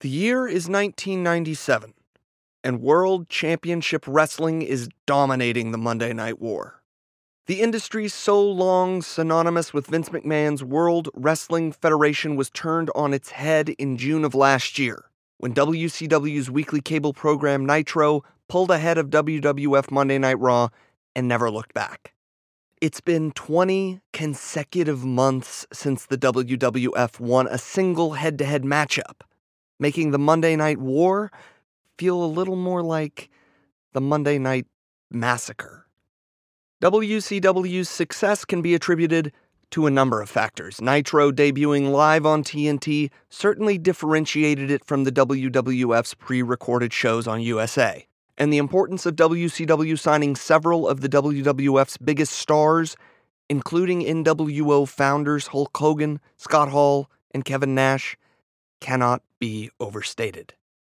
The year is 1997, and World Championship Wrestling is dominating the Monday Night War. The industry so long synonymous with Vince McMahon's World Wrestling Federation was turned on its head in June of last year when WCW's weekly cable program Nitro pulled ahead of WWF Monday Night Raw and never looked back. It's been 20 consecutive months since the WWF won a single head to head matchup, making the Monday Night War feel a little more like the Monday Night Massacre. WCW's success can be attributed to a number of factors. Nitro debuting live on TNT certainly differentiated it from the WWF's pre recorded shows on USA and the importance of WCW signing several of the WWF's biggest stars, including NWO founders Hulk Hogan, Scott Hall, and Kevin Nash, cannot be overstated.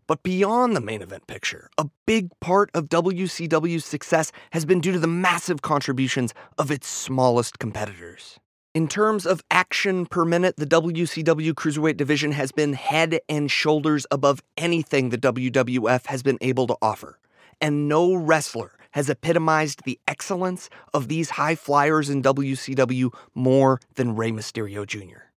But beyond the main event picture, a big part of WCW's success has been due to the massive contributions of its smallest competitors. In terms of action per minute, the WCW Cruiserweight division has been head and shoulders above anything the WWF has been able to offer and no wrestler has epitomized the excellence of these high flyers in WCW more than Rey Mysterio Jr.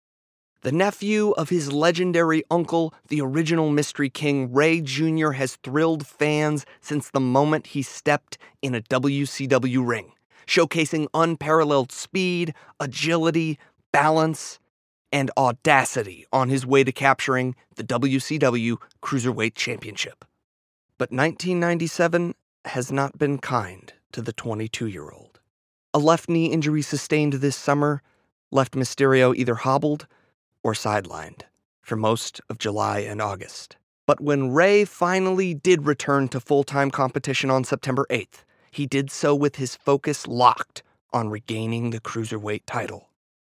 The nephew of his legendary uncle, the original Mystery King, Rey Jr., has thrilled fans since the moment he stepped in a WCW ring, showcasing unparalleled speed, agility, balance, and audacity on his way to capturing the WCW Cruiserweight Championship. But 1997 has not been kind to the 22 year old. A left knee injury sustained this summer left Mysterio either hobbled or sidelined for most of July and August. But when Rey finally did return to full time competition on September 8th, he did so with his focus locked on regaining the Cruiserweight title.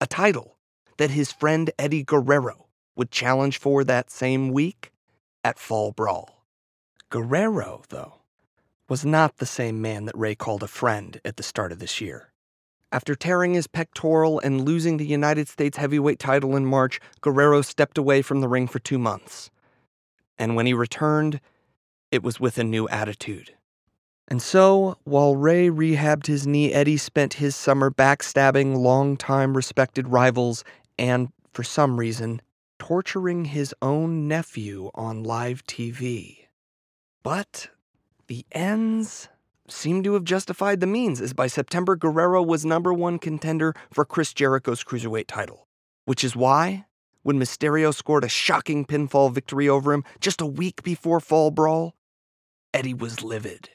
A title that his friend Eddie Guerrero would challenge for that same week at Fall Brawl. Guerrero, though, was not the same man that Rey called a friend at the start of this year. After tearing his pectoral and losing the United States heavyweight title in March, Guerrero stepped away from the ring for two months. And when he returned, it was with a new attitude. And so, while Rey rehabbed his knee, Eddie spent his summer backstabbing longtime respected rivals and, for some reason, torturing his own nephew on live TV. But the ends seem to have justified the means, as by September, Guerrero was number one contender for Chris Jericho's Cruiserweight title. Which is why, when Mysterio scored a shocking pinfall victory over him just a week before Fall Brawl, Eddie was livid.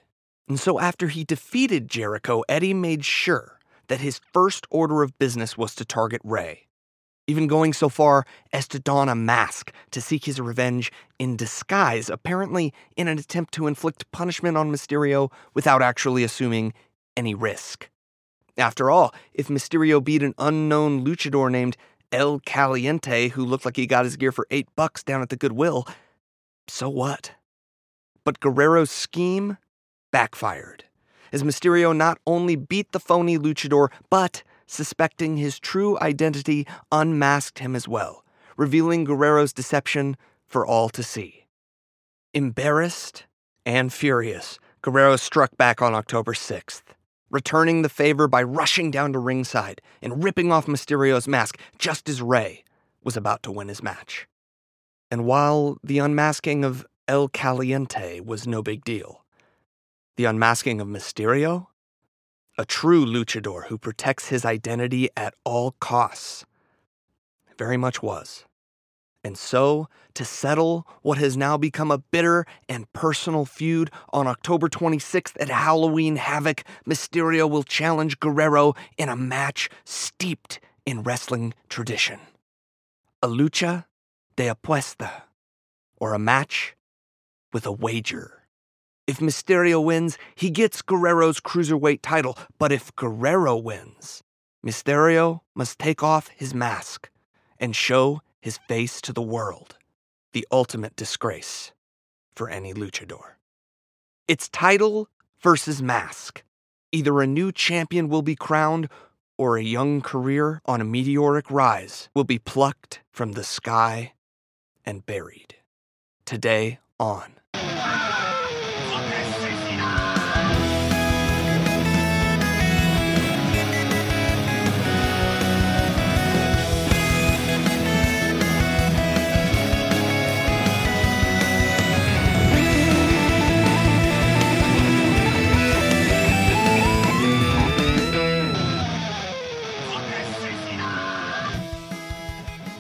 And so after he defeated Jericho, Eddie made sure that his first order of business was to target Rey even going so far as to don a mask to seek his revenge in disguise, apparently in an attempt to inflict punishment on Mysterio without actually assuming any risk. After all, if Mysterio beat an unknown luchador named El Caliente who looked like he got his gear for eight bucks down at the Goodwill, so what? But Guerrero's scheme backfired, as Mysterio not only beat the phony luchador, but suspecting his true identity, unmasked him as well, revealing Guerrero's deception for all to see. Embarrassed and furious, Guerrero struck back on October 6th, returning the favor by rushing down to ringside and ripping off Mysterio's mask just as Rey was about to win his match. And while the unmasking of El Caliente was no big deal, the unmasking of Mysterio a true luchador who protects his identity at all costs. Very much was. And so, to settle what has now become a bitter and personal feud, on October 26th at Halloween Havoc, Mysterio will challenge Guerrero in a match steeped in wrestling tradition. A lucha de apuesta, or a match with a wager. If Mysterio wins, he gets Guerrero's cruiserweight title. But if Guerrero wins, Mysterio must take off his mask and show his face to the world. The ultimate disgrace for any luchador. It's title versus mask. Either a new champion will be crowned or a young career on a meteoric rise will be plucked from the sky and buried. today on.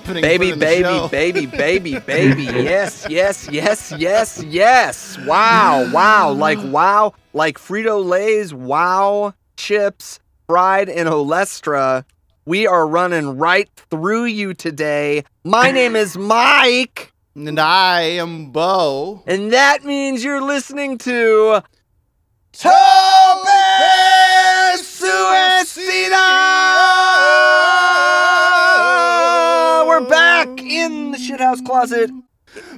Baby, baby, baby, baby, baby. Yes, yes, yes, yes, yes. Wow, wow. Like, wow. Like Frito Lay's wow chips fried in Olestra. We are running right through you today. My name is Mike. And I am Beau. And that means you're listening to Tope We're in the closet. In-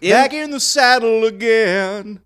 Back in the saddle again.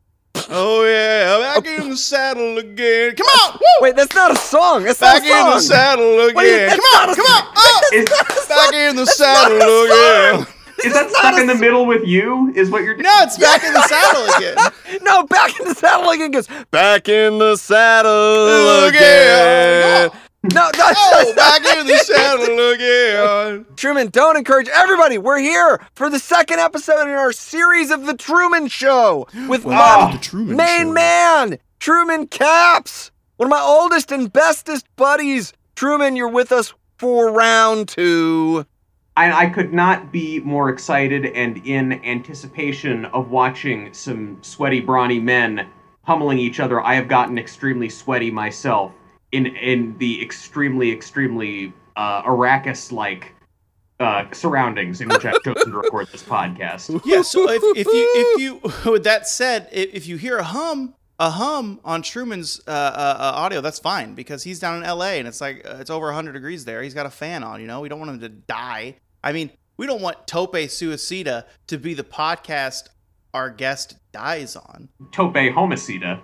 Oh yeah, back in the saddle again. Come on, woo! Wait, that's not a song. That's back not a song. in the saddle again. Wait, come on, come on. song. Oh, That's not back in the saddle again. Is that stuck in the middle with you? Is what you're doing? No, it's back in the saddle again. No, back in the saddle again goes back in the saddle Again. Oh, again. No, that's, Oh, back in the saddle again. Truman, don't encourage everybody. We're here for the second episode in our series of the Truman Show with Welcome my Truman main Show. man, Truman Capps, one of my oldest and bestest buddies. Truman, you're with us for round two. I, I could not be more excited and in anticipation of watching some sweaty, brawny men pummeling each other. I have gotten extremely sweaty myself in in the extremely, extremely uh, Arrakis-like uh, surroundings in which I've chosen to record this podcast. Yeah, so if, if you if you with that said, if, if you hear a hum, a hum on Truman's uh, uh, uh, audio, that's fine because he's down in L.A. and it's like uh, it's over 100 degrees there. He's got a fan on. You know, we don't want him to die. I mean, we don't want Tope Suicida to be the podcast our guest dies on. Tope Homicida.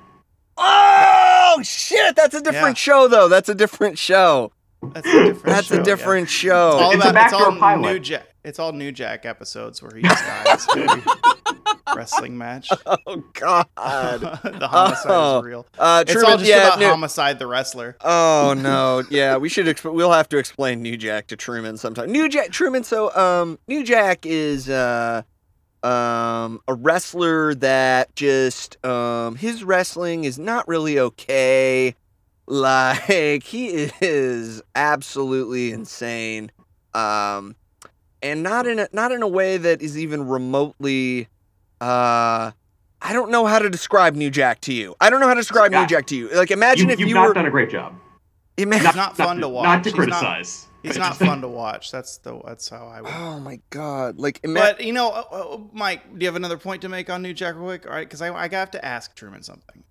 Oh shit! That's a different Yeah. show, though. That's a different show. That's a different. That's show, a yeah. different It's show. all It's a about it's all backdoor pilot. new Jack. It's all new Jack episodes where he just dies. wrestling match. Oh god. the homicide Oh. is real. Uh, It's Truman, all just yeah, about no- homicide the wrestler. Oh no, yeah, we should. Exp- we'll have to explain New Jack to Truman sometime. New Jack, Truman. So, um, New Jack is uh, um, a wrestler that just um, his wrestling is not really okay. Like he is absolutely insane, um, and not in a not in a way that is even remotely. Uh, I don't know how to describe New Jack to you. I don't know how to describe New Jack to you. Like, imagine You, if you've you not were. done a great job. Ima- He's not fun to watch. Not to He's not- criticize. He's not fun to watch. That's the that's how I would. Oh my god! Like, ima- But you know, uh, uh, Mike, do you have another point to make on New Jack real quick? All right, because I, I have to ask Truman something.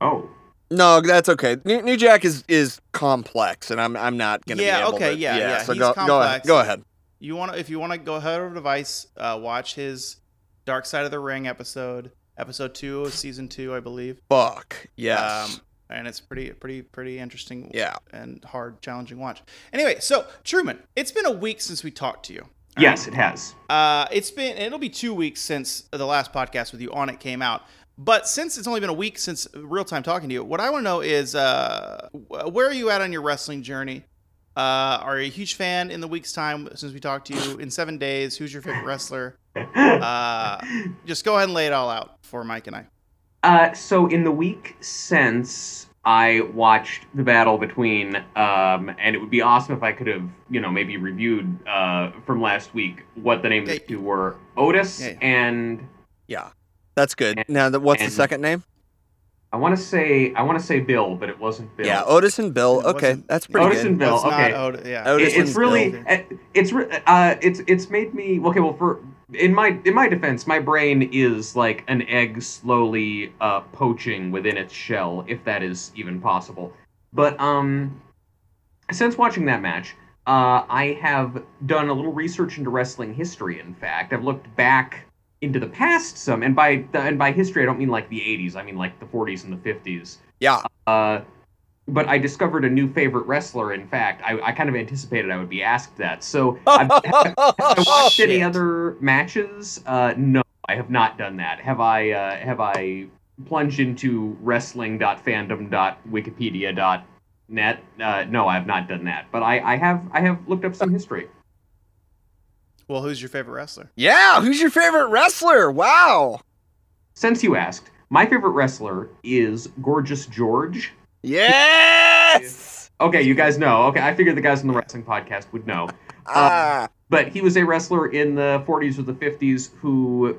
Oh. no, that's okay. New, New Jack is is complex, and I'm I'm not gonna. Yeah, be able okay, to, yeah, yeah, So he's go go ahead. Go ahead. You want to, if you want to go ahead over device, uh, watch his Dark Side of the Ring episode, episode two of season two, I believe. Fuck yes. Um, and it's pretty, pretty, pretty interesting. yeah. And hard, challenging watch. Anyway, so Truman, it's been a week since we talked to you. all Yes, it has. Uh, it's been it'll be two weeks since the last podcast with you on it came out. But since it's only been a week since real time talking to you, what I want to know is uh, where are you at on your wrestling journey? Uh, are you a huge fan in the week's time since we talked to you in seven days? Who's your favorite wrestler? Uh, just go ahead and lay it all out for Mike and I. Uh, so in the week since I watched the battle between, um, and it would be awesome if I could have, you know, maybe reviewed uh, from last week what the names of the two were: Otis Yeah. and Yeah. That's good. And- now, the, what's the second name? I want to say I want to say Bill, but it wasn't Bill. Yeah, Otis and Bill. It Okay, that's pretty good. Otis good. and Bill. It's not okay. Yeah. Otis It- it's and really Bill. uh, it's uh, it's it's made me okay. Well, for in my in my defense, my brain is like an egg slowly uh, poaching within its shell, if that is even possible. But um, since watching that match, uh, I have done a little research into wrestling history. In fact, I've looked back into the past some, and by the, and by history, I don't mean like the '80s. I mean like the '40s and the '50s. Yeah. Uh, but I discovered a new favorite wrestler. In fact, I, I kind of anticipated I would be asked that. So, I've, have I watched any other matches? Uh, no. I have not done that. Have I? Uh, have I plunged into wrestling.fandom.wikipedia.net? Uh, no, I have not done that. But I, I have. I have looked up some history. Well, who's your favorite wrestler? Yeah, who's your favorite wrestler? Wow. Since you asked, my favorite wrestler is Gorgeous George. Yes. Okay, you guys know. Okay, I figured the guys on the wrestling podcast would know. Ah. But he was a wrestler in the 40s or the 50s who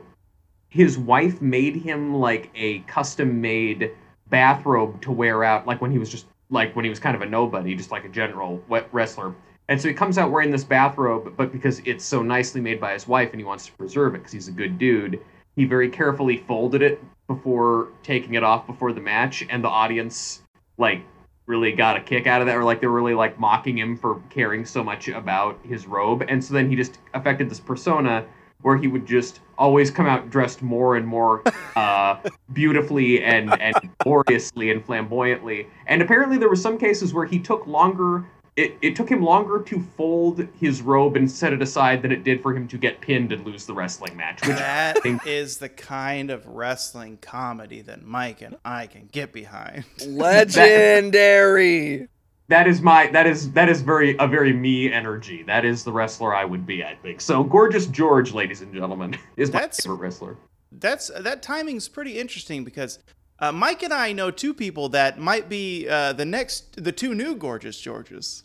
his wife made him like a custom made bathrobe to wear out like when he was just like when he was kind of a nobody, just like a general wet wrestler. And so he comes out wearing this bathrobe, but because it's so nicely made by his wife and he wants to preserve it because he's a good dude, he very carefully folded it before taking it off before the match, and the audience like really got a kick out of that, or like they're really like mocking him for caring so much about his robe. And so then he just affected this persona where he would just always come out dressed more and more uh, beautifully and, and gloriously and flamboyantly. And apparently there were some cases where he took longer. It, it took him longer to fold his robe and set it aside than it did for him to get pinned and lose the wrestling match. Which That think- is the kind of wrestling comedy that Mike and I can get behind. Legendary. that is my that is that is very a very me energy. That is the wrestler I would be, I think. So gorgeous George, ladies and gentlemen, is my That's- favorite wrestler. That's that timing's pretty interesting because uh, Mike and I know two people that might be uh, the next, the two new gorgeous Georges.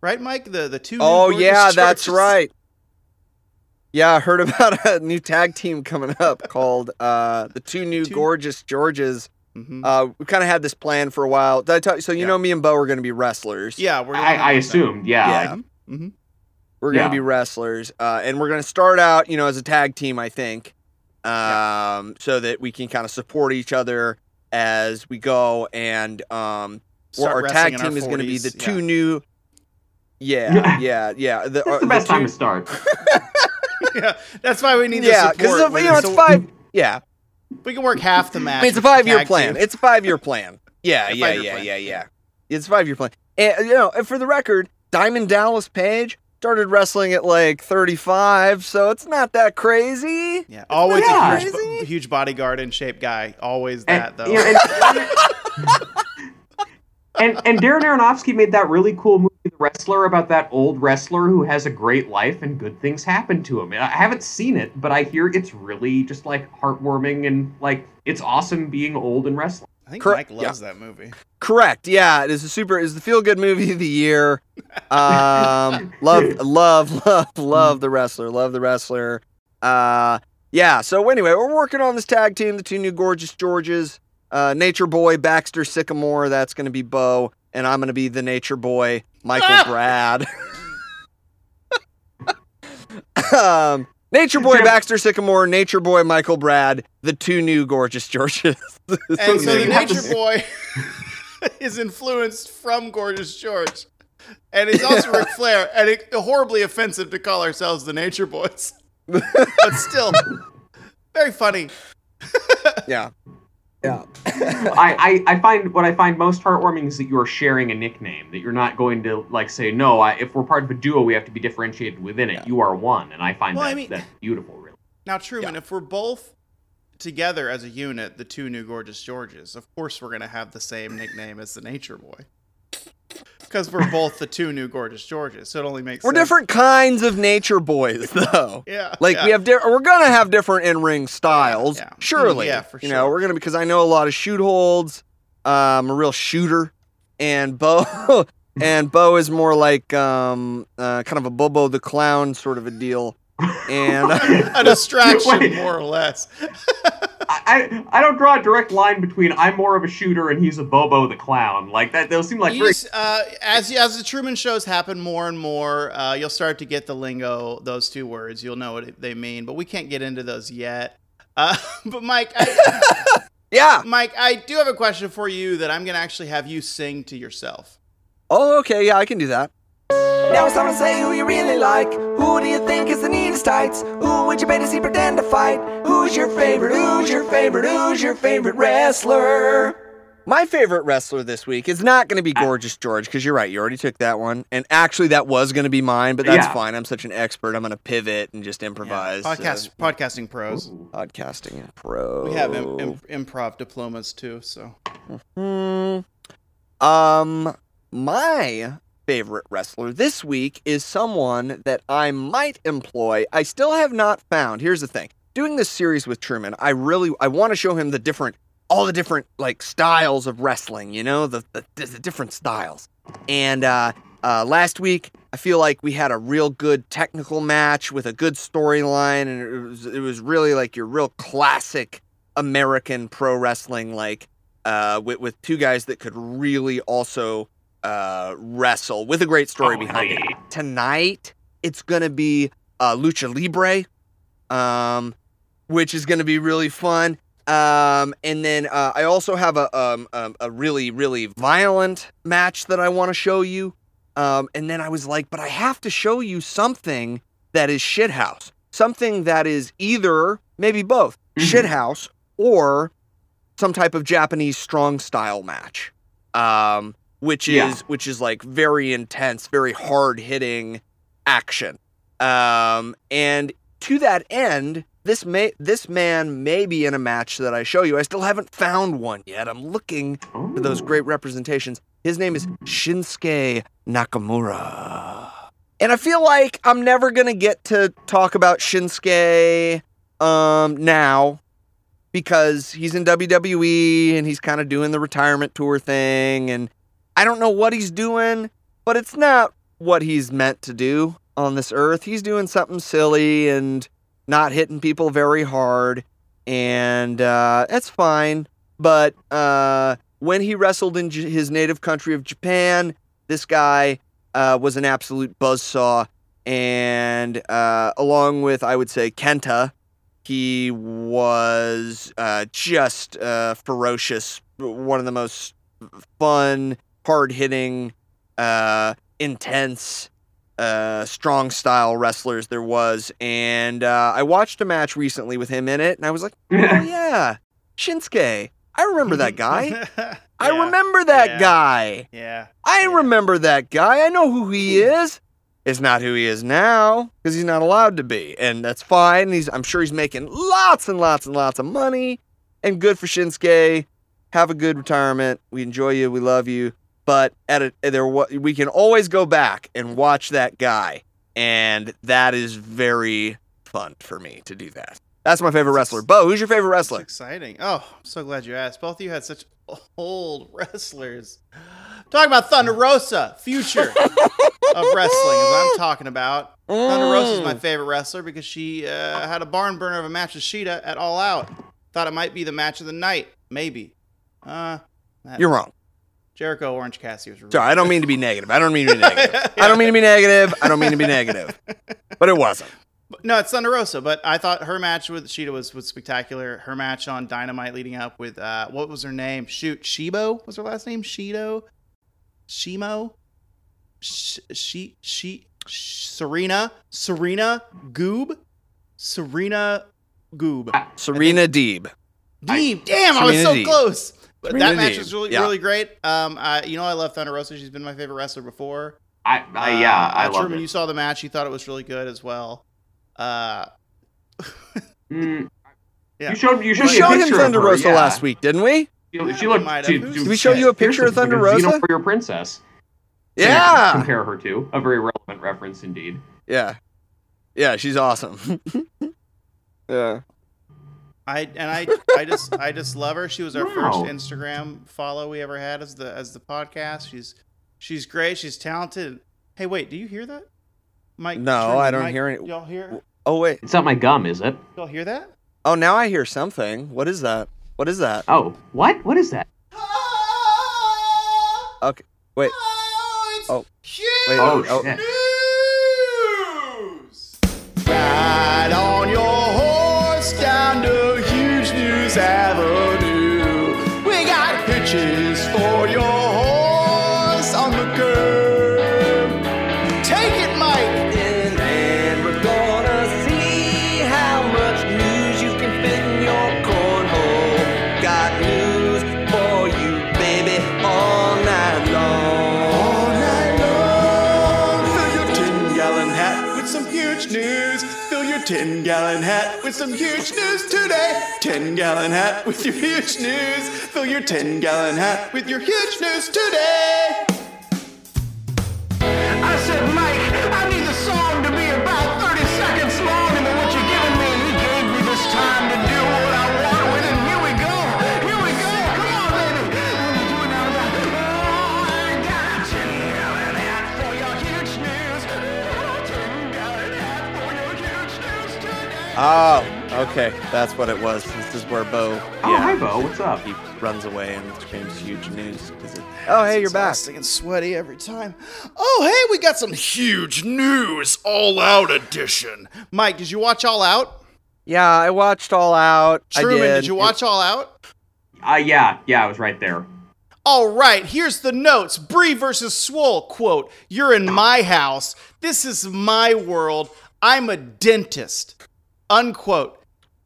Right, Mike? The the two. Oh Gorgeous yeah, that's right. Yeah, I heard about a new tag team coming up called uh, the two new Two- gorgeous Georges. Mhm. Uh, we kind of had this plan for a while. Did I tell you? So you Yeah. know, me and Beau are going to be wrestlers. yeah, we're. I, I assumed, yeah. Yeah. hmm we're going to Yeah. be wrestlers, uh, and we're going to start out, you know, as a tag team. I think, um, so that we can kind of support each other as we go, and um, well, our tag in our team is going to be the two yeah. new. Yeah, yeah, yeah. The, uh, It's the best two- time to start. yeah, that's why we need Yeah, the support. because you know it's So five. Yeah, We can work half the match. I mean, it's a five year plan. team. It's a five year plan. Yeah, A yeah, yeah, plan. yeah, yeah. It's a five year plan. And you know, and for the record, Diamond Dallas Page started wrestling at like 35, so it's not that crazy. Yeah, always a huge, Crazy. huge bodyguard and shape guy. Always And, that though. you know, and, and and Darren Aronofsky made that really cool movie, The Wrestler, about that old wrestler who has a great life and good things happen to him. And I haven't seen it, but I hear it's really just like heartwarming and like it's awesome being old and wrestling. I think Correct, Mike loves that movie. Correct. Yeah, it is a super. Is the feel good movie of the year. Um, love, love, love, love the wrestler. Love the wrestler. Uh, yeah. So anyway, we're working on this tag team. The two new gorgeous Georges. Uh, Nature Boy Baxter Sycamore. That's going to be Beau, and I'm going to be the Nature Boy Michael Brad. um, Nature Boy Baxter Sycamore. Nature Boy Michael Brad. The two new gorgeous Georges. And so the you have to Nature Boy is influenced from Gorgeous George, and he's also Ric Flair, and it's horribly offensive to call ourselves the Nature Boys, but still very funny. yeah. Yeah. I, I, I find what I find most heartwarming is that you are sharing a nickname. That you're not going to like say no. I, if we're part of a duo, we have to be differentiated within it. Yeah. You are one, and I find Well, I that mean- that beautiful. Really. Now, Truman, if we're both together as a unit, the two new Gorgeous Georges, of course we're gonna have the same nickname as the Nature Boy. Because we're both the two new Gorgeous Georges, so it only makes We're sense. different kinds of nature boys, though. Yeah. Like yeah. we have, di- we're gonna have different in-ring styles, yeah. surely. Mm, yeah, for sure. You know, we're gonna because I know a lot of shoot holds. Um, a real shooter, and Beau, and Beau is more like um, uh, kind of a Bobo the Clown sort of a deal. And a distraction, Wait. more or less. I, I I don't draw a direct line between I'm more of a shooter and he's a Bobo the clown. Like that, those seem like very just, uh, as as the Truman shows happen more and more, uh, you'll start to get the lingo. Those two words, you'll know what they mean, but we can't get into those yet. Uh, but Mike, I, yeah. Mike, I do have a question for you that I'm gonna actually have you sing to yourself. Oh, okay. Yeah, I can do that. Now it's time to say who you really like. Who do you think is the neatest tights? Who would you bet to see pretend to fight? Who's your favorite? Who's your favorite? Who's your favorite wrestler? My favorite wrestler this week is not going to be Gorgeous George because you're right. You already took that one, and actually that was going to be mine, but that's Yeah. fine. I'm such an expert. I'm going to pivot and just improvise. Podcast podcasting pros. Ooh. podcasting pro. We have Im- Im- improv diplomas too, so Hmm. Um, my favorite wrestler this week is someone that I might employ. I still have not found. Here's the thing: doing this series with Truman, I really I want to show him the different, all the different like styles of wrestling. You know, the the, the different styles. And uh, uh, last week, I feel like we had a real good technical match with a good storyline, and it was it was really like your real classic American pro wrestling, like uh, with with two guys that could really also uh, wrestle with a great story Oh, behind it. Tonight, it's gonna be uh, lucha libre, um, which is gonna be really fun. Um, and then uh, I also have a um, um, a really really violent match that I want to show you. Um, and then I was like, but I have to show you something that is shithouse, something that is either maybe both Mhm. shithouse or some type of Japanese strong style match, um, which is Yeah. which is like very intense, very hard hitting action. Um, and to that end, this may this man may be in a match that I show you. I still haven't found one yet. I'm looking for those great representations. His name is Shinsuke Nakamura. And I feel like I'm never going to get to talk about Shinsuke um now because he's in WWE and he's kind of doing the retirement tour thing and I don't know what he's doing, but it's not what he's meant to do on this earth. He's doing something silly and not hitting people very hard and uh that's fine, but uh when he wrestled in J- his native country of Japan, this guy uh, was an absolute buzzsaw. And uh, along with, I would say, Kenta, he was uh, just uh, ferocious. One of the most fun, hard hitting, uh, intense, uh, strong style wrestlers there was. And uh, I watched a match recently with him in it, and I was like, oh, yeah, Shinsuke. I remember that guy. I remember that Yeah. guy. Yeah. I Yeah. remember that guy. I know who he is. It's not who he is now because he's not allowed to be, and that's fine. He's I'm sure he's making lots and lots and lots of money, and good for Shinsuke. Have a good retirement. We enjoy you. We love you. But at a there we can always go back and watch that guy, and that is very fun for me to do that. That's my favorite wrestler. Beau, who's your favorite That's wrestler? exciting. Oh, I'm so glad you asked. Both of you had such old wrestlers. Talk about Thunder Rosa, future of wrestling, as I'm talking about. Thunder Rosa is my Mm. favorite wrestler because she uh, had a barn burner of a match with Shida at All Out. Thought it might be the match of the night, maybe. Uh, that- You're wrong. Jericho Orange Cassidy was really Sorry, I don't mean to be negative. I don't mean to be negative. I don't mean to be negative. I don't mean to be negative. But it wasn't. No, it's Thunder Rosa, but I thought her match with Shida was, was spectacular. Her match on Dynamite leading up with uh, what was her name? Shoot, Shibo was her last name. Shido, Shimo, Sh- she she Serena Serena Goob, Serena Goob. Serena Deeb. Deeb, damn, I was so Deeb. close. But that match Deeb, was really yeah. really great. Um, I, you know I love Thunder Rosa. She's been my favorite wrestler before. I, I yeah, Uh, I uh, love Truman, it. you saw the match. You thought it was really good as well. Uh, Mm, Yeah. You showed you showed We a showed him picture of Thunder her, Rosa yeah. last week, didn't we? She, Yeah, she we looked. might to- Did we show you a picture of Thunder like Xena Rosa? for your princess. Yeah. compare her to a very relevant reference indeed. Yeah. Yeah, she's awesome. yeah. I and I I just I just love her. She was our Wow. first Instagram follow we ever had as the as the podcast. She's she's great. She's talented. Hey, wait, do you hear that? Mike? No, Truman, I don't Mike, hear any- Y'all hear? Oh wait. It's not my gum, is it? Y'all hear that? Oh, now I hear something. What is that? What is that? Oh, what? What is that? Ah! Okay. Wait. Ah, oh. Wait. Oh, oh, shit. News. Ride on your horse down to News with some huge news today. 10 gallon hat with your huge news. Fill your 10 gallon hat with your huge news today. Oh, okay. That's what it was. This is where Beau. Oh, hi, Beau. What's up? He runs away and screams huge news. it- oh, hey, you're back. Exhausting and sweaty every time. Oh, hey, we got some huge news, All Out edition. Mike, did you watch All Out? Yeah, I watched All Out. Truman, I did. did you watch All Out? Uh, yeah, yeah, I was right there. All right, here's the notes. Bree versus Swole quote, You're in my house. This is my world. I'm a dentist. Unquote.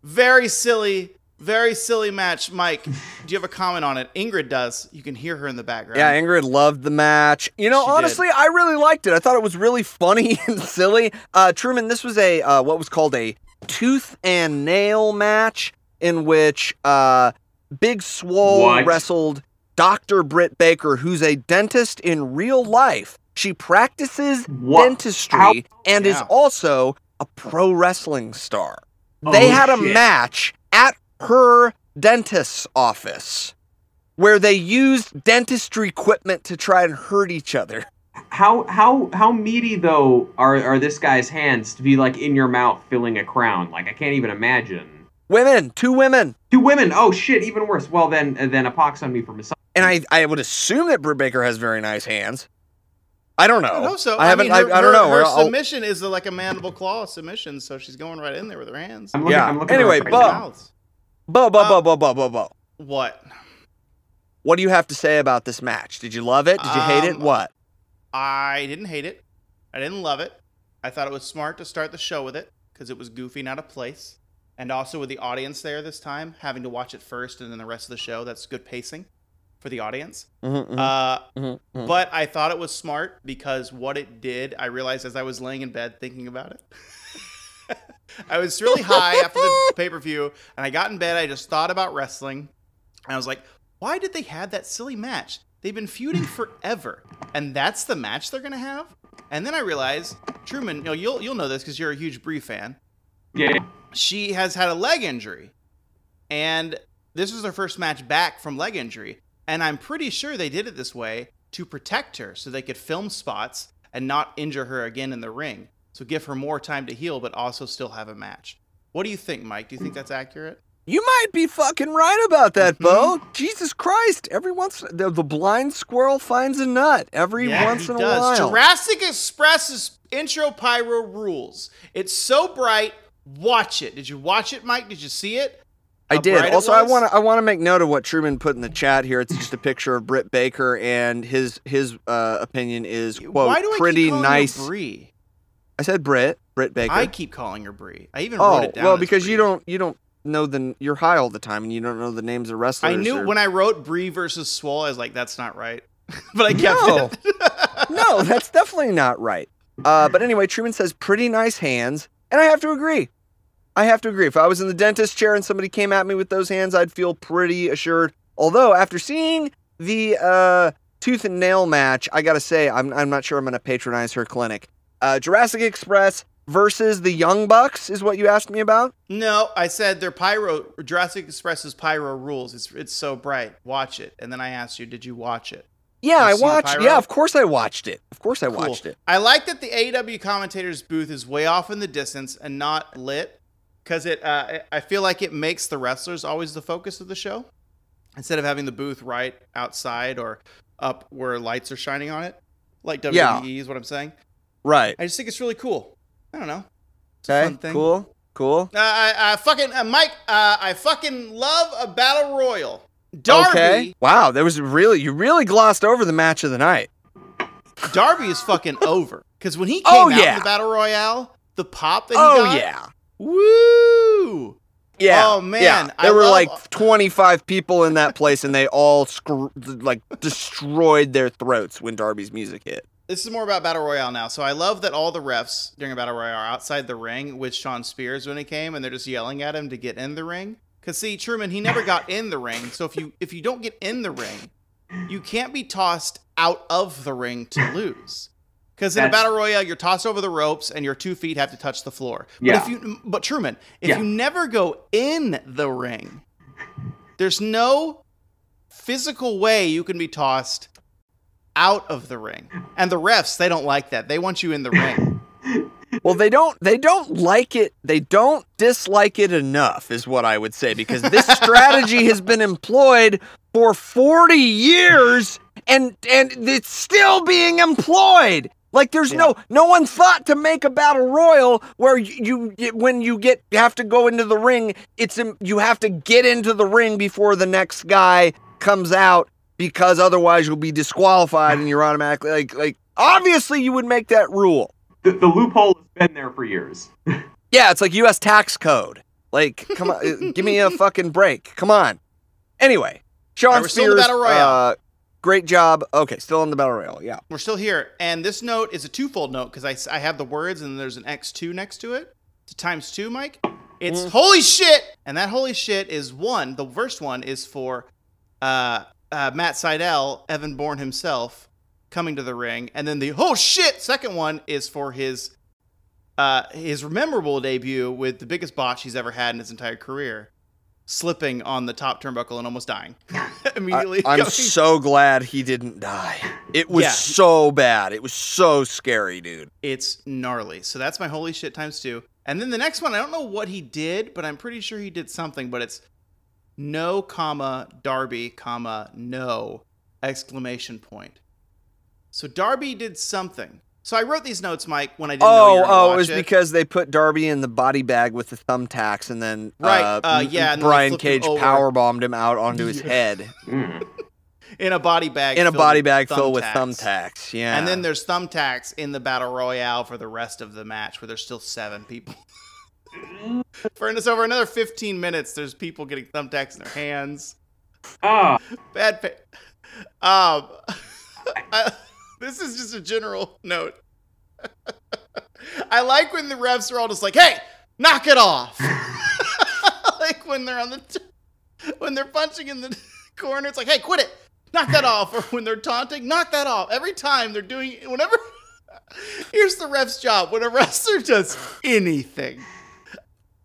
Very silly, very silly match. Mike, do you have a comment on it? Ingrid does. You can hear her in the background. Yeah, Ingrid loved the match. You know, She did. honestly, I really liked it. I thought it was really funny and silly. Uh, Truman, this was a uh, what was called a tooth and nail match in which uh, Big Swole What? wrestled Dr. Britt Baker, who's a dentist in real life. She practices What? dentistry How- and is also a pro wrestling star. They Oh, had a shit. match at her dentist's office where they used dentistry equipment to try and hurt each other. How how how meaty though are are this guy's hands to be like in your mouth filling a crown? Like I can't even imagine. Women, two women. Two women. Oh shit, even worse. Well then then a pox on me for misogyny. And I, I would assume that Britt Baker has very nice hands. I don't know. I hope so. I haven't. mean, I, her, I don't know. Her, her submission is like a mandible claw submission, so she's going right in there with her hands. I'm looking, Yeah. I'm looking Anyway, right Beau- Beau, bo, bo, Uh, bo, bo, bo, bo. What? What do you have to say about this match? Did you love it? Did you hate it? Um, What? I didn't hate it. I didn't love it. I thought it was smart to start the show with it because it was goofy, not a place. And also with the audience there this time, having to watch it first and then the rest of the show, that's good pacing for the audience. Mhm, mhm, Uh, mhm, mhm. But I thought it was smart because what it did, I realized as I was laying in bed thinking about it. I was really high after the pay per view, and I got in bed. I just thought about wrestling, and I was like, why did they have that silly match? They've been feuding forever, and that's the match they're gonna have. And then I realized, Truman, you know, you'll you'll know this because you're a huge Brie fan Yeah. she has had a leg injury. And this was her first match back from leg injury. And I'm pretty sure they did it this way to protect her so they could film spots and not injure her again in the ring. So give her more time to heal, but also still have a match. What do you think, Mike? Do you think that's accurate? You might be fucking right about that, Beau. Mm-hmm. Jesus Christ! Every once the, the blind squirrel finds a nut every once he in a does. while. Jurassic Express's intro pyro rules. It's so bright. Watch it. Did you watch it, Mike? Did you see it? I did. Also, I want to I want to make note of what Truman put in the chat here. It's just a picture of Britt Baker, and his his uh, opinion is quote Why do I pretty nice. her Brie? I said Britt, Britt Baker. I keep calling her Brie. I even wrote oh it down. well, because Brie. you don't you don't know the you're high all the time, and you don't know the names of wrestlers. I knew or- when I wrote Brie versus Swole, I was like, that's not right. but I kept No. it. no, that's definitely not right. Uh, but anyway, Truman says pretty nice hands, and I have to agree. I have to agree. If I was in the dentist chair and somebody came at me with those hands, I'd feel pretty assured. Although after seeing the uh, tooth and nail match, I gotta say I'm I'm not sure I'm gonna patronize her clinic. Uh, Jurassic Express versus the Young Bucks is what you asked me about. no, I said their pyro Jurassic Express's pyro rules. It's it's so bright. Watch it. And then I asked you, did you watch it? Yeah, I watched. Yeah, of course I watched it. Of course I Cool. watched it. I like that the AEW commentator's booth is way off in the distance and not lit because it. Uh, I feel like it makes the wrestlers always the focus of the show instead of having the booth right outside or up where lights are shining on it, like WWE Yeah. is what I'm saying. Right. I just think it's really cool. I don't know. It's Okay. Cool. Cool. Uh, I, I fucking uh, Mike. Uh, I fucking love a battle royal. Darby. Okay. Wow, there was really you really glossed over the match of the night. Darby is fucking over because when he came Oh, out yeah. in the battle royale, the pop that he Oh got. yeah. Woo! Yeah. Oh, man, Yeah. I There were love- like 25 people in that place and they all scr- like destroyed their throats when Darby's music hit. this is more about battle royale now. So I love that all the refs during a battle royale are outside the ring with Shawn Spears when he came, and they're just yelling at him to get in the ring. Cause see, Truman, he never got in the ring. So if you if you don't get in the ring, you can't be tossed out of the ring to lose. Because in a battle royale, you're tossed over the ropes and your two feet have to touch the floor. But Yeah. if you, but Truman, if Yeah. you never go in the ring, there's no physical way you can be tossed out of the ring. And the refs, they don't like that. They want you in the ring. Well, they don't they don't like it. They don't dislike it enough is what I would say because this strategy has been employed for 40 years and and it's still being employed. Like there's no no one thought to make a battle royal where you, you when you get you have to go into the ring, it's im- you have to get into the ring before the next guy comes out because otherwise you'll be disqualified and you're automatically like like obviously you would make that rule. The, the loophole has been there for years. Yeah, it's like U.S. tax code. Like, come on, give me a fucking break. Come on. Anyway, Shawn still in the Spears, Battle Royale. uh, great job. Okay, still on the battle royale. Yeah. We're still here. And this note is a twofold note because I, I have the words and there's an X2 next to it. It's a times two, Mike. It's Mm. holy shit. And that holy shit is one. The first one is for uh, uh, Matt Sydal, Evan Bourne himself, coming to the ring. And then the oh shit second one is for his uh, his memorable debut with the biggest botch he's ever had in his entire career, slipping on the top turnbuckle and almost dying immediately. I, am going- so glad he didn't die. It was Yeah. so bad. It was so scary, dude. It's gnarly. So that's my holy shit times two. And then the next one, I don't know what he did, but I'm pretty sure he did something. But it's no comma Darby comma no exclamation point. So Darby did something. So I wrote these notes, Mike, when I didn't know you Oh, were gonna oh, it was it. because they put Darby in the body bag with the thumbtacks, and then Right, uh, uh, yeah, and then Brian flipped Cage power bombed him out onto his Yeah. head Mm. in a body bag, in a filled body with bag filled with thumbtacks. thumbtacks. Yeah, And then there's thumbtacks in the battle royale for the rest of the match, where there's still seven people. for this over another 15 minutes, there's people getting thumbtacks in their hands. Ah, Bad. Pa- um, I- this is just a general note. I like when the refs are all just like, "Hey, knock it off!" like when they're on the t- when they're punching in the corner, it's like, "Hey, quit it! Knock that off!" Or when they're taunting, "Knock that off!" Every time they're doing whenever. Here's the ref's job: when a wrestler does anything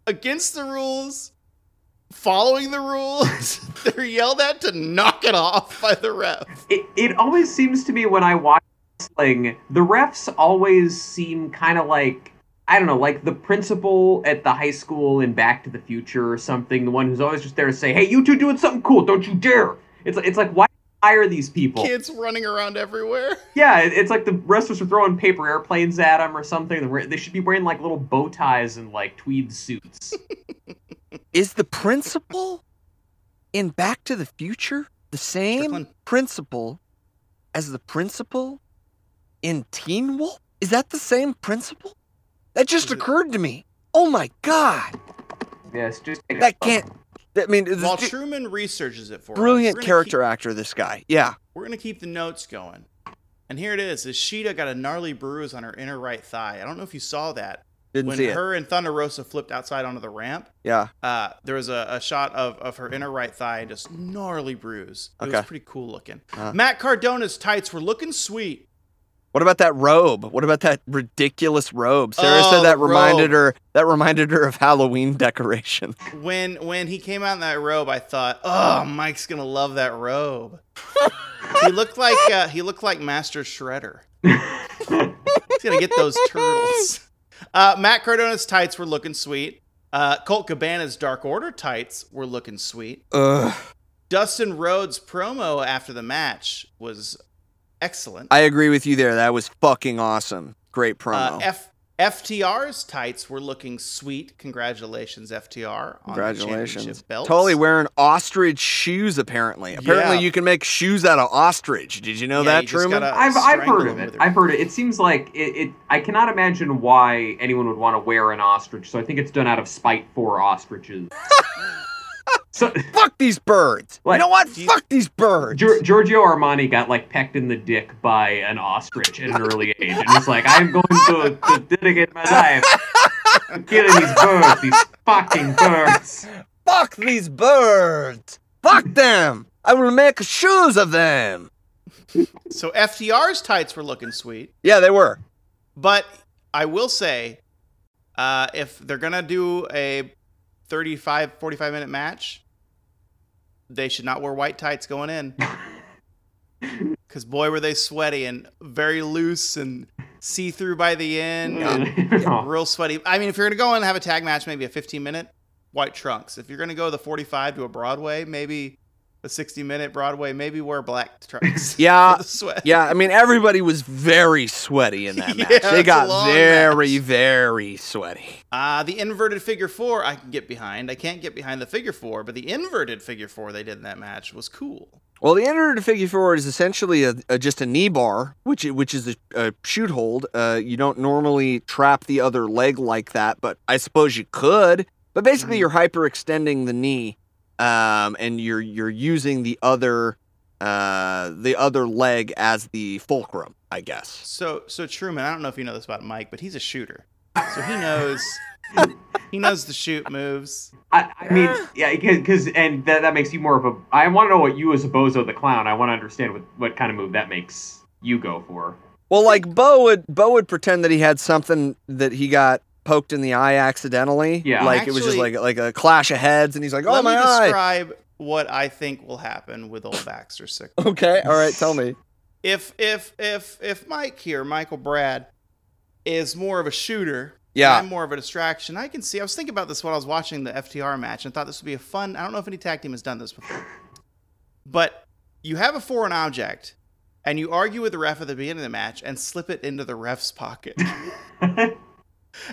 against the rules, following the rules, they're yelled at to knock it off by the ref. it, it always seems to me when I watch wrestling, the refs always seem kind of like I don't know, like the principal at the high school in Back to the Future or something. The one who's always just there to say, "Hey, you two doing something cool? Don't you dare!" It's it's like why hire these people? Kids running around everywhere. Yeah, it's like the wrestlers are throwing paper airplanes at them or something. They should be wearing like little bow ties and like tweed suits. Is the principle in Back to the Future the same Strickland. principal as the principle in Teen Wolf? Is that the same principle? That just Is it- occurred to me. Oh my god, yeah, it's just that can't. I mean, While dude- Truman researches it for us, brilliant we're gonna character actor. This guy, yeah. We're gonna keep the notes going. And here it is. Is Ishida got a gnarly bruise on her inner right thigh. I don't know if you saw that. Didn't when see it. her and Thunder Rosa flipped outside onto the ramp, Yeah. uh, there was a, a shot of, of her inner right thigh and just gnarly bruise. It was pretty cool looking. Uh. Matt Cardona's tights were looking sweet. What about that robe? What about that ridiculous robe? Sarah Oh, said that reminded robe. her that reminded her of Halloween decoration. When when he came out in that robe, I thought, oh, Mike's gonna love that robe. he looked like uh, he looked like Master Shredder. He's gonna get those turtles. Uh, Matt Cardona's tights were looking sweet. Uh, Colt Cabana's Dark Order tights were looking sweet. Ugh. Dustin Rhodes' promo after the match was excellent. I agree with you there. That was fucking awesome. Great Uh, promo. F- FTR's tights were looking sweet. Congratulations, FTR. On The Congratulations. championship belts. Totally wearing ostrich shoes, apparently. Apparently, Yeah. you can make shoes out of ostrich. Did you know Yeah, that, you Truman? I've, I've heard of it. with I've heard it. It seems like it, it. I cannot imagine why anyone would want to wear an ostrich. So I think it's done out of spite for ostriches. So Fuck these birds. Like- you know what? You- Fuck these birds. Gior- Giorgio Armani got like pecked in the dick by an ostrich at an early age, and was like, "I'm going to, to dedicate my life to killing these birds, these fucking birds." Fuck these birds. Fuck them. I will make shoes of them. So FTR's tights were looking sweet, Yeah, they were. but I will say, uh, if they're gonna do a 35, 45 minute match, they should not wear white tights going in. Because boy, were they sweaty and very loose and see through by the end. and real sweaty. I mean, if you're gonna go in and have a tag match, maybe a 15 minute white trunks. If you're gonna go the 45 to a Broadway, maybe a 60 minute Broadway, maybe wear black trunks. Yeah. Yeah, I mean everybody was very sweaty in that Yeah, match. They got very, match. very sweaty. Uh, the inverted figure four I can get behind. I can't get behind the figure four, but the inverted figure four they did in that match was cool. Well, the inverted figure four is essentially a, a just a knee bar, which which is a, a shoot hold. Uh, you don't normally trap the other leg like that, but I suppose you could. But basically, you're hyperextending the knee, um, and you're you're using the other uh, the other leg as the fulcrum, I guess. So so Truman, I don't know if you know this about Mike, but he's a shooter, so he knows he knows the shoot moves. I, I mean, yeah, because and that, that makes you more of a. I want to know what you as a bozo the clown. I want to understand what what kind of move that makes you go for. Well, like Beau would Beau would pretend that he had something that he got poked in the eye accidentally. Yeah. like it was just like like a clash of heads, and he's like, "Oh Let my me eye." describe what I think will happen with old Baxter Sick. Okay, all right, tell me. if if if if Mike here, Michael Brad, is more of a shooter, Yeah. and I'm more of a distraction. I can see. I was thinking about this while I was watching the FTR match, and thought this would be a fun. I don't know if any tag team has done this before, but you have a foreign object, and you argue with the ref at the beginning of the match, and slip it into the ref's pocket,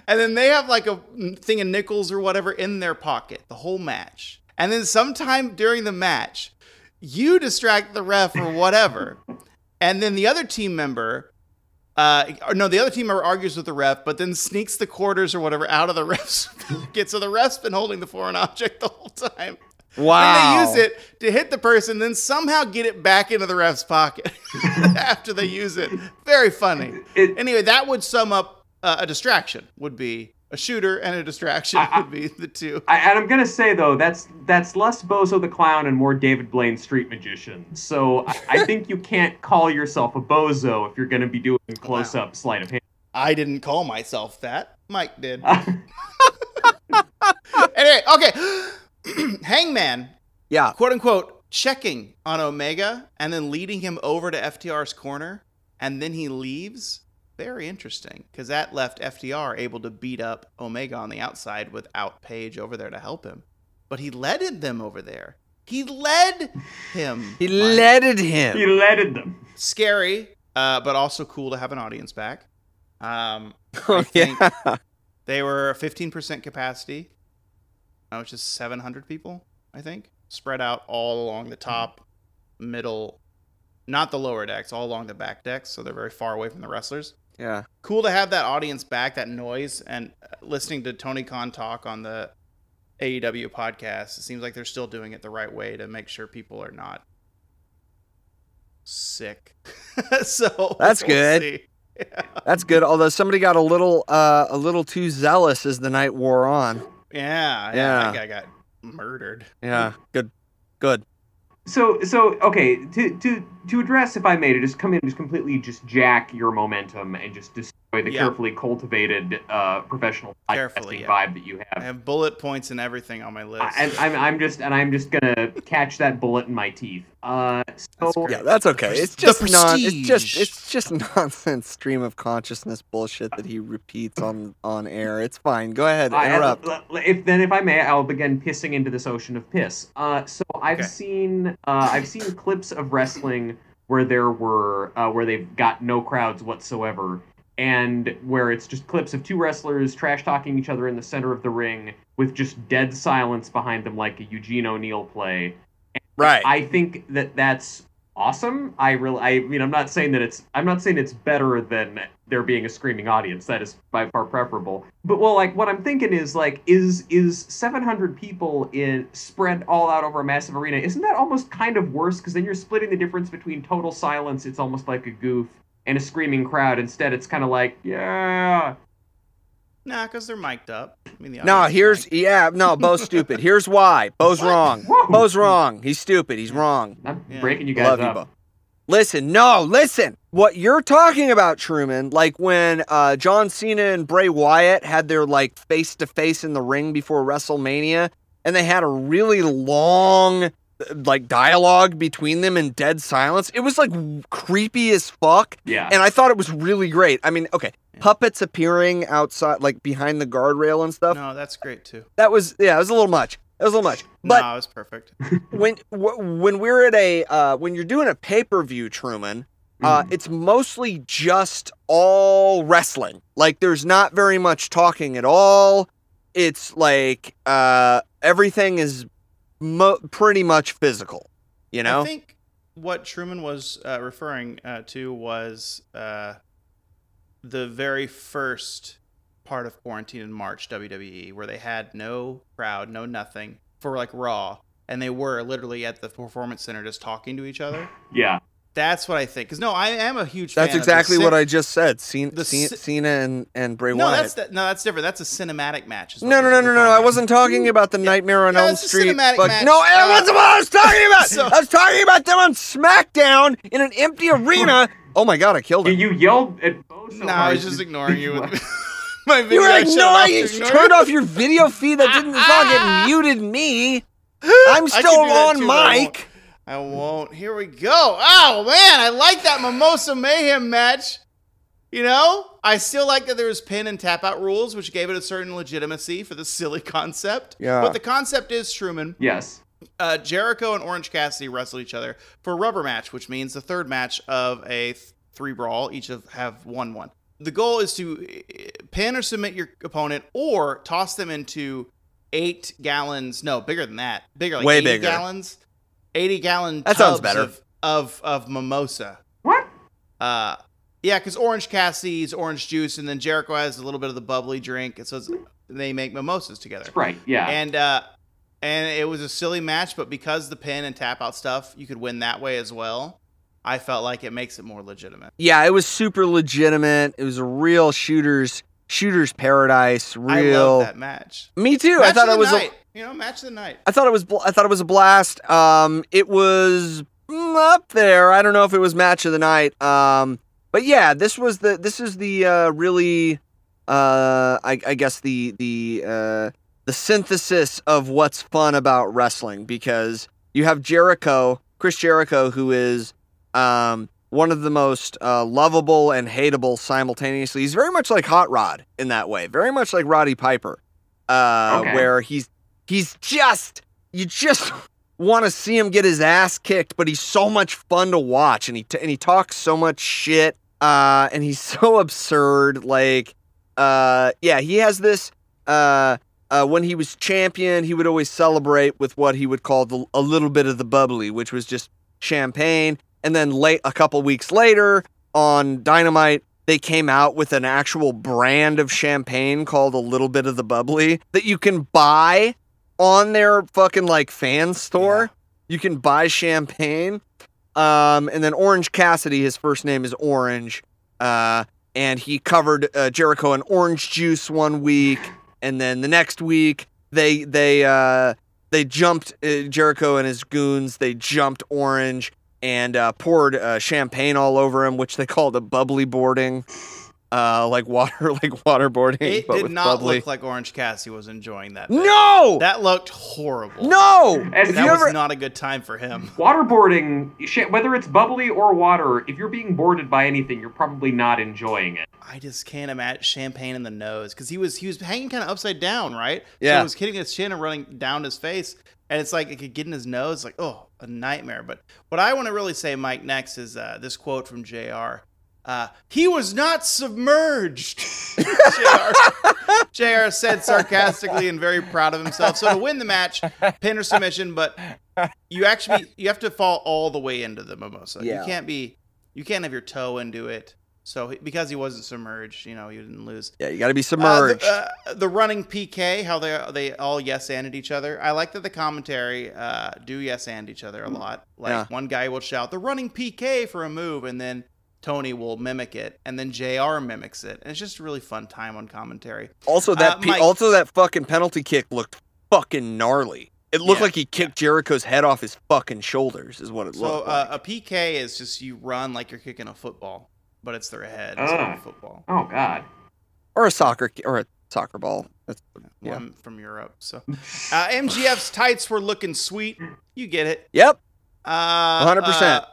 and then they have like a thing of nickels or whatever in their pocket the whole match, and then sometime during the match, you distract the ref or whatever. And then the other team member, uh, or no, the other team member argues with the ref, but then sneaks the quarters or whatever out of the ref's pocket. So the ref's been holding the foreign object the whole time. Wow. And they use it to hit the person, then somehow get it back into the ref's pocket after they use it. Very funny. It- anyway, that would sum up uh, a distraction. Would be a shooter and a distraction I- I- would be the two. I, and I'm gonna say though, that's that's less Bozo the clown and more David Blaine street magician. So I, I think you can't call yourself a bozo if you're gonna be doing close up sleight of hand. I didn't call myself that. Mike did. anyway, okay. Hangman, Yeah. quote unquote, checking on Omega and then leading him over to FTR's corner, and then he leaves. Very interesting, because that left FTR able to beat up Omega on the outside without Page over there to help him. But he led them over there. He led him. He Mike. him. he him. leaded them. Scary, uh, but also cool to have an audience back. Um, Oh, think- yeah. They were 15% capacity, uh, which is 700 people, I think, spread out all along the top, middle, not the lower decks, all along the back decks. So they're very far away from the wrestlers. Yeah. Cool to have that audience back, that noise, and uh, listening to Tony Khan talk on the AEW podcast. It seems like they're still doing it the right way to make sure people are not sick. so That's we'll good. Yeah. That's good. Although somebody got a little uh a little too zealous as the night wore on. Yeah, yeah, Yeah. That guy got murdered. Yeah. Good. Good. So so okay to to to address if I may to just come in and just completely just jack your momentum and just destroy the Yeah. carefully cultivated uh, professional Carefully, yeah. vibe that you have. I have. have bullet points and everything on my list. I- and I'm, I'm just and I'm just gonna catch that bullet in my teeth. Uh, so great. Yeah, that's okay. It's just non. It's just it's just nonsense stream of consciousness bullshit that he repeats on on air. It's fine. Go ahead. I- Interrupt. I- if then, if I may, I'll begin pissing into this ocean of piss. Uh, so I've Okay. seen uh, I've seen clips of wrestling where there were uh, where they've got no crowds whatsoever, and where it's just clips of two wrestlers trash talking each other in the center of the ring with just dead silence behind them, like a Eugene O'Neill play. Right. I think that that's awesome. I really, I mean, I'm not saying that it's, I'm not saying it's better than there being a screaming audience. That is by far preferable. But well, like what I'm thinking is like, is is 700 people in spread all out over a massive arena? Isn't that almost kind of worse? Because then you're splitting the difference between total silence. It's almost like a goof. And a screaming crowd. Instead, it's kind of like, yeah, Nah, because they're mic'd up. I mean, the No, here's mic'd. yeah, no, Beau's stupid. Here's why. Beau's wrong. Beau's wrong. He's stupid. He's wrong. I'm Yeah. breaking you guys Love you, up. Beau. Listen, no, listen. What you're talking about, Truman, like when uh, John Cena and Bray Wyatt had their like face to face in the ring before WrestleMania, and they had a really long like dialogue between them in dead silence. It was like creepy as fuck. Yeah. And I thought it was really great. I mean, okay, puppets appearing outside, like behind the guardrail and stuff. No, that's great too. That was yeah, it was a little much. It was a little much. But no, was perfect. when w- when we're at a uh, when you're doing a pay per view, Truman, uh, Mhm. it's mostly just all wrestling. Like there's not very much talking at all. It's like uh, everything is mo- pretty much physical. You know? I think what Truman was uh, referring uh, to was uh, the very first part of quarantine in March WWE, where they had no crowd, no nothing for like Raw, and they were literally at the Performance Center just talking to each other. yeah. That's what I think. Because no, I am a huge. That's fan exactly of the what I just said. Cena, the Cena, ci- Cena and and Bray No, Wyatt. that's that, no, that's different. That's a cinematic match. is No, no, no, no, no. I wasn't talking about the Nightmare on Yeah, Elm it's a Street. cinematic fuck- match. No, that Uh, wasn't what I was talking about. so- I was talking about them on SmackDown in an empty arena. Oh my god, I killed You, him. you yelled at Beau so No, I was just ignoring you. With my You were I like, no, I you ignore turned off your video feed that didn't fucking muted me. I'm still can do that on too, but I won't. mic. I won't. Here we go. Oh man, I like that Mimosa Mayhem match. You know, I still like that there was pin and tap out rules, which gave it a certain legitimacy for the silly concept. Yeah. But the concept is Truman. Yes. Uh, Jericho and Orange Cassidy wrestled each other for a rubber match, which means the third match of a th- three brawl. Each of have one one. The goal is to uh, pin or submit your opponent, or toss them into eight gallons. No, bigger than that. Bigger, like Way 80 bigger. gallons. Eighty gallon. That sounds better. Of, of of mimosa. What? Uh, yeah, because Orange Cassidy's orange juice, and then Jericho has a little bit of the bubbly drink, and so it's, they make mimosas together. Right. Yeah. And uh, and it was a silly match, but because the pin and tap out stuff, you could win that way as well. I felt like it makes it more legitimate. Yeah, it was super legitimate. It was a real shooters shooter's paradise. Real. I love that match. Me too. Match I thought it the was. A, night. You know, match of the night. I thought it was. bl- I thought it was a blast. Um, it was mm, up there. I don't know if it was match of the night. Um, but yeah, this was the. This is the uh, really. Uh, I, I guess the the uh, the synthesis of what's fun about wrestling because you have Jericho, Chris Jericho, who is um one of the most uh, lovable and hateable simultaneously. He's very much like Hot Rod in that way, very much like Roddy Piper, uh, Okay. where he's he's just you just want to see him get his ass kicked, but he's so much fun to watch, and he t- and he talks so much shit, uh, and he's so absurd. Like, uh, yeah, he has this. Uh, uh, when he was champion, he would always celebrate with what he would call the, a little bit of the bubbly, which was just champagne. And then late, a couple weeks later, on Dynamite, they came out with an actual brand of champagne called a little bit of the bubbly that you can buy on their fucking like fan store. You can buy champagne. Um, and then Orange Cassidy, his first name is Orange. Uh, and he covered uh, Jericho in orange juice one week, and then the next week they they uh, they jumped uh, Jericho and his goons. They jumped Orange and uh, poured uh, champagne all over him, which they called a bubbly boarding, uh, like water like waterboarding. It but did not bubbly. look like Orange Cassidy was enjoying that. bit. no, that looked horrible. no. As If that was ever- not a good time for him. Waterboarding, whether it's bubbly or water, if you're being boarded by anything, you're probably not enjoying it. I just can't imagine champagne in the nose because he was he was hanging kind of upside down, right? Yeah, So Yeah. it was hitting his chin and running down his face, and it's like it could get in his nose. Like oh, a nightmare. But what I want to really say, Mike, next is uh, this quote from JR Uh, he was not submerged. JR, said sarcastically and very proud of himself. So to win the match, pin or submission, but you actually you have to fall all the way into the mimosa. Yeah. You can't be you can't have your toe into it. So because he wasn't submerged, you know, you didn't lose. Yeah, you got to be Uh, submerged. the, uh, the running PK, how they they all yes anded each other. I like that the commentary uh, do yes and each other a lot. Like Yeah. one guy will shout the running PK for a move, and then Tony will mimic it, and then JR mimics it, and it's just a really fun time on commentary. also, that uh, pe- Mike- also that fucking penalty kick looked fucking gnarly. It looked Yeah, like he kicked Jericho's head off his fucking shoulders. Is what it So looked uh, like. a PK is just you run like you're kicking a football, but it's their head instead of Ah. a football. Oh God. or a soccer or a soccer ball. That's, Well, yeah. I'm from Europe, so uh, MJF's tights were looking sweet. You get it. Yep. Uh, 100%. uh,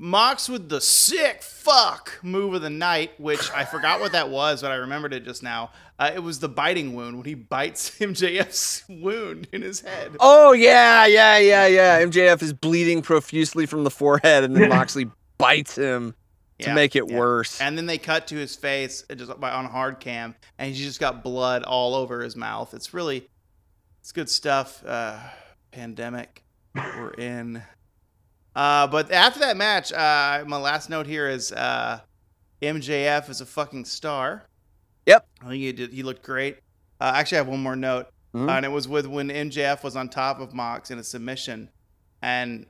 Mox with the sick fuck move of the night, which I forgot what that was, but I remembered it just now. Uh, it was the biting wound when he bites MJF's wound in his head. Oh yeah, yeah, yeah, yeah. MJF is bleeding profusely from the forehead, and then Moxley bites him to Yeah, make it yeah. worse. And then they cut to his face uh, just on hard cam, and he's just got blood all over his mouth. It's really, it's good stuff. Uh, pandemic, we're in. Uh, but after that match, uh, my last note here is uh, MJF is a fucking star. Yep. I think he did. He looked great. Uh, actually, I have one more note, Mhm. uh, and it was with when MJF was on top of Mox in a submission, and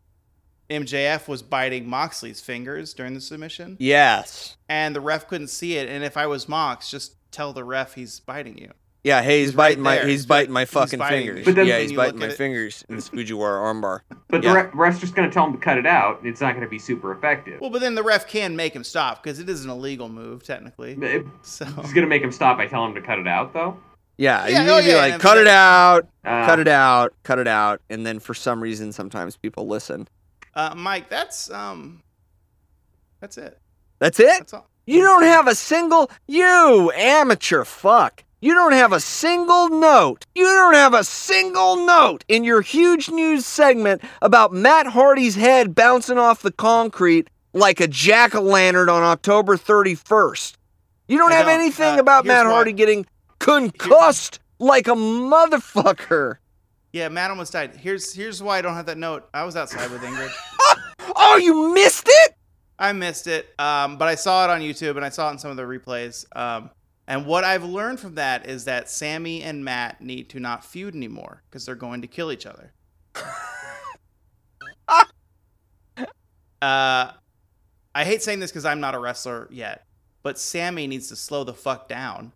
MJF was biting Moxley's fingers during the submission yes. and the ref couldn't see it. And if I was Mox, just tell the ref he's biting you. Yeah. Hey, he's, He's right biting my there. he's He's biting my fucking biting fingers. me. But then- yeah, he's you biting look my at it- fingers in this Fujiwara armbar. But Yeah. the re- ref's just gonna tell him to cut it out. It's not gonna be super effective. Well, but then the ref can make him stop because it is an illegal move technically. It- So He's gonna make him stop by telling him to cut it out, though. Yeah, Yeah, you oh, to be yeah, like, and cut it out, Uh, cut it out, cut it out, and then for some reason, sometimes people listen. uh, Mike, that's um, that's it. That's it. That's all. You don't have a single, you amateur fuck. You don't have a single note. You don't have a single note in your huge news segment about Matt Hardy's head bouncing off the concrete like a jack o' lantern on October 31st. You don't I have don't. anything Uh, about here's Matt why. Hardy getting concussed like a motherfucker. Yeah, Matt almost died. Here's here's why I don't have that note. I was outside with Ingrid. Oh, you missed it? I missed it, um, but I saw it on YouTube and I saw it in some of the replays. Um, and what I've learned from that is that Sammy and Matt need to not feud anymore because they're going to kill each other. uh, I hate saying this because I'm not a wrestler yet, but Sammy needs to slow the fuck down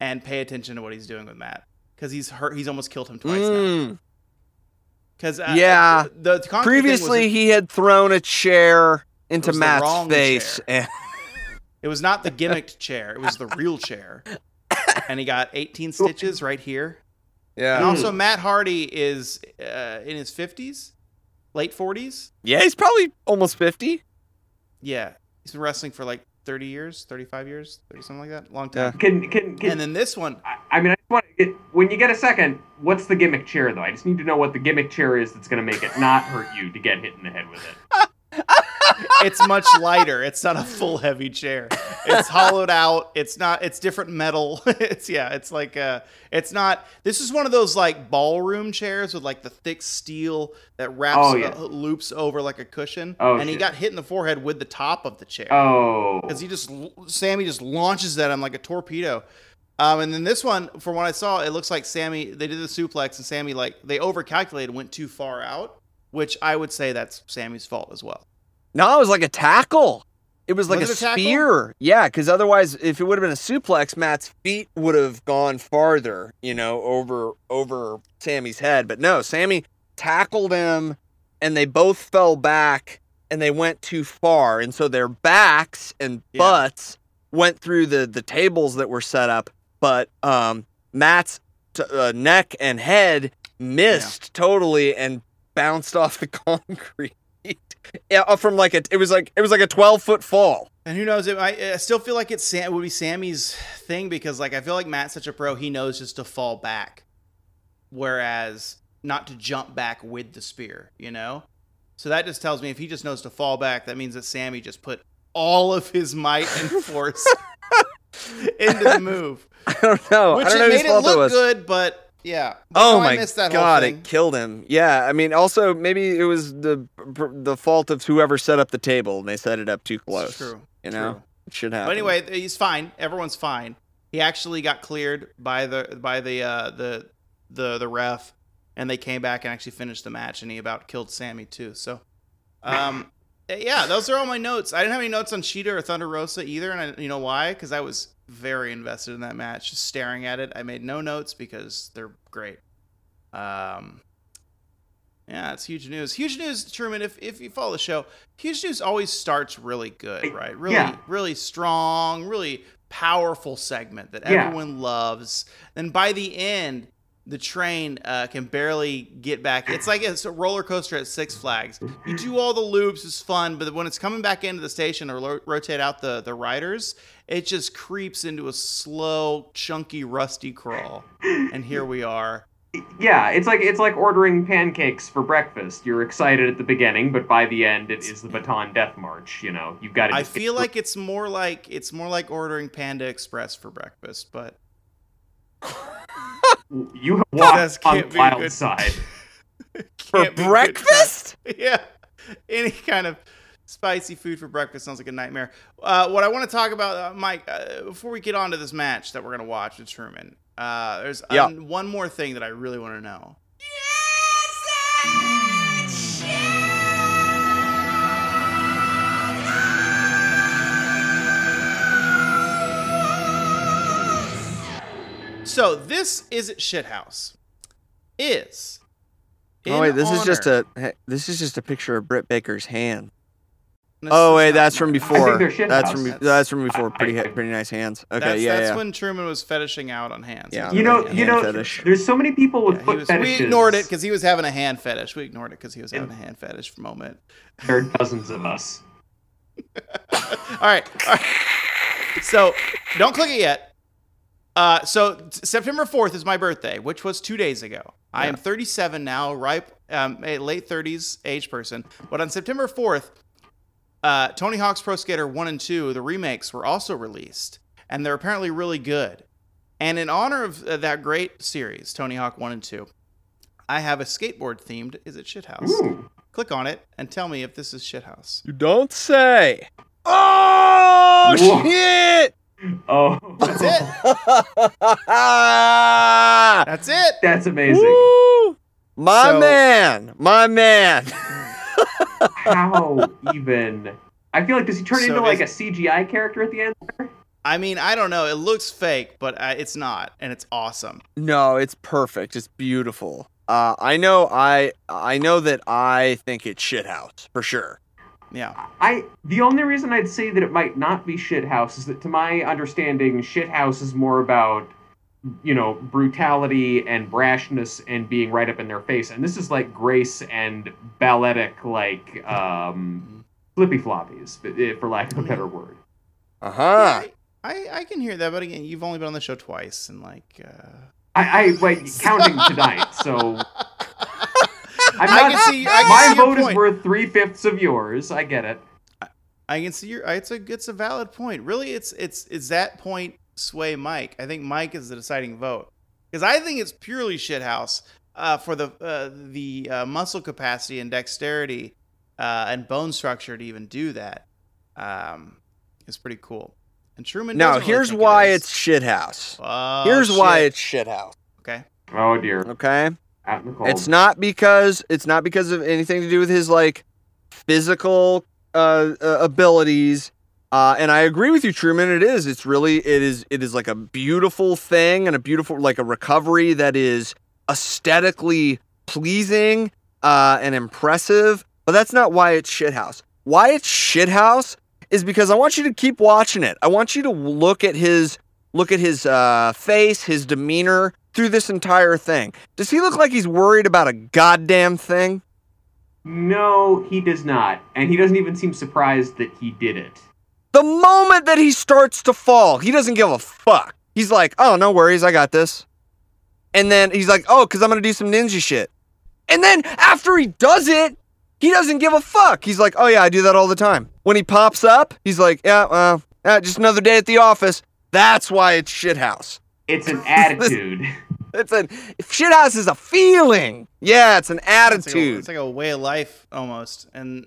and pay attention to what he's doing with Matt because he's hurt. He's almost killed him twice now. Mm. Because uh, Yeah. the, the thing was- Previously, he had thrown a chair into Matt's face, chair. and It was not the gimmicked chair. It was the real chair. And he got 18 stitches right here. Yeah. And also, Matt Hardy is uh, in his 50s, late 40s. yeah, he's probably almost fifty. Yeah. He's been wrestling for like 30 years, 35 years, 30 something like that. Long time. Can can, can And then this one, I, I mean, I just want to get when you get a second. What's the gimmick chair though? I just need to know what the gimmick chair is that's gonna make it not hurt you to get hit in the head with it. it's much lighter. It's not a full heavy chair. It's hollowed out. It's not. It's different metal. it's yeah. It's like uh. It's not. This is one of those like ballroom chairs with like the thick steel that wraps Oh, yeah. uh, loops over like a cushion. Oh, and he got hit in the forehead with the top of the chair. Oh, because he just Sammy just launches at him like a torpedo. Um, and then this one, from what I saw, it looks like Sammy. They did the suplex, and Sammy like they overcalculated, went too far out, which I would say that's Sammy's fault as well. No, it was like a tackle. It was like Was a it a spear. Yeah, because otherwise, if it would have been a suplex, Matt's feet would have gone farther, you know, over over Sammy's head. But no, Sammy tackled him, and they both fell back, and they went too far, and so their backs and Yeah. butts went through the the tables that were set up, but um, Matt's t- uh, neck and head missed totally and bounced off the concrete. Yeah, up from like a it was like it was like a twelve foot fall. And who knows? It, I, I still feel like it's Sam, it would be Sammy's thing because like I feel like Matt's such a pro, he knows just to fall back, whereas not to jump back with the spear. You know, so that just tells me if he just knows to fall back, that means that Sammy just put all of his might and force into the move, I don't know. which I don't know it whose made it look good, but yeah. Oh my missed that god, it killed him. Yeah, I mean, also maybe it was the the fault of whoever set up the table and they set it up too close. It's true. You know, True. it should happen. But anyway, he's fine. Everyone's fine. He actually got cleared by the by the uh, the the the ref, and they came back and actually finished the match, and he about killed Sammy too. So, um, yeah, those are all my notes. I didn't have any notes on Shida or Thunder Rosa either, and I, you know why? Because I was very invested in that match, just staring at it. I made no notes because they're great. Um, yeah, it's huge news. Huge news, Truman. If if you follow the show, huge news always starts really good, right? Really, Yeah. really strong, really powerful segment that Yeah. everyone loves. And by the end, the train uh, can barely get back. It's like it's a roller coaster at Six Flags. You do all the loops, it's fun, but when it's coming back into the station or lo- rotate out the the riders, it just creeps into a slow, chunky, rusty crawl. And here we are. Yeah, it's like it's like ordering pancakes for breakfast. You're excited at the beginning, but by the end, it is the Bataan Death March. You know, you've got to. I feel like it's more like it's more like ordering Panda Express for breakfast, but you have That's walked on the wild good- side. for can't be good breakfast? yeah, any kind of spicy food for breakfast sounds like a nightmare. Uh, what I want to talk about, uh, Mike, uh, before we get on to this match that we're gonna watch with Truman, uh, there's Yeah. um, one more thing that I really want to know. So this is it shithouse is. Oh wait, in this is just a this is just a picture of Britt Baker's hand. Oh wait, that's from I before. think That's from That's- that's from before. Pretty I- pretty nice hands. Okay, That's, yeah, that's yeah. when Truman was fetishing out on hands. Yeah. You know, having you know, fetish. there's so many people with Yeah, foot was- fetishes. we ignored it because he was having a hand fetish. We ignored it because he was having a hand fetish for a moment. there are dozens of us. all, right, all right. So don't click it yet. Uh, so t- September 4th is my birthday, which was two days ago. I am 37 now, ripe, um, a late 30s age person. But on September 4th, uh, Tony Hawk's Pro Skater 1 and 2, the remakes, were also released. And they're apparently really good. And in honor of uh, that great series, Tony Hawk 1 and 2, I have a skateboard themed Is It Shithouse? Ooh. Click on it and tell me if this is Shithouse. You don't say. Oh Whoa. shit! Oh, That's it. That's it. that's amazing. Woo! My So- man, my man. How even? I feel like does he turn So into like a CGI character at the end? I mean, I don't know. It looks fake, but uh, it's not, and it's awesome. No, it's perfect. It's beautiful. Uh, I know. I I know that I think it's shithouse for sure. Yeah. I the only reason I'd say that it might not be shithouse is that to my understanding, shithouse is more about you know brutality and brashness and being right up in their face, and this is like grace and balletic like um, flippy floppies, eh, for lack of a better word. Uh huh. I, I can hear that, but again, you've only been on the show twice, and like, uh... I, I wait counting tonight, so I'm I not. can see. I can my see vote is worth three fifths of yours. I get it. I can see your. It's a it's a valid point. Really, it's it's is that point sway Mike? I think Mike is the deciding vote because I think it's purely shithouse uh, for the uh, the uh, muscle capacity and dexterity uh, and bone structure to even do that. Um, is pretty cool. And Truman. Now doesn't really here's it why is. it's shithouse. Oh, here's why shit. it's shithouse. okay. Oh dear, Okay. Out in the cold. It's not because it's not because of anything to do with his like physical uh, uh, abilities. Uh, and I agree with you, Truman. It is. It's really. It is. It is like a beautiful thing and a beautiful like a recovery that is aesthetically pleasing uh, and impressive. But that's not why it's shithouse. Why it's shithouse is because I want you to keep watching it. I want you to look at his look at his uh, face, his demeanor through this entire thing. Does he look like he's worried about a goddamn thing? No, he does not, and he doesn't even seem surprised that he did it. The moment that he starts to fall, he doesn't give a fuck. He's like, oh, no worries, I got this. And then he's like, oh, because I'm going to do some ninja shit. And then after he does it, He doesn't give a fuck. He's like, oh yeah, I do that all the time. When he pops up, he's like, yeah, well, uh, just another day at the office. That's why it's shithouse. It's an attitude. It's an shithouse is a feeling. Yeah, it's an It's like, a, attitude. it's like a way of life almost, and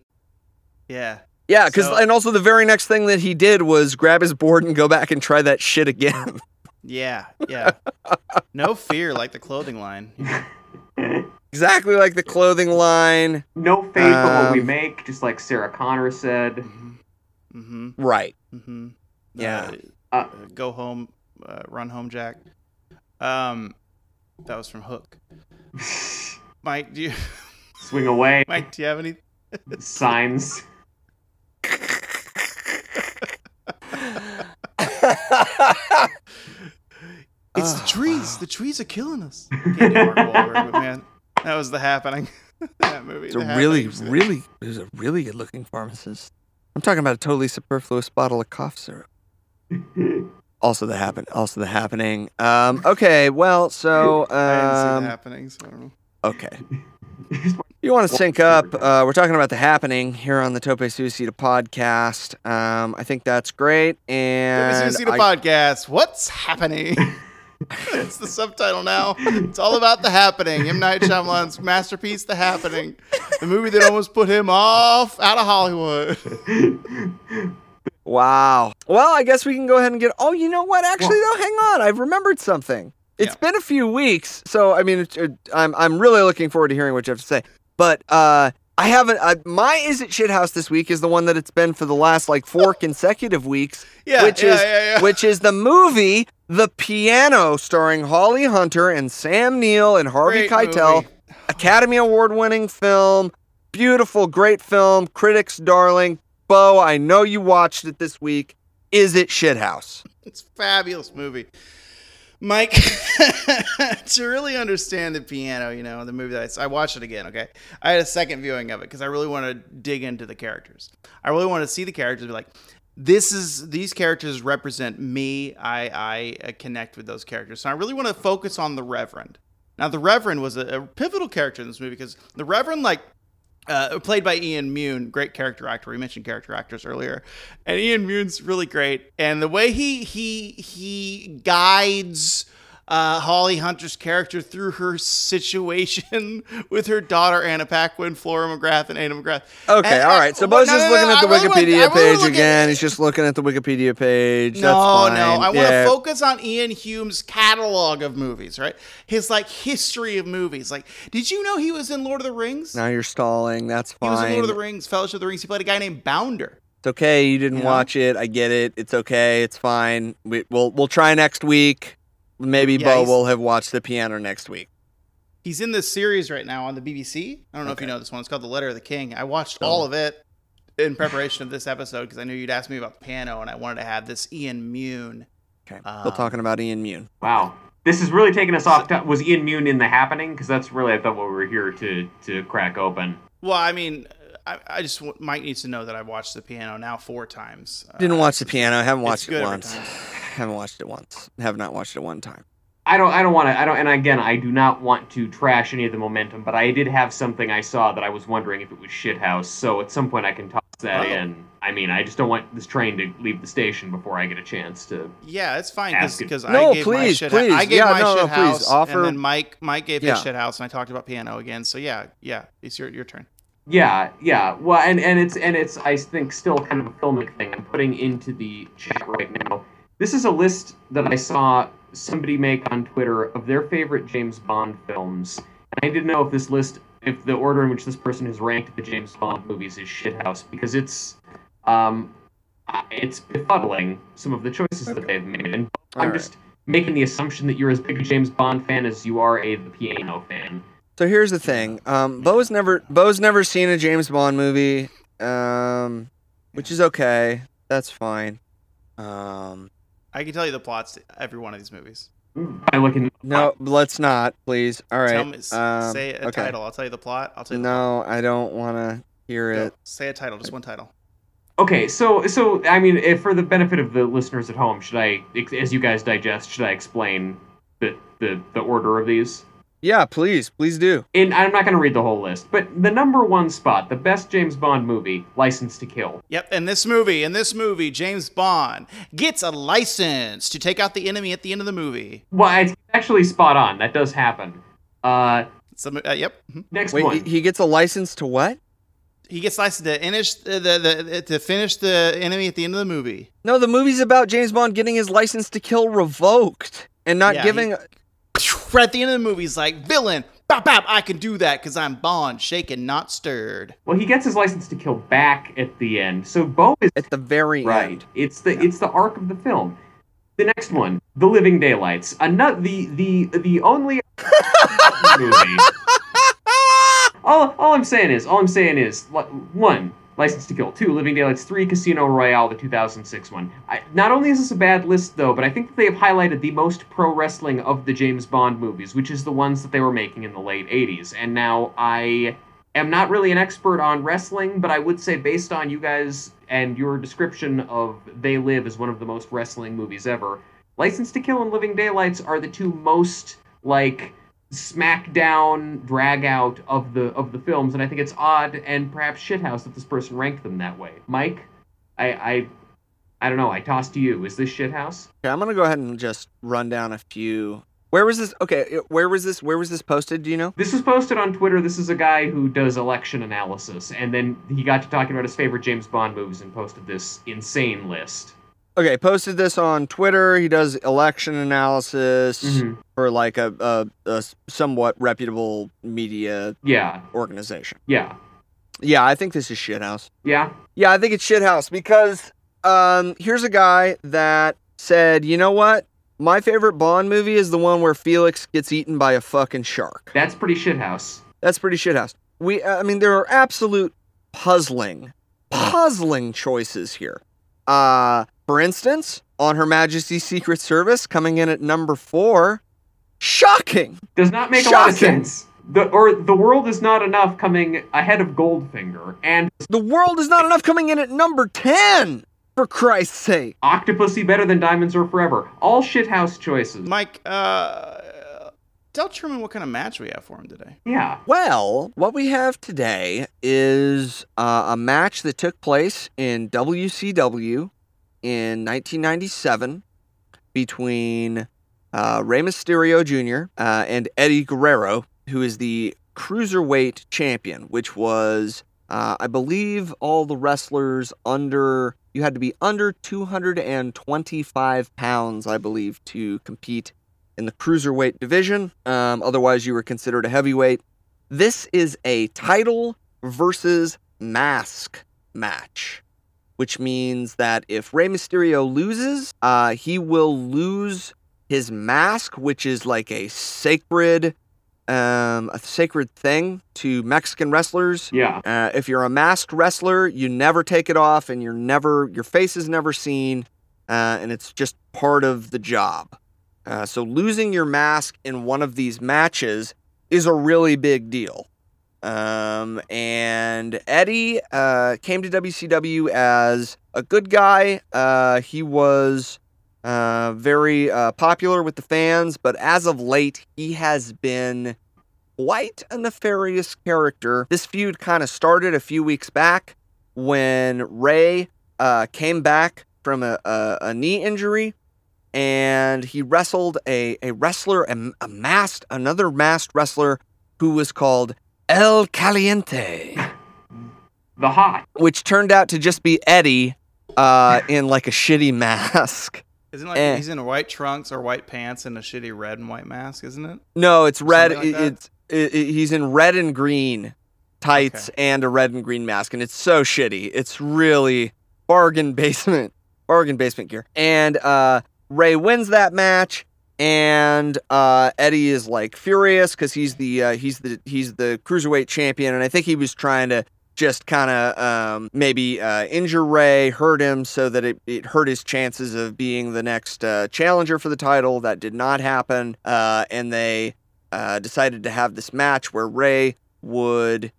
yeah, yeah, because so- and also the very next thing that he did was grab his board and go back and try that shit again. yeah, yeah. no fear, like the clothing line. exactly like the clothing line. no faith in what we Um, make, just like Sarah Connor said. Mm-hmm. Right. Mm-hmm. Yeah. Uh, Uh, go home, uh, run home, Jack. Um, that was from Hook. Mike, do you, Swing away. Mike, do you have any? Signs. It's the Oh, trees. The trees are killing us. Can't do Mark Wahlberg, but man, that was the happening. that movie. It's a really, Happenings. really, it was a really good looking pharmacist. I'm talking about a totally superfluous bottle of cough syrup. Also the happen, also the happening. Um, okay, well, so I hadn't seen um, the happenings. I don't know. okay. You want to sync up? Uh, we're talking about the happening here on the Tope Suicida podcast. Um, I think that's great, and see the I- podcast. What's happening? it's the subtitle now. It's all about the happening. M Night Shyamalan's masterpiece, The Happening, the movie that almost put him off out of Hollywood. Wow. Well, I guess we can go ahead and get. Oh, you know what? Actually, though, hang on. I've remembered something. It's Yeah. been a few weeks, so I mean, it's, it, I'm I'm really looking forward to hearing what you have to say. But uh, I haven't. Uh, my is it shithouse this week is the one that it's been for the last like four consecutive weeks. Yeah, which yeah, is yeah, yeah. which is the movie The Piano, starring Holly Hunter and Sam Neill and Harvey Great Keitel. movie. Academy Award winning film. Beautiful, great film. Critics' darling. Beau, I know you watched it this week. Is it shithouse? It's fabulous movie. Mike, to really understand the piano, you know, the movie that I, I, watched it again, okay? I had a second viewing of it because I really want to dig into the characters. I really want to see the characters be like, this is, these characters represent me. I, I uh, connect with those characters. So I really want to focus on the Reverend. Now, the Reverend was a, a pivotal character in this movie because the Reverend, like, uh, played by Ian Mune, great character actor. We mentioned character actors earlier, and Ian Mune's really great. And the way he he he guides uh, Holly Hunter's character through her situation with her daughter Anna Paquin, Flora McGrath, and Ada McGrath. Okay, And all I- right. So well, Beau's no, just no, looking no, at the I Wikipedia really page look at- again. He's just looking at the Wikipedia page. No, That's fine. no. I want Yeah. to focus on Ian Mune's catalog of movies, right? His like history of movies. Like, did you know he was in Lord of the Rings? Now you're stalling. That's fine. He was in. Lord of the Rings, Fellowship of the Rings. He played a guy named Bounder. It's okay. You didn't You watch it. I get it. It's okay. It's fine. We, we'll we'll try next week. Maybe Yeah, Beau will have watched the piano next week. He's in this series right now on the BBC. I don't know if you know this one. It's called The Letter of the King. I watched all of it in preparation of this episode because I knew you'd ask me about the piano and I wanted to have this Ian Mune. Okay. Um, Still talking about Ian Mune. Wow. This is really taking us off. To- was Ian Mune in the happening? Because that's really I thought what we were here to to crack open. Well, I mean, I, I just want- Mike needs to know that I've watched the piano now four times. Uh, Didn't watch the piano. I haven't watched it every once. Time. haven't watched it once. Have not watched it one time. I don't I don't want to I don't and again I do not want to trash any of the momentum, but I did have something I saw that I was wondering if it was shithouse. So at some point I can toss that Oh. in. I mean, I just don't want this train to leave the station before I get a chance to. Yeah, it's fine Ask it. because No, I gave my please, shit. please. I gave Yeah, my no, no, shit please, house, offer- and then Mike Mike gave Yeah. his shit house, and I talked about piano again. So yeah, yeah, it's your your turn. Yeah, yeah. Well, and and it's and it's I think still kind of a filmic thing. I'm putting into the chat right now. This is a list that I saw somebody make on Twitter of their favorite James Bond films. And I didn't know if this list, if the order in which this person has ranked the James Bond movies is shithouse because it's, um, it's befuddling some of the choices that they've made. And I'm All right. just making the assumption that you're as big a James Bond fan as you are a the piano fan. So here's the thing. Um, Beau's never Beau's never seen a James Bond movie, um, which is okay. That's fine. Um, I can tell you the plots to every one of these movies. By looking, no, let's not, please. All right. Tell me, um, say a okay. title. I'll tell you the plot. I'll tell you. No, I don't want to hear The it. Go. Say a title. Just one title. Okay, so so I mean, if for the benefit of the listeners at home, should I, as you guys digest, should I explain the the, the order of these? Yeah, please, please do. And I'm not going to read the whole list, but the number one spot, the best James Bond movie, License to Kill. Yep, in this movie, in this movie, James Bond gets a license to take out the enemy at the end of the movie. Well, it's actually spot on. That does happen. Uh, So, uh, yep. mhm. next Wait, one. he- he gets a license to what? He gets license to finish the, the, the to finish the enemy at the end of the movie. No, the movie's about James Bond getting his license to kill revoked and not Yeah, giving. Right at the end of the movie, he's like, villain, bap, bap, I can do that because I'm Bond, shaken, not stirred. well, he gets his license to kill back at the end. So Beau is at the very right. end. It's the it's the arc of the film. The next one, The Living Daylights. Another the the the only movie. All, all I'm saying is, all I'm saying is, li- one, License to Kill. Two, Living Daylights. Three, Casino Royale, the 2006 one. I, not only is this a bad list, though, but I think that they have highlighted the most pro wrestling of the James Bond movies, which is the ones that they were making in the late 80s. And now I am not really an expert on wrestling, but I would say, based on you guys and your description of They Live as one of the most wrestling movies ever, License to Kill and Living Daylights are the two most, like, smackdown drag out of the of the films and i think it's odd and perhaps shithouse that this person ranked them that way mike i i i don't know i toss to you is this shithouse Okay, I'm gonna go ahead and just run down a few. Where was this? Okay, where was this? Where was this posted? Do you know? this was posted on twitter this is a guy who does election analysis and then he got to talking about his favorite james bond movies and posted this insane list Okay, posted this on Twitter. He does election analysis Mhm. for like a, a, a somewhat reputable media yeah organization. yeah Yeah, I think this is shithouse. yeah Yeah, I think it's shithouse because um, here's a guy that said, you know what? My favorite Bond movie is the one where Felix gets eaten by a fucking shark. that's pretty shithouse That's pretty shithouse. We, I mean, there are absolute puzzling, puzzling choices here. Uh, for instance, on Her Majesty's Secret Service, coming in at number four, shocking. does not make a lot of sense the or the world is not enough coming ahead of goldfinger and The world is not enough coming in at number ten. For Christ's sake. octopussy better than diamonds are forever all shithouse choices Mike, uh, tell Truman what kind of match we have for him today. yeah Well, what we have today is uh, a match that took place in WCW in 1997 between uh, Rey Mysterio Jr. Uh, and Eddie Guerrero, who is the cruiserweight champion, which was, uh, I believe, all the wrestlers under. You had to be under 225 pounds, I believe, to compete in the cruiserweight division. Um, otherwise, you were considered a heavyweight. This is a title versus mask match, which means that if Rey Mysterio loses, uh, he will lose his mask, which is like a sacred, um, a sacred thing to Mexican wrestlers. yeah Uh, if you're a masked wrestler, you never take it off, and you're never your face is never seen, uh, and it's just part of the job. Uh, so losing your mask in one of these matches is a really big deal. Um, and Eddie uh, came to WCW as a good guy. Uh, he was uh, very uh, popular with the fans, but as of late, he has been quite a nefarious character. This feud kind of started a few weeks back when Rey uh, came back from a, a, a knee injury and he wrestled a, a wrestler, a, a masked, another masked wrestler who was called El Caliente, the hot which turned out to just be Eddie uh, in like a shitty mask. Isn't like Eh. he's in white trunks or white pants and a shitty red and white mask, isn't it? No, it's red. Like it- it's it, it- he's in red and green tights Okay. and a red and green mask, and it's so shitty. It's really bargain basement, bargain basement gear. And uh, Rey wins that match, and uh, Eddie is like furious because he's the uh, he's the he's the cruiserweight champion, and I think he was trying to just kind of um, maybe uh, injure Rey, hurt him, so that it, it hurt his chances of being the next uh, challenger for the title. That did not happen, uh, and they uh, decided to have this match where Rey would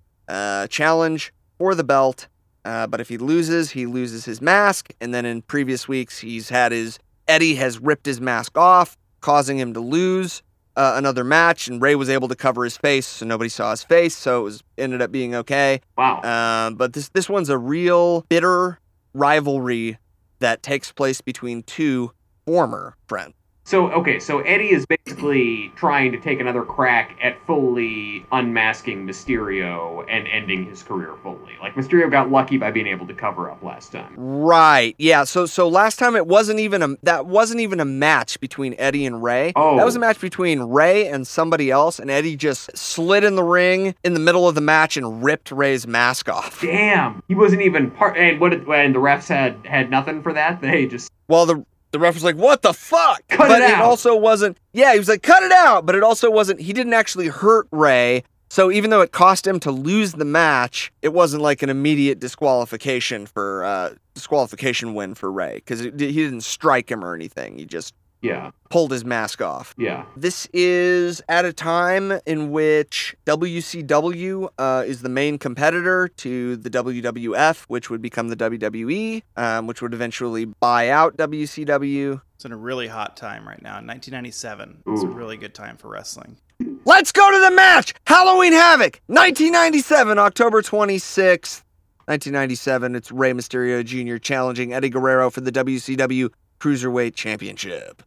challenge for the belt. But if he loses, he loses his mask. And then in previous weeks, he's had his Eddie has ripped his mask off, causing him to lose. uh, another match, and Rey was able to cover his face, so nobody saw his face, so it was ended up being okay. Wow. Um, but this this one's a real bitter rivalry that takes place between two former friends. So okay, so Eddie is basically trying to take another crack at fully unmasking Mysterio and ending his career fully. Like Mysterio got lucky by being able to cover up last time. Right. Yeah. So so last time it wasn't even a that wasn't even a match between Eddie and Rey. Oh. That was a match between Rey and somebody else, and Eddie just slid in the ring in the middle of the match and ripped Rey's mask off. Damn, he wasn't even part. And what? Did, and the refs had had nothing for that. They just Well, the the ref was like, "What the fuck?" Cut but it out. also wasn't. Yeah, he was like, "Cut it out," but it also wasn't. He didn't actually hurt Rey. So even though it cost him to lose the match, it wasn't like an immediate disqualification for uh, disqualification win for Rey because he didn't strike him or anything. He just yeah pulled his mask off. yeah. This is at a time in which WCW uh, is the main competitor to the WWF, which would become the WWE, um, which would eventually buy out WCW. It's in a really hot time right now. In 1997, it's a really good time for wrestling. Let's go to the match! Halloween Havoc, 1997, October 26th. 1997, it's Rey Mysterio Jr. challenging Eddie Guerrero for the WCW Cruiserweight Championship.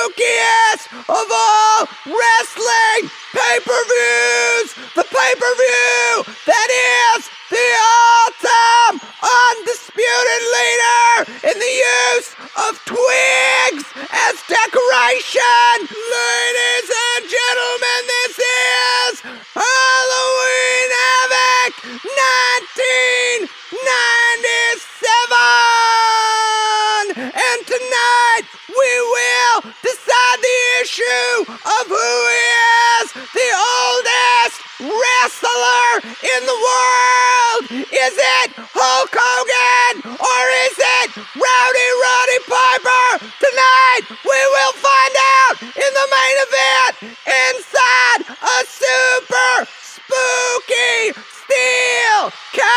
Spookiest of all wrestling pay-per-views, the pay-per-view that is the all-time undisputed leader in the use of twigs as decoration. Ladies and gentlemen, this is Halloween Havoc 1997. Issue of who is the oldest wrestler in the world. Is it Hulk Hogan or is it Rowdy Roddy Piper? Tonight we will find out in the main event inside a super spooky steel cage.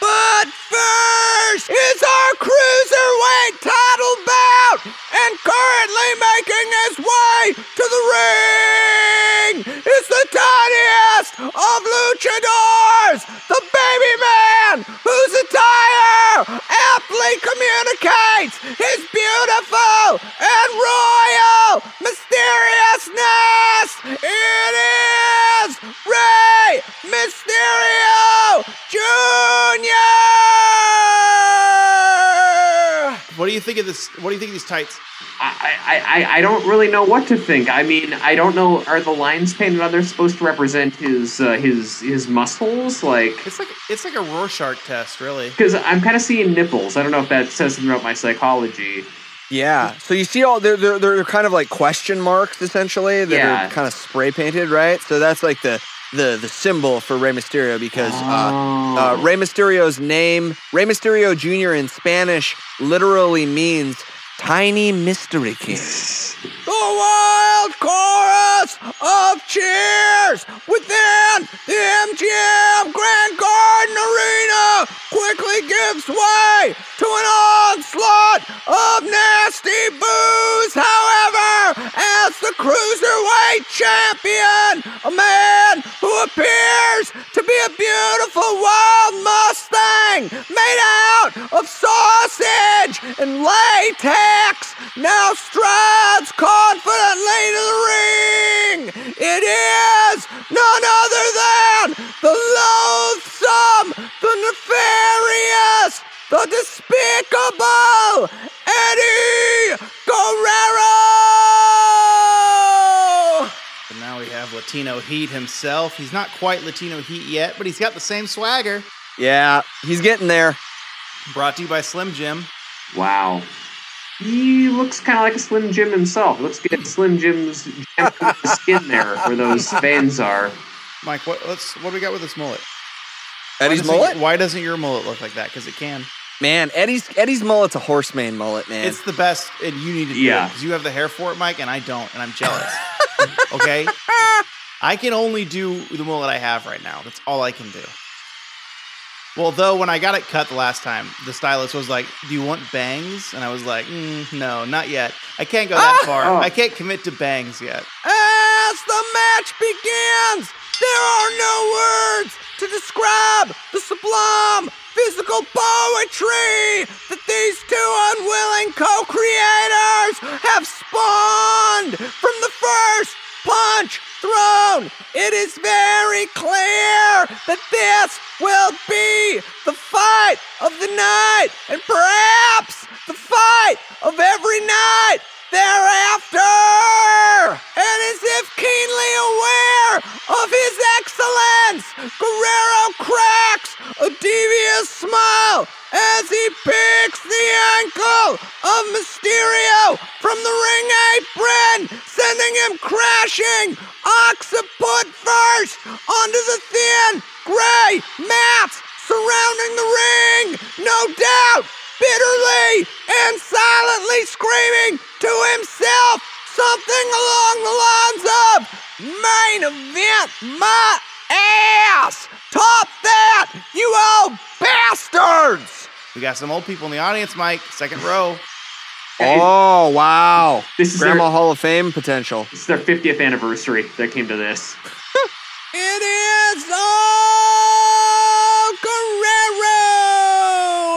But first is our cruiserweight title bout, and currently making his way to the ring is the tiniest of luchadors, the baby man whose attire aptly communicates his beautiful and royal mysteriousness. It is Rey Mysterio Jr. What do you think of this? What do you think of these tights? I, I, I- I don't really know what to think. I mean, I don't know. Are the lines painted on there supposed to represent his uh, his his muscles? Like, It's like it's like a Rorschach test, really. because I'm kind of seeing nipples. I don't know if that says something about my psychology. Yeah. So you see all they're they're, they're kind of like question marks essentially that Yeah. are kind of spray painted, right? So that's like the the the symbol for Rey Mysterio because uh, Oh. uh, Rey Mysterio's name, Rey Mysterio Jr. in Spanish, literally means tiny mystery king. The wild chorus of cheers within the MGM Grand Garden Arena quickly gives way to an onslaught of nasty boos. However, as the cruiserweight champion, a man who appears to be a beautiful wild Mustang made out of sausage and latex, now strides confidently to the ring. It is none other than the loathsome, the nefarious, the despicable Eddie Guerrero. But now we have Latino Heat himself. He's not quite Latino Heat yet, but he's got the same swagger. Yeah, he's getting there. Brought to you by Slim Jim. Wow. He looks kind of like a Slim Jim himself. Looks good. Slim Jim's skin there where those veins are. Mike, what let's what do we got with this mullet? Eddie's why doesn't- mullet? Why doesn't your mullet look like that? Because it can. Man, Eddie's Eddie's mullet's a horsemane mullet, man. It's the best, and you need to do Yeah. it because you have the hair for it, Mike, and I don't, and I'm jealous. okay, I can only do the mullet I have right now. That's all I can do. Well, though, when I got it cut the last time, the stylist was like, "Do you want bangs?" And I was like, mm, "No, not yet. I can't go that far. Oh. I can't commit to bangs yet." As the match begins, there are no words to describe the sublime physical poetry that these two unwilling co-creators have spawned from the first punch thrown. It is very clear that this will be the fight of the night and perhaps the fight of every night thereafter. And as if keenly aware of his excellence, Guerrero cracks a devious smile as he picks the ankle of Mysterio from the ring apron, sending him crashing occiput first onto the thin gray mats surrounding the ring. No doubt, bitterly and silently screaming to himself something along the lines of main event my ass. Top that, you old bastards. We got some old people in the audience, Mike. Second row. Oh, wow. This is Grandma their, Hall of Fame potential. this is their 50th anniversary that came to this. It is all Guerrero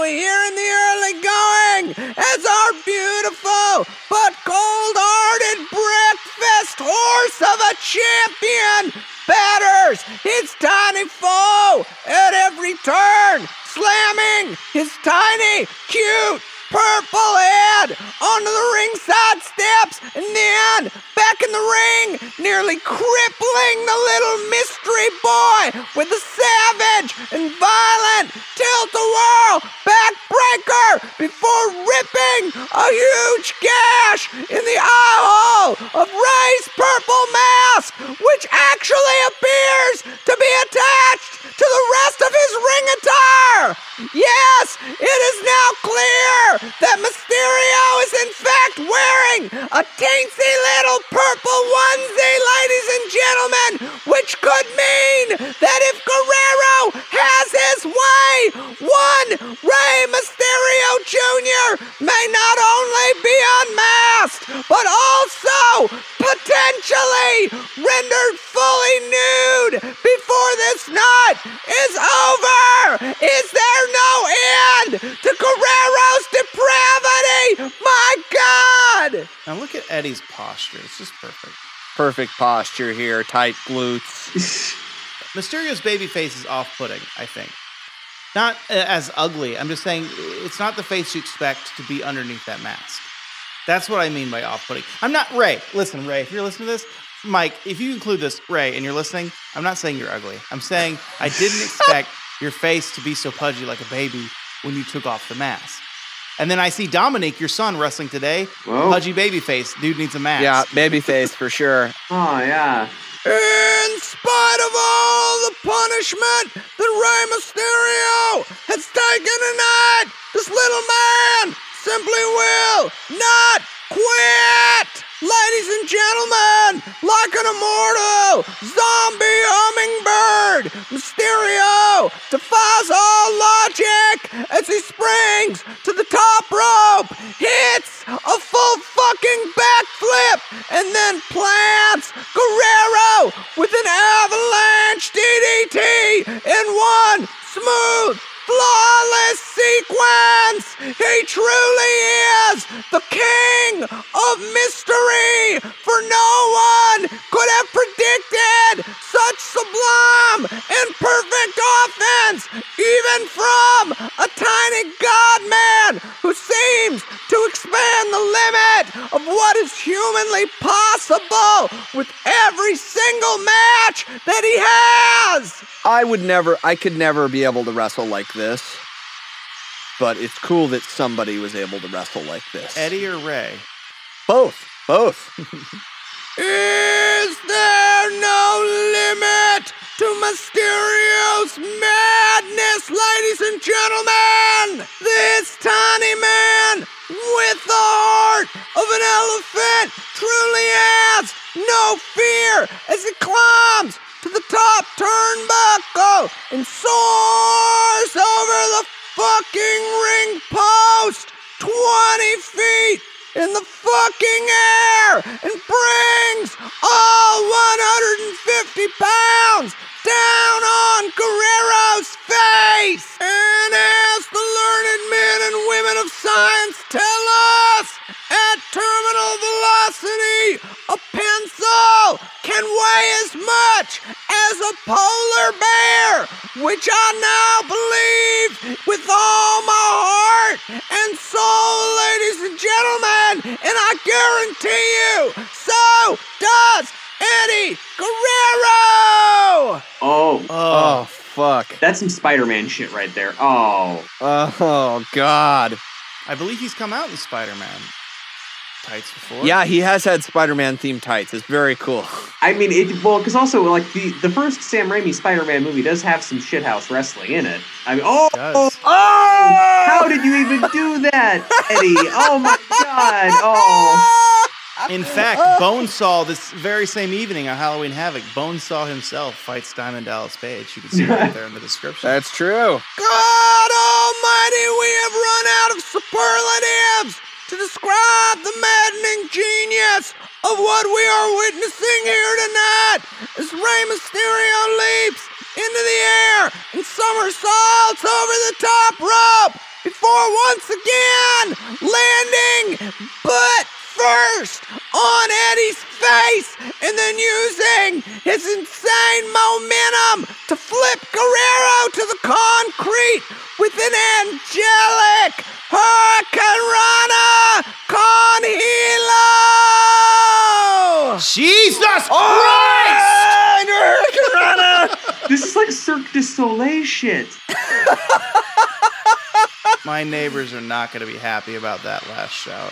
here in the early going as our beautiful but cold-hearted breakfast horse of a champion batters. His tiny foe at every turn, slamming his tiny, cute purple head onto the ringside steps and then back in the ring, nearly crippling the little mystery boy with a savage and violent tilt-a-whirl backbreaker before ripping a huge gash in the eye hole of Rey's purple mask, which actually appears to be attached to the rest of his ring attire. Yes, it is now clear that Mysterio is in fact wearing a teensy little purple onesie, ladies and gentlemen, which could mean that if Guerrero has his way, one Rey Mysterio Jr. may not only be unmasked, but also potentially rendered fully nude before this night is over. Is there no end to Guerrero's depravity? My God! Now look at Eddie's posture. It's just perfect. Perfect posture here, tight glutes. Mysterio's baby face is off-putting. I think. Not uh, as ugly. I'm just saying it's not the face you expect to be underneath that mask. That's what I mean by off-putting. I'm not Rey. Listen, Rey, if you're listening to this, Mike, if you include this, Rey, and you're listening, I'm not saying you're ugly. I'm saying I didn't expect your face to be so pudgy like a baby when you took off the mask. And then I see Dominik, your son, wrestling today. Whoa. Pudgy baby face. Dude needs a mask. Yeah, babyface for sure. Oh, yeah. In spite of all the punishment that Rey Mysterio has taken tonight, this little man simply will not quit. Ladies and gentlemen, like an immortal zombie hummingbird, Mysterio defies all logic as he springs to the top rope, hits a full fucking backflip, and then plants Guerrero with an avalanche DDT in one smooth flawless sequence. He truly is the king of mystery, for no one could have predicted such sublime and perfect offense, even from a tiny god man who seems to expand the limit of what is humanly possible with every single match that he has. I would never, I could never be able to wrestle like this. But it's cool that somebody was able to wrestle like this. Eddie or Rey? Both. Both. Is there no limit to Mysterio's madness? madness, ladies and gentlemen! This tiny man with the heart of an elephant truly has no fear as he climbs to the top turn back, turnbuckle and soars over the fucking ring post 20 feet in the fucking air and brings all 150 pounds down on Guerrero's face. And as the learned men and women of science tell us, at terminal velocity, a pencil can weigh as much as a polar bear, which I now believe with all my heart and soul, ladies and gentlemen, and I guarantee you, so does Eddie Guerrero! Oh, Oh, fuck. that's some Spider-Man shit right there. Oh, Oh, God. I believe he's come out in Spider-Man tights before. Yeah, he has had Spider-Man themed tights. It's very cool. I mean, it well, because also like the the first Sam Raimi Spider-Man movie does have some shithouse wrestling in it. I mean, oh, It does. oh, how did you even do that, Eddie? Oh my god! Oh, In fact, Bonesaw, this very same evening on Halloween Havoc, Bonesaw himself fights Diamond Dallas Page. You can see it right there in the description. That's true. God Almighty, we have run out of superlatives to describe the maddening genius of what we are witnessing here tonight as Rey Mysterio leaps into the air and somersaults over the top rope before once again landing butt first on Eddie's face and then using his insane momentum to flip Guerrero to the concrete with an angelic Hurricanrana Con Hilo! Jesus Oh, Hurricanrana! this is like Cirque du Soleil shit. My neighbors are not going to be happy about that last shout.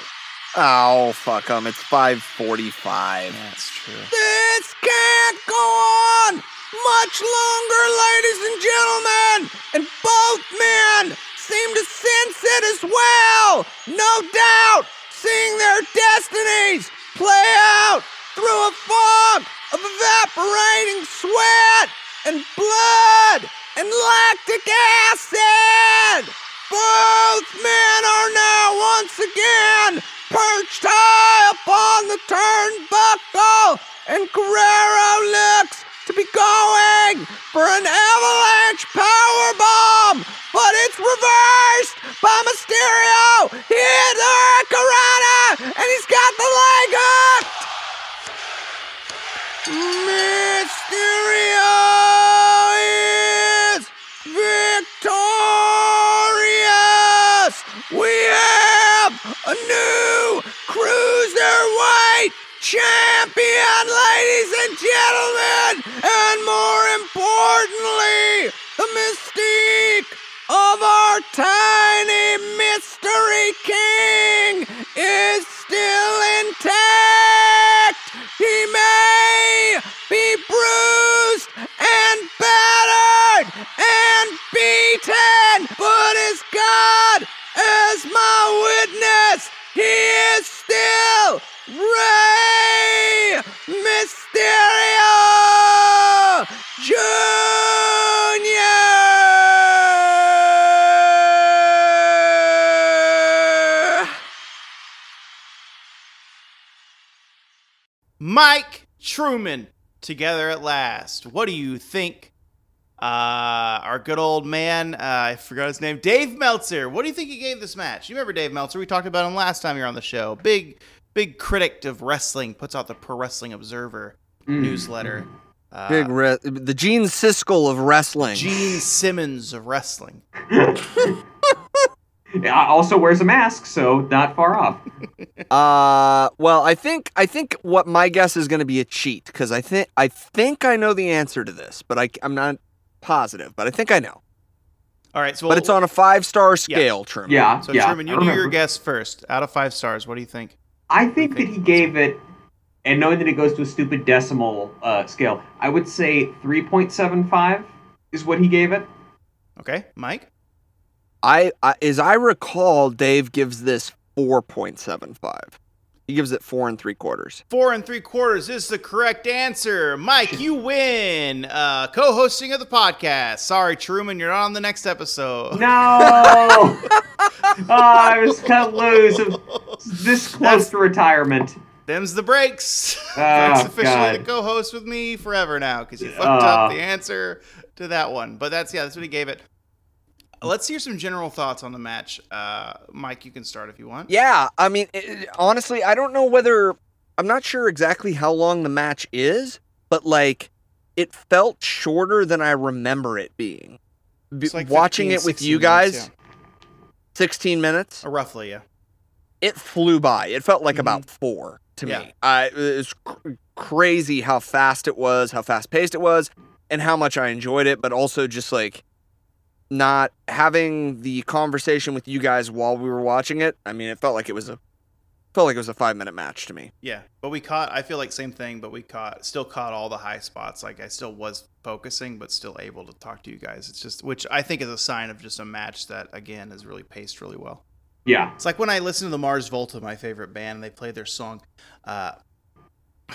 Oh, fuck them. It's 545. That's true. This can't go on much longer, ladies and gentlemen. And both men seem to sense it as well. No doubt, seeing their destinies play out through a fog of evaporating sweat and blood and lactic acid. Both men are now once again perched high upon the turnbuckle, and Guerrero looks to be going for an avalanche power bomb, but it's reversed by Mysterio. He hit the Hurricanrana, and he's got the leg hooked. Mysterio is victorious. We have a new cruiserweight champion, ladies and gentlemen, and more importantly, the mystique of our tiny mystery king is still intact. He may be bruised and battered and beaten, but as God as my witness, he is Mike Truman together at last. What do you think? Uh, our good old man, uh, I forgot his name, Dave Meltzer. What do you think he gave this match? You remember Dave Meltzer? We talked about him last time you were on the show. Big, big critic of wrestling. Puts out the Pro Wrestling Observer newsletter. Uh, Big re- the Gene Siskel of wrestling. Gene Simmons of wrestling. Yeah, Also wears a mask, so not far off. Uh, well, I think I think what my guess is going to be a cheat because I think I think I know the answer to this, but I I'm not positive, but I think I know. All right, so But it's on a five star scale, Truman. Yeah, So yeah. Truman, you do your guess first. Out of five stars, what do you think? I think that he gave it, and knowing that it goes to a stupid decimal uh, scale, I would say 3.75 is what he gave it. Okay, Mike. I, I as I recall, Dave gives this four point seven five. He gives it four and three quarters. Four and three quarters is the correct answer. Mike, you win. Uh, co-hosting of the podcast. Sorry, Truman, you're not on the next episode. No! oh, I was cut loose. I'm this close That's- to retirement. Them's the breaks. Oh, That's officially God. the co-host with me forever now because you fucked Oh. up ah. the answer to that one. But that's yeah, that's what he gave it. Let's hear some general thoughts on the match. Uh, Mike, you can start if you want. Yeah, I mean, it, honestly, I don't know whether I'm not sure exactly how long the match is, but like, it felt shorter than I remember it being. B- It's like watching it with 16 you minutes, guys, 16 minutes. Uh, roughly, yeah. it flew by. It felt like Mhm. about four to Yeah. me. I, it was cr- crazy how fast it was, how fast paced it was, and how much I enjoyed it. But also just like not having the conversation with you guys while we were watching it. I mean, it felt like it was a felt like it was a five minute match to me. Yeah, but we caught. I feel like same thing, but we caught still caught all the high spots. Like I still was focusing, but still able to talk to you guys. It's just which I think is a sign of just a match that again is really paced really well. Yeah. It's like when I listen to the Mars Volta, my favorite band, and they play their song. Uh,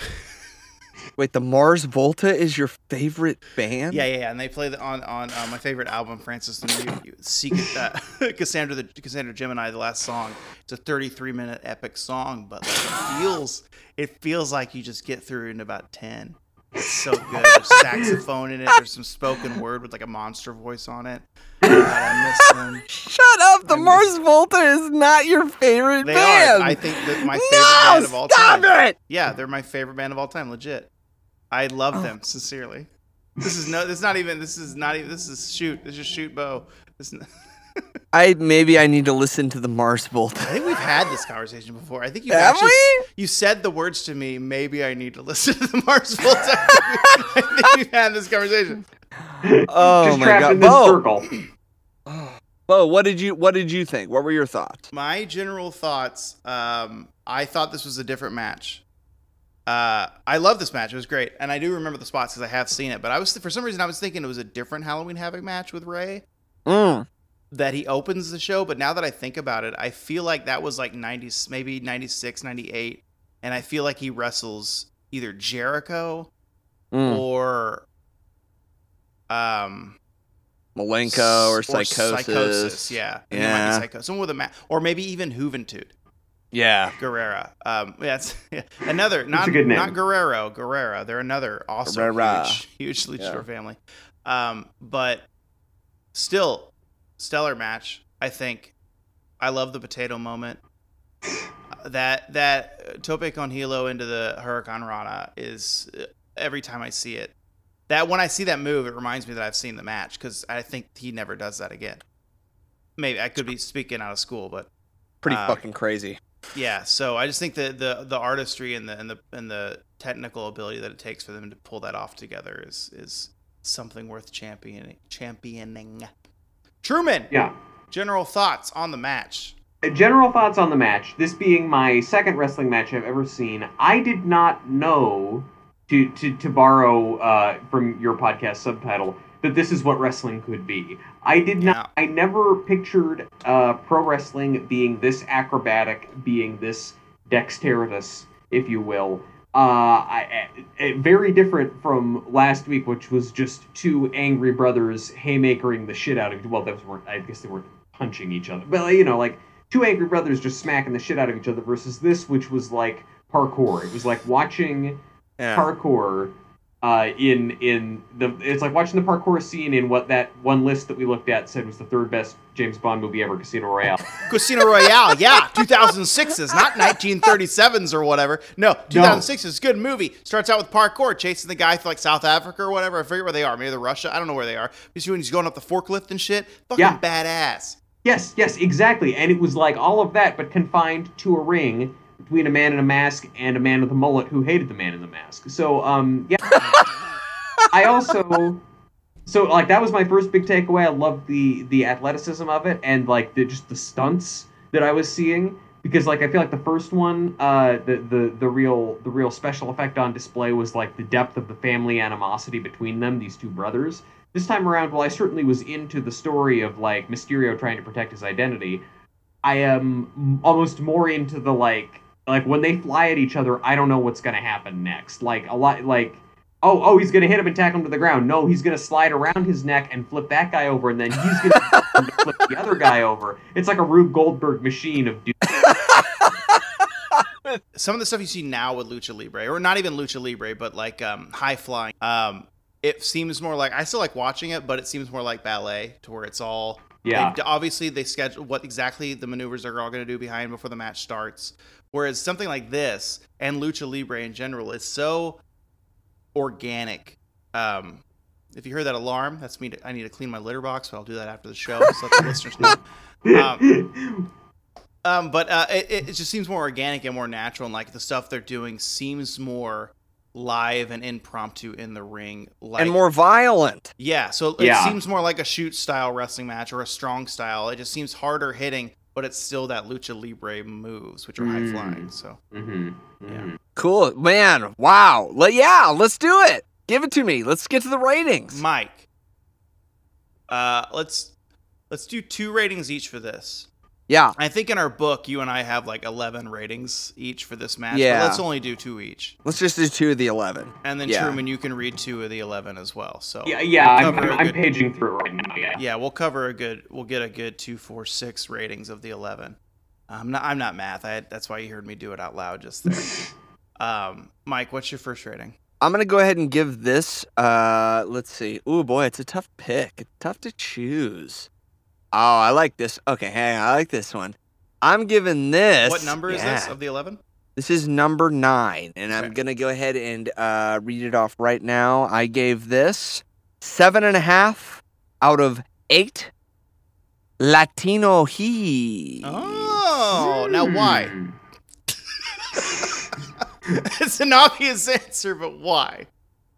Wait, the Mars Volta is your favorite band? yeah, yeah, yeah, and they play the, on on uh, my favorite album, Frances the New, Secret, uh, Cassandra the Cassandra Gemini, the last song. It's a 33 minute epic song, but like it feels it feels like you just get through in about 10. It's so good. There's saxophone in it. There's some spoken word with like a monster voice on it. God, I miss them. Shut up! The Mars Volta is not your favorite They band. are. I think that my favorite no, band of all stop time. it! Yeah, they're my favorite band of all time. Legit. I love Oh. them sincerely. This is no. This is not even. This is not even. This is shoot. This is shoot Beau. This. Is, I maybe I need to listen to the Mars Volta. I think we've had this conversation before. I think you Have actually we? you said the words to me. Maybe I need to listen to the Mars Volta. I think we've had this conversation. Oh Just my trapped God. in this Beau. circle. Beau, what did you what did you think? What were your thoughts? My general thoughts. Um, I thought this was a different match. Uh, I love this match. It was great, and I do remember the spots because I have seen it. But I was for some reason I was thinking it was a different Halloween Havoc match with Rey. Mm. That he opens the show, but now that I think about it, I feel like that was like 90s, maybe 96, 98. And I feel like he wrestles either Jericho Mm. or um Malenko or s- Psicosis. Yeah. I might be Yeah. Psycho- Someone with a ma- or maybe even Juventud. Yeah. Guerrera. Um, yeah, yeah. another not a good name. not Guerrero. Guerrera. They're another also Guerrera. huge, huge luchador Yeah. family. Um, but still, stellar match. I think. I love the potato moment. That that Tope con Hilo into the Hurricanrana is uh, every time I see it. That when I see that move, it reminds me that I've seen the match because I think he never does that again. Maybe I could be speaking out of school, but Pretty Uh, fucking crazy. yeah, so I just think that the the artistry and the and the and the technical ability that it takes for them to pull that off together is is something worth championing. Championing. Truman, Yeah. general thoughts on the match. General thoughts on the match. This being my second wrestling match I've ever seen, I did not know to to to borrow uh, from your podcast subtitle that this is what wrestling could be. I did not. I never pictured uh, pro wrestling being this acrobatic, being this dexterous, if you will. Uh, I, I, very different from last week, which was just two angry brothers haymakering the shit out of. Well, those weren't. I guess they weren't punching each other, but you know, like two angry brothers just smacking the shit out of each other. Versus this, which was like parkour. It was like watching Yeah. parkour uh, in in the it's like watching the parkour scene in what that one list that we looked at said was the third best James Bond movie ever, Casino Royale. Casino Royale, yeah, 2006s, not 1937s or whatever. No, 2006 is a good movie. Starts out with parkour, chasing the guy through like South Africa or whatever. I forget where they are. Maybe they're Russia. I don't know where they are. He's when he's going up the forklift and shit. Fucking Yeah. badass. yes, yes, exactly. And it was like all of that, but confined to a ring between a man in a mask and a man with a mullet who hated the man in the mask. So, um, yeah. I also so like that was my first big takeaway. I loved the the athleticism of it and like the just the stunts that I was seeing because like I feel like the first one, uh, the the the real the real special effect on display was like the depth of the family animosity between them, these two brothers. this time around, while I certainly was into the story of like Mysterio trying to protect his identity, I am almost more into the like like when they fly at each other. I don't know what's gonna happen next. Like a lot like. Oh, oh, he's gonna hit him and tackle him to the ground. No, he's gonna slide around his neck and flip that guy over, and then he's gonna flip the other guy over. It's like a Rube Goldberg machine of dude. some of the stuff you see now with lucha libre or not even lucha libre but like um, high flying um, it seems more like i still like watching it but it seems more like ballet to where it's all Yeah. they- obviously they schedule what exactly the maneuvers are all going to do behind before the match starts. Whereas something like this and lucha libre in general is so organic. Um, if you heard that alarm that's me i need to clean my litter box so i'll do that after the show just let the listeners know. Um, um, but uh, it, it just seems more organic and more natural, and like the stuff they're doing seems more live and impromptu in the ring, like and more violent. yeah. So it Yeah. seems more like a shoot style wrestling match or a strong style. It just seems harder hitting, but it's still that lucha libre moves, which are high Mm. flying. So hmm Yeah. Cool, man. Wow. Le- yeah, let's do it. Give it to me. Let's get to the ratings. Mike, uh, let's let's do two ratings each for this. Yeah. I think in our book, you and I have like eleven ratings each for this match. Yeah. but let's only do two each. Let's just do two of the eleven. And then Yeah. Truman, you can read two of the eleven as well. So Yeah, yeah. I'm, I'm, a I'm good- paging through right now. Yeah. yeah, we'll cover a good. We'll get a good two, four, six ratings of the eleven. I'm not. I'm not math. I, that's why you heard me do it out loud just there. um, Mike, what's your first rating? I'm gonna go ahead and give this. Uh, let's see. Oh boy, it's a tough pick. It's tough to choose. Oh, I like this. Okay, hey, I like this one. I'm giving this. what number is this of the eleven? This is number nine, and I'm gonna go ahead and uh, read it off right now. I gave this seven and a half out of eight Latino he. Oh, now why? Hmm. it's an obvious answer, but why?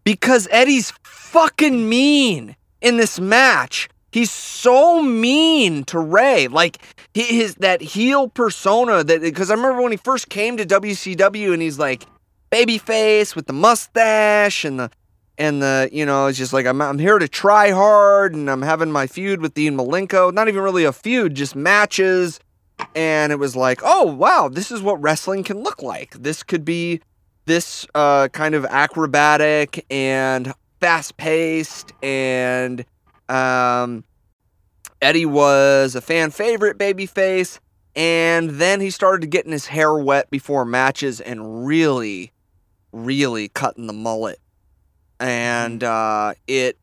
Because Eddie's fucking mean in this match. He's so mean to Rey. Like he, his that heel persona that because I remember when he first came to WCW and he's like babyface with the mustache and the and the you know it's just like I'm I'm here to try hard and I'm having my feud with Dean Malenko. Not even really a feud, just matches. And it was like, oh wow, this is what wrestling can look like. This could be this uh, kind of acrobatic and fast paced and um, Eddie was a fan favorite babyface and then he started getting his hair wet before matches and really really cutting the mullet. And uh, it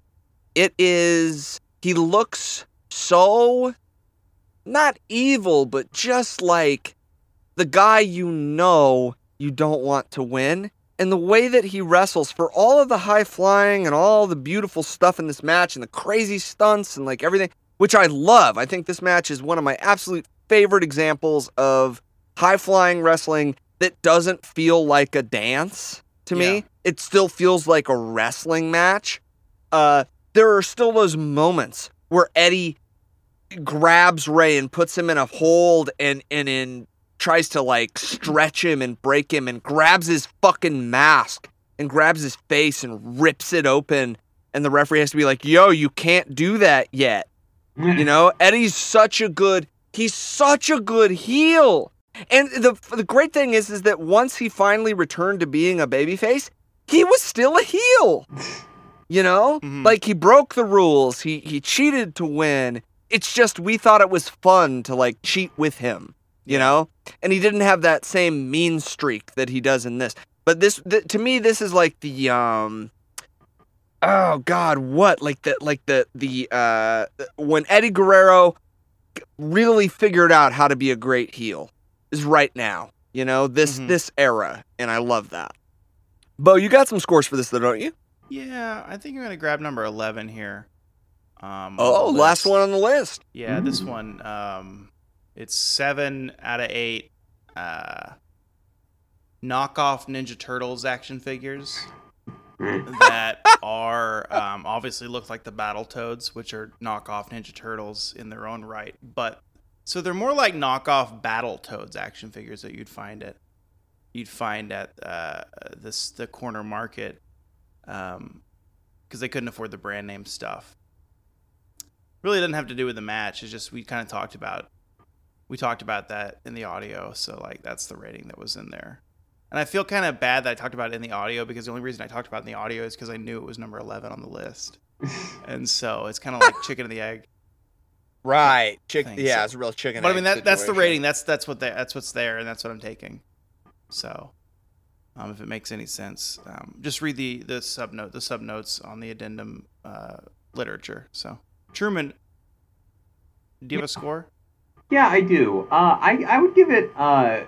it is he looks so not evil but just like the guy you know you don't want to win and the way that he wrestles for all of the high flying and all the beautiful stuff in this match and the crazy stunts and like everything which I love. I think this match is one of my absolute favorite examples of high flying wrestling that doesn't feel like a dance to Yeah. me. It still feels like a wrestling match. Uh, there are still those moments where Eddie grabs Rey and puts him in a hold and and in tries to like stretch him and break him and grabs his fucking mask and grabs his face and rips it open and the referee has to be like, "Yo, you can't do that yet." You know, Eddie's such a good he's such a good heel. And the the great thing is is that once he finally returned to being a babyface, he was still a heel. You know? Mhm. Like he broke the rules. He he cheated to win. It's just we thought it was fun to like cheat with him, you know? And he didn't have that same mean streak that he does in this. But this th- to me this is like the um Oh God, what like the like the the uh when Eddie Guerrero really figured out how to be a great heel is right now. You know this Mhm. this era, and I love that. Bo, you got some scores for this though, don't you? Yeah, I think I'm gonna grab number eleven here. Um, Oh, last one on the list. Yeah, this one. Um, it's seven out of eight. Uh, knockoff Ninja Turtles action figures that are um, obviously look like the Battletoads, which are knockoff Ninja Turtles in their own right. But so they're more like knockoff Battle Toads action figures that you'd find at you'd find at uh, this the corner market because they couldn't afford the brand name stuff. really doesn't have to do with the match. It's just we kind of talked about we talked about that in the audio, so like that's the rating that was in there. And I feel kind of bad that I talked about it in the audio because the only reason I talked about it in the audio is because I knew it was number eleven on the list, and so it's kind of like chicken and the egg. Right. Chick- Thing, yeah, so- it's a real chicken. But I mean that that's the rating. That's that's what they, that's what's there, and that's what I'm taking. So, um, if it makes any sense, um, just read the the subnote the subnotes on the addendum uh, literature. So, Truman, do you have a score? Yeah, I do. Uh, I I would give it uh,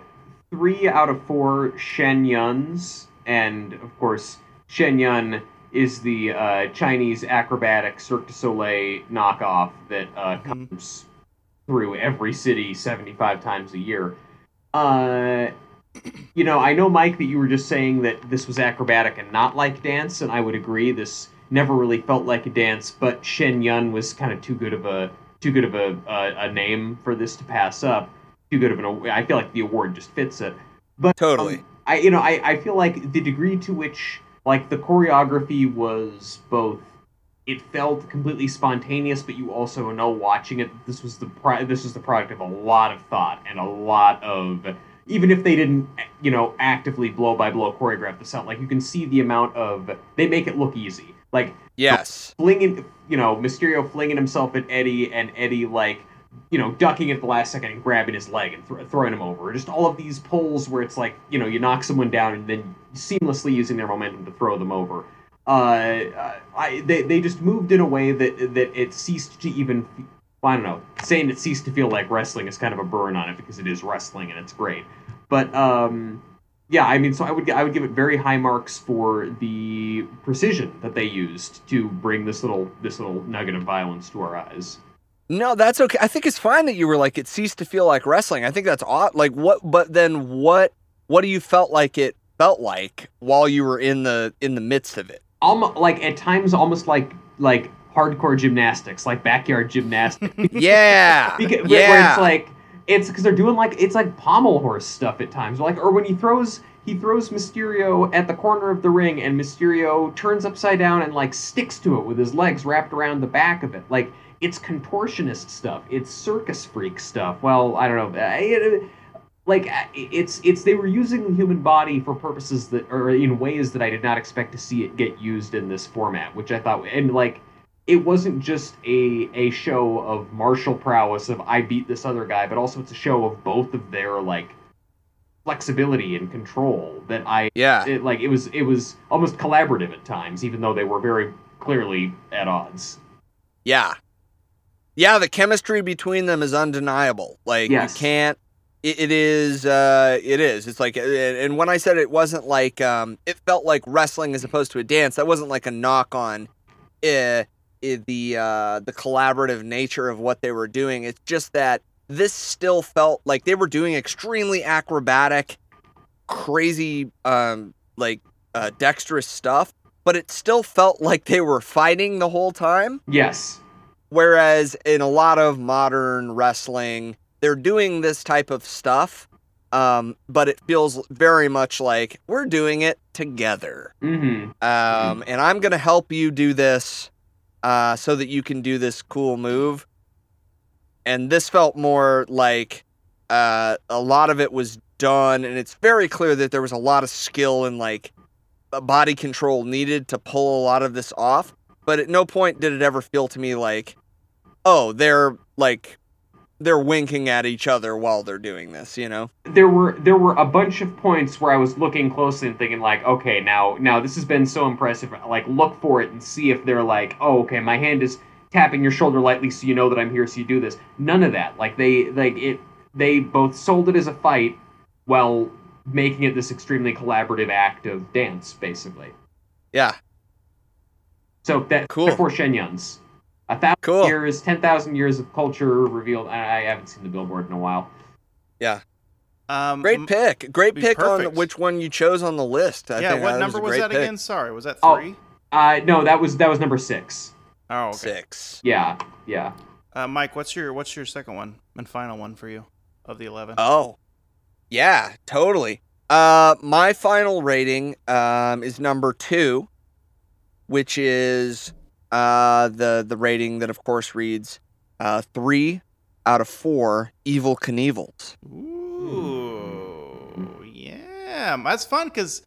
three out of four Shen Yuns, and of course Shen Yun is the uh, Chinese acrobatic Cirque du Soleil knockoff that uh, Mhm. comes through every city seventy five times a year. Uh, you know, I know Mike that you were just saying that this was acrobatic and not like dance, and I would agree. This never really felt like a dance, but Shen Yun was kind of too good of a too good of a, a a name for this to pass up. Too good of an I feel like the award just fits it. But Totally. um, I you know I, I feel like the degree to which like the choreography was both it felt completely spontaneous, but you also know watching it this was the pro- this was the product of a lot of thought and a lot of even if they didn't you know actively blow by blow choreograph the out, like you can see the amount of they make it look easy. Like Yes. flinging, you know, Mysterio flinging himself at Eddie, and Eddie like, you know, ducking at the last second and grabbing his leg and th- throwing him over. Just all of these pulls where it's like, you know, you knock someone down and then seamlessly using their momentum to throw them over. Uh, I, they they just moved in a way that that it ceased to even. I don't know. Saying it ceased to feel like wrestling is kind of a burn on it because it is wrestling and it's great. But um, yeah, I mean, so I would I would give it very high marks for the precision that they used to bring this little this little nugget of violence to our eyes. No, that's okay. I think it's fine that you were like it ceased to feel like wrestling. I think that's odd. Like what? But then what? What do you felt like it felt like while you were in the in the midst of it? Almost like at times, almost like like hardcore gymnastics, like backyard gymnastics. Yeah. because, yeah. where it's like it's because they're doing like it's like pommel horse stuff at times. Like or when he throws he throws mysterio at the corner of the ring and mysterio turns upside down and like sticks to it with his legs wrapped around the back of it. Like it's contortionist stuff. It's circus freak stuff. Well i don't know. Uh, it- like uh, it's it's they were using the human body for purposes that or in ways that i did not expect to see it get used in this format which i thought and like it wasn't just a a show of martial prowess of I beat this other guy, but also it's a show of both of their like flexibility and control that I yeah. it, like it was it was almost collaborative at times, even though they were very clearly at odds. Yeah. Yeah, the chemistry between them is undeniable. Like Yes. you can't it, it is uh it is. It's like and when I said it wasn't like um it felt like wrestling as opposed to a dance, that wasn't like a knock on uh, the uh the collaborative nature of what they were doing. It's just that this still felt like they were doing extremely acrobatic, crazy um like uh dexterous stuff, but it still felt like they were fighting the whole time. Yes. Whereas in a lot of modern wrestling, they're doing this type of stuff, um, but it feels very much like we're doing it together. Mm-hmm. Um, and I'm going to help you do this uh, so that you can do this cool move. And this felt more like uh, a lot of it was done, and it's very clear that there was a lot of skill and like body control needed to pull a lot of this off. But at no point did it ever feel to me like, oh, they're like they're winking at each other while they're doing this, you know? there were there were a bunch of points where I was looking closely and thinking like, okay, now now this has been so impressive. Like, look for it and see if they're like, oh, okay, my hand is tapping your shoulder lightly so you know that I'm here, so you do this. None of that. Like they like it. They both sold it as a fight while making it this extremely collaborative act of dance, basically. Yeah. So that Cool. therefore Shen Yun's. A thousand Cool. years, ten thousand years of culture revealed. I, I haven't seen the billboard in a while. Yeah. Um, Great pick. Great pick perfect. on which one you chose on the list. I yeah, think what that number was, a was that pick. again? Sorry, was that Oh. three? Uh, no, that was that was number six. Oh, okay. Six. Yeah, yeah. Uh, Mike, what's your what's your second one and final one for you of the eleven? Oh, yeah, totally. Uh, my final rating um is number two, which is uh, the the rating that of course reads uh, three out of four Evel Knievels. Ooh, yeah, that's fun because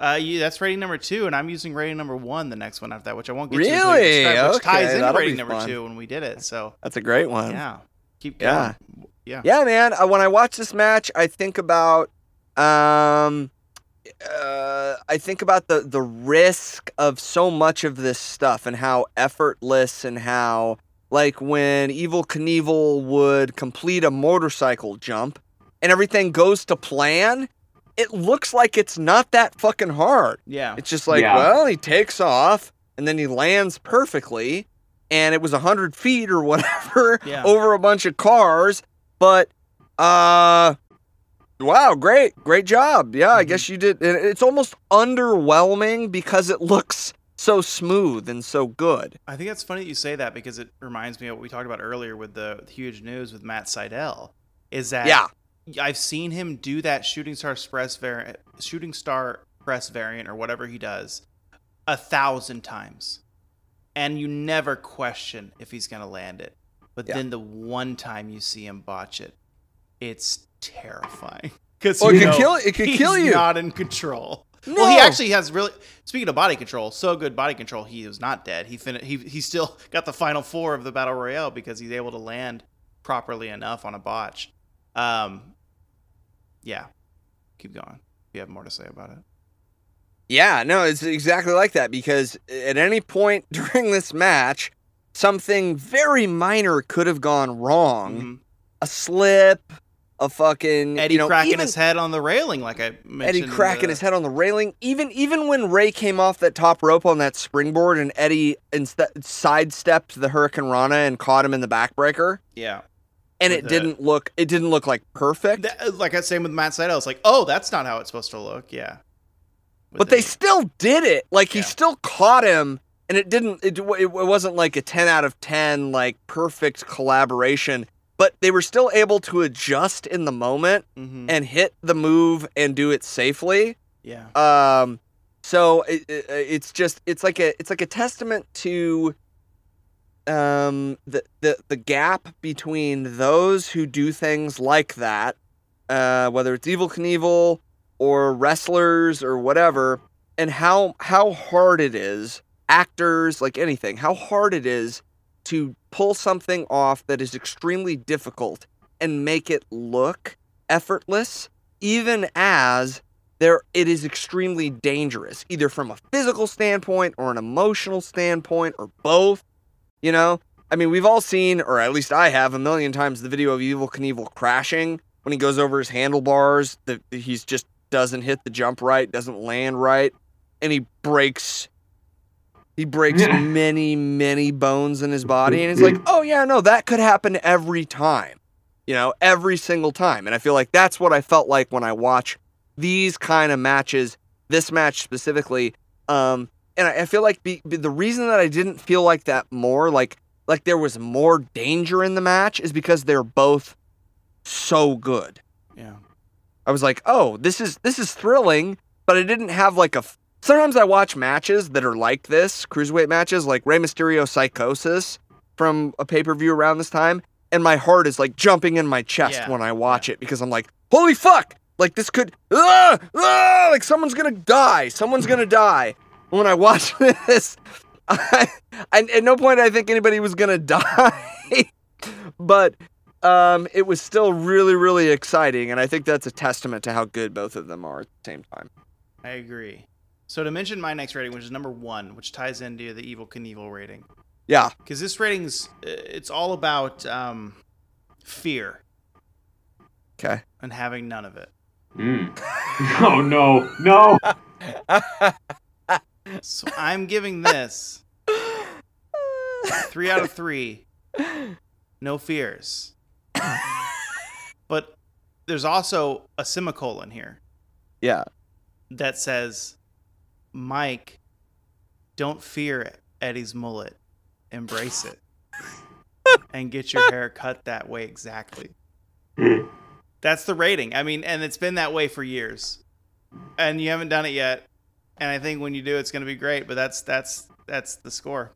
uh, you, that's rating number two, and I'm using rating number one the next one after that, which I won't get to Really? which ties Okay, into rating number fun. two when we did it. So That's a great one. yeah, keep going. Yeah. Yeah, Yeah, man. Uh, when I watch this match, I think about um uh I think about the the risk of so much of this stuff and how effortless and how like when Evel Knievel would complete a motorcycle jump and everything goes to plan, it looks like it's not that fucking hard. yeah, It's just like, Yeah. well, he takes off and then he lands perfectly, and it was a hundred feet or whatever Yeah. over a bunch of cars. But, uh, wow, great, great job. Yeah, Mm-hmm. I guess you did. It's almost underwhelming because it looks so smooth and so good. I think that's funny that you say that because it reminds me of what we talked about earlier with the huge news with Matt Sydal. Is that Yeah, I've seen him do that shooting star press variant, shooting star press variant, or whatever he does, a thousand times, and you never question if he's gonna land it. But Yeah. then the one time you see him botch it, it's terrifying because Well, it could kill- it could he's kill you. Not in control. Well, he actually has really. Speaking of body control, so good body control. He is not dead. He fin- He he still got the final four of the battle royale because he's able to land properly enough on a botch. Um, yeah, keep going. If you have more to say about it. Yeah, no, it's exactly like that because at any point during this match, something very minor could have gone wrong. Mhm. A slip, a fucking Eddie you know, cracking even his head on the railing, like I mentioned. Eddie cracking the- his head on the railing. Even even when Rey came off that top rope on that springboard and Eddie instead sidestepped the Hurricanrana and caught him in the backbreaker, Yeah, and it the- didn't look it didn't look like perfect. That- uh, like I same with Matt Sydal. It's like, oh, that's not how it's supposed to look. Yeah, With but the- they still did it. Like he still caught him, and it didn't. It, it wasn't like a ten out of ten like perfect collaboration. But they were still able to adjust in the moment Mhm. and hit the move and do it safely. yeah, Um, so it, it, it's just it's like a it's like a testament to um the the the gap between those who do things like that, uh, whether it's Evel Knievel or wrestlers or whatever, and how how hard it is actors like anything how hard it is to pull something off that is extremely difficult and make it look effortless even as there it is extremely dangerous either from a physical standpoint or an emotional standpoint or both you know? I mean we've all seen or at least i have a million times the video of evel knievel crashing when he goes over his handlebars the, he's just doesn't hit the jump right doesn't land right and he breaks he breaks many many bones in his body and it's like oh yeah no that could happen every time you know every single time and i feel like that's what i felt like when i watch these kind of matches this match specifically um and i, I feel like be, be- the reason that i didn't feel like that more like like there was more danger in the match is because they're both so good yeah. I was like, oh, this is this is thrilling, but I didn't have like a. Sometimes I watch matches that are like this, cruiserweight matches, like Rey Mysterio Psicosis from a pay per view around this time, and my heart is like jumping in my chest Yeah, when I watch it because I'm like, holy fuck, like this could, ah, ah, like someone's gonna die, someone's gonna die. When I watch this, I, I, at no point I think anybody was gonna die, but um, it was still really, really exciting, and I think that's a testament to how good both of them are at the same time. I agree. So to mention my next rating, which is number one, which ties into the Evel Knievel rating, Yeah, because this rating's uh, it's all about um, fear okay. and having none of it. Mm. Oh no, no. So I'm giving this three out of three. No fears. but there's also a semicolon here Yeah, that says, Mike, don't fear Eddie's mullet. Embrace it. and get your hair cut that way exactly. That's the rating. I mean, and it's been that way for years. And you haven't done it yet. And I think when you do, it's going to be great. But that's that's that's the score.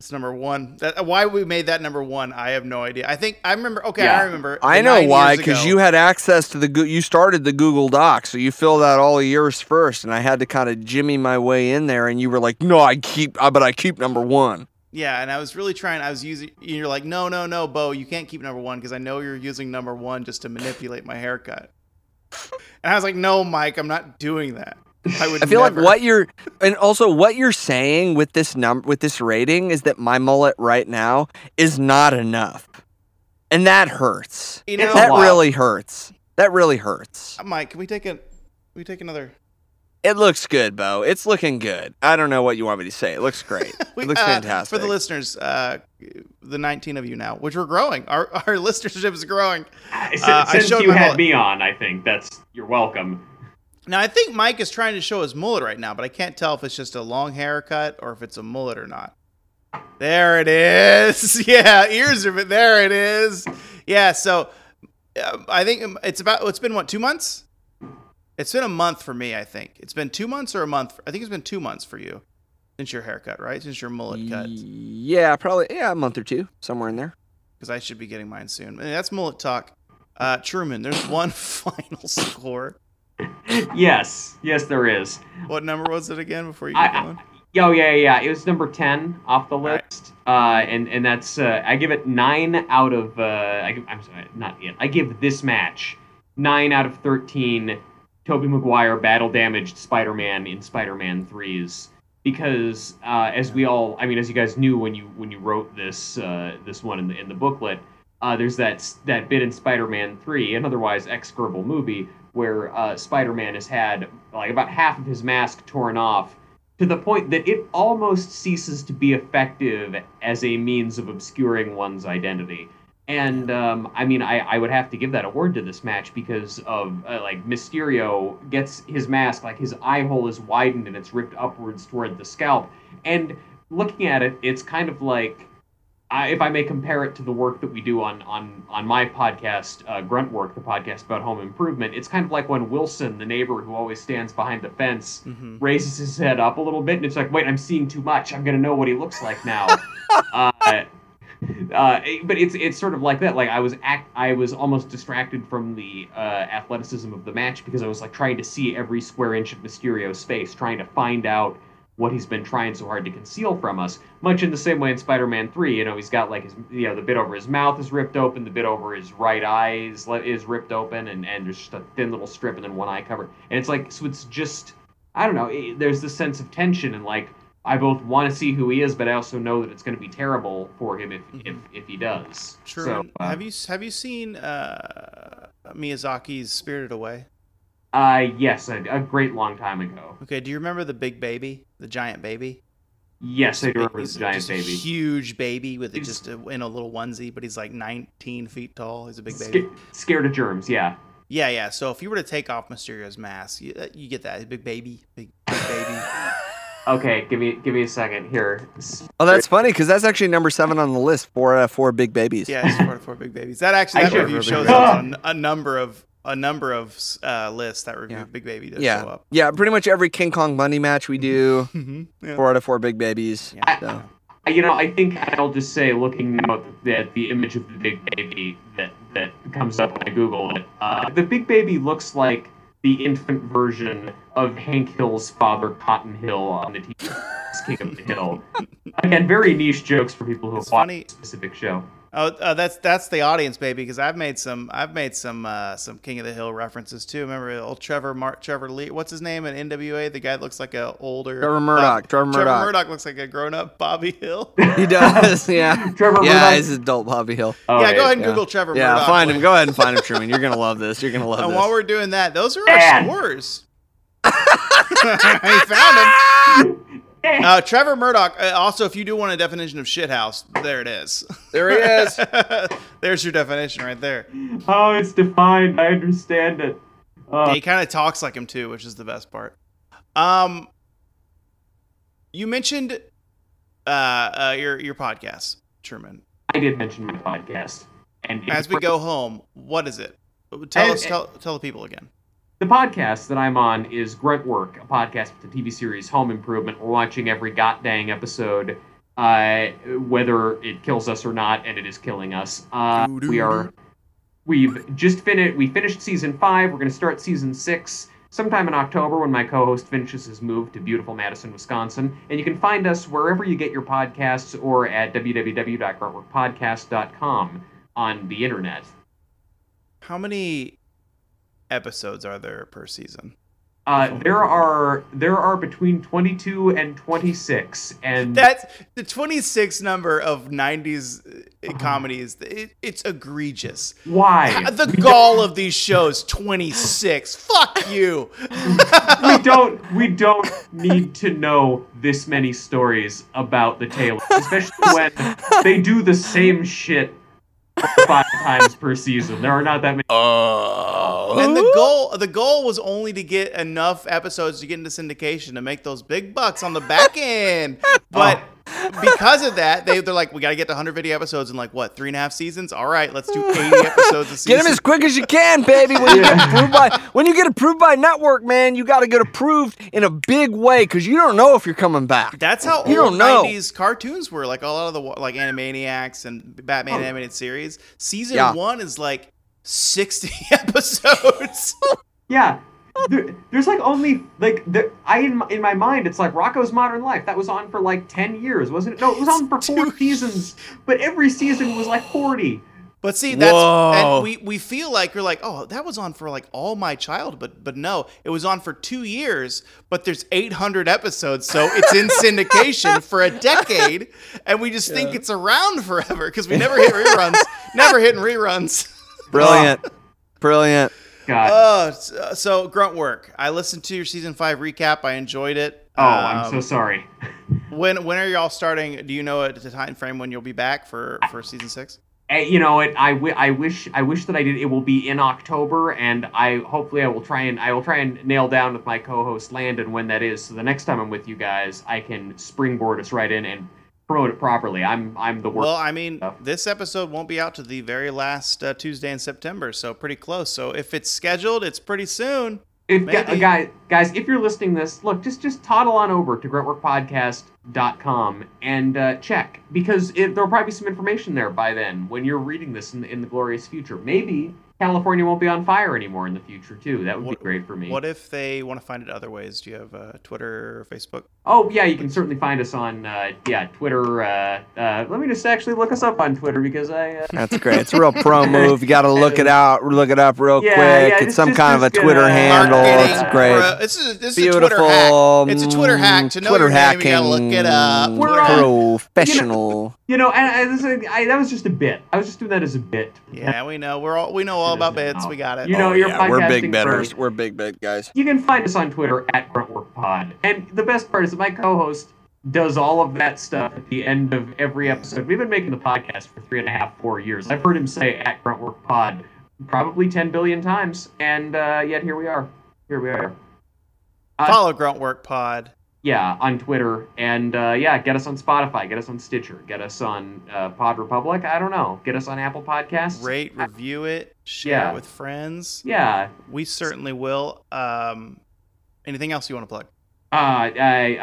It's number one. That, why we made that number one, I have no idea. I think I remember. Okay, Yeah. I remember. I know why, because you had access to the you started the Google Doc, so you filled out all of yours first, and I had to kind of jimmy my way in there, and you were like, "No, I keep, but I keep number one." Yeah, and I was really trying. I was using. You're like, no, no, no, Beau, you can't keep number one because I know you're using number one just to manipulate my haircut. And I was like, no, Mike, I'm not doing that. I would. I feel never. like what you're, and also what you're saying with this number, with this rating, is that my mullet right now is not enough, and that hurts. You know, That really hurts. That really hurts. Mike, can we take a? We take another? It looks good, Beau. It's looking good. I don't know what you want me to say. It looks great. We- it looks uh, fantastic. For the listeners, uh, the 19 of you now, which we're growing. Our our listenership is growing. Since, Uh, I since showed you had mullet. me on, I think that's you're welcome. Now I think Mike is trying to show his mullet right now, but I can't tell if it's just a long haircut or if it's a mullet or not. There it is. Yeah, ears are. There it is. Yeah. So uh, I think it's about. It's been what two months? It's been a month for me. I think it's been two months or a month. I think it's been two months for you since your haircut, right? Since your mullet cut. Yeah, probably. Yeah, a month or two, somewhere in there. because I should be getting mine soon. That's mullet talk. Uh, Truman, there's one final score. Yes, yes, there is. What number was it again before you I- get going? Oh yeah, yeah, yeah. It was number ten off the right. list, uh, and and that's uh, I give it nine out of. Uh, I give, I'm sorry, not yet. I give this match nine out of thirteen. Tobey Maguire battle damaged Spider-Man in Spider-Man threes because uh, as we all, I mean, as you guys knew when you when you wrote this uh, this one in the in the booklet, uh, there's that that bit in Spider-Man three, an otherwise execrable movie, where uh, Spider-Man has had like about half of his mask torn off to the point that it almost ceases to be effective as a means of obscuring one's identity. And um, I mean, I, I would have to give that award to this match because of uh, like Mysterio gets his mask, like his eye hole is widened and it's ripped upwards toward the scalp. And looking at it, it's kind of like I, if I may compare it to the work that we do on on on my podcast, uh, Grunt Work, the podcast about home improvement, it's kind of like when Wilson, the neighbor who always stands behind the fence, Mm-hmm. raises his head up a little bit, and it's like, wait, I'm seeing too much. I'm gonna know what he looks like now. uh, uh, but it's it's sort of like that. Like I was act, I was almost distracted from the uh, athleticism of the match because I was like trying to see every square inch of Mysterio's face, trying to find out what he's been trying so hard to conceal from us. Much in the same way in Spider-Man Three, you know, he's got like his, you know, the bit over his mouth is ripped open, the bit over his right eye is, is ripped open, and and there's just a thin little strip and then one eye covered, and it's like so it's just I don't know. It, there's this sense of tension and like I both want to see who he is, but I also know that it's going to be terrible for him if if, if he does. Truman, So, uh, have you have you seen uh, Miyazaki's Spirited Away? uh, yes, a, a great long time ago. Okay, do you remember the big baby, the giant baby? Yes, I do remember He's the giant just a baby. huge baby with a, He's- just a, in a little onesie, but he's like 19 feet tall. He's a big Sca- baby. scared of germs, yeah. Yeah, yeah. So if you were to take off Mysterio's mask, you, uh, you get that big baby, big, big baby. Okay, give me give me a second here. Oh, that's funny because that's actually number seven on the list. Four out of four big babies. Yeah, it's four, four big babies. That actually I that should- review shows up on a number of a number of uh, lists. That review Yeah. Big Baby does show up. yeah. Pretty much every King Kong Bundy match we do, Mm-hmm. Yeah. four out of four big babies. Yeah. So. You know, I think I'll just say, looking now at the image of the big baby that that comes up when I Google it, uh, the big baby looks like the infant version of Hank Hill's father, Cotton Hill, on the TV King of the Hill. Again, very niche jokes for people who It's watch funny- a specific show. Oh, uh, that's that's the audience, baby. Because I've made some I've made some uh, some King of the Hill references too. Remember old Trevor Mar- Trevor Lee? What's his name in NWA? The guy that looks like a older Trevor Murdoch, Trevor Trevor Murdoch. Murdoch looks like a grown up Bobby Hill. He does. Yeah. Trevor yeah, Murdoch- he's adult Bobby Hill. Oh, yeah, go ahead and yeah. Google Trevor Murdoch. yeah, Murdoch. find him. Go ahead and find him, Truman. You're gonna love this. You're gonna love this. And this. while we're doing that, those are Dad. our scores. I found him. Uh, Trevor Murdoch. Uh, also, if you do want a definition of shithouse, there it is. There he is. There's your definition right there. Oh, it's defined. I understand it. Yeah, Uh, he kind of talks like him too, which is the best part. Um, you mentioned uh, uh your your podcast, Truman. I did mention my podcast, and As we go home, what is it? Tell And- us, tell, tell the people again. The podcast that I'm on is Grunt Work, a podcast with the TV series Home Improvement. We're watching every goddamn episode uh, whether it kills us or not, and it is killing us. Uh, we are we've just finished. We finished season five. We're going to start season six sometime in October when my co-host finishes his move to beautiful Madison, Wisconsin. And you can find us wherever you get your podcasts or at www.gruntworkpodcast.com on the internet. How many episodes are there per season? Uh, there are there are between 22 and 26 and That's the 26 number of 90s uh, comedies. It, it's egregious. why The gall of these shows, 26. Fuck you. we don't we don't need to know this many stories about the Taylor, especially when they do the same shit five times per season. There are not that many. Oh. And the goal the goal was only to get enough episodes to get into syndication to make those big bucks on the back end. Oh. But because of that, they, they're like, we got to get to 100 video episodes in like what, three and a half seasons? All right, let's do 80 episodes a season. Get them as quick as you can, baby. When you get approved by when you get approved by network, man, you got to get approved in a big way because you don't know if you're coming back. That's how You old don't know. 90s cartoons were. Like a lot of the like Animaniacs and Batman oh. animated series. Season Yeah. one is like 60 episodes. Yeah. There, there's like only like there, I in my, in my mind it's like Rocko's Modern Life that was on for like ten years wasn't it? No, it was on for four seasons, but every season was like forty. But see, that's Whoa. and we, we feel like you're like, oh, that was on for like all my childhood, but but no, it was on for two years. But there's 800 episodes, so it's in syndication for a decade, and we just think it's around forever because we never hit reruns, never hitting reruns. Brilliant, brilliant. God. Oh, s- uh, so grunt work. I listened to your season five recap. I enjoyed it. oh, I'm so Um, sorry. When when are y'all starting? Do you know at the time frame when you'll be back for for season six? Eh, you know it I, I wish I wish that I did it will be in October and I hopefully I will try and I will try and nail down with my co-host Landon when that is so the next time I'm with you guys I can springboard us right in and it properly I'm I'm the worst Well, I mean, stuff. this episode won't be out to the very last uh, Tuesday in September, so pretty close. So if it's scheduled, it's pretty soon. if maybe. guys guys if you're listening this look just just toddle on over to gruntworkpodcast.com and uh, check because it, there'll probably be some information there by then when you're reading this in, in the glorious future maybe California won't be on fire anymore in the future too that would What- be great for me What if they want to find it other ways? Do you have uh, Twitter or Facebook? Oh yeah, you can certainly find us on uh, yeah Twitter. Uh, uh, let me just actually look us up on Twitter because I uh, That's great. It's a real pro move. You got to look it out, look it up real Yeah, quick. yeah, it's just- some just- kind of a Twitter gonna- handle. Marketing It's great. pro- This is this is a Beautiful. Twitter hack. It's a Twitter hack. To know Twitter your name, you gotta look it up. We're Twitter on- hack. Professional. you know and I, this is- I, that was just a bit. I was just doing that as a bit. Yeah, we know. We're all we know all about bits. We got it. You know, Oh, you're yeah, we're big betters. We're big bet guys. You can find us on Twitter at GruntworkPod. And the best part is that my co-host does all of that stuff at the end of every episode. We've been making the podcast for three and a half, four years. I've heard him say at GruntworkPod probably ten billion times, and uh, yet here we are. Here we are. Follow Gruntwork Pod. Yeah, on Twitter, and uh, yeah, get us on Spotify, get us on Stitcher, get us on uh, Pod Republic. I don't know, get us on Apple Podcasts. Rate, review it, share Yeah. it with friends. Yeah. We certainly will. Um, anything else you want to plug? Uh, I,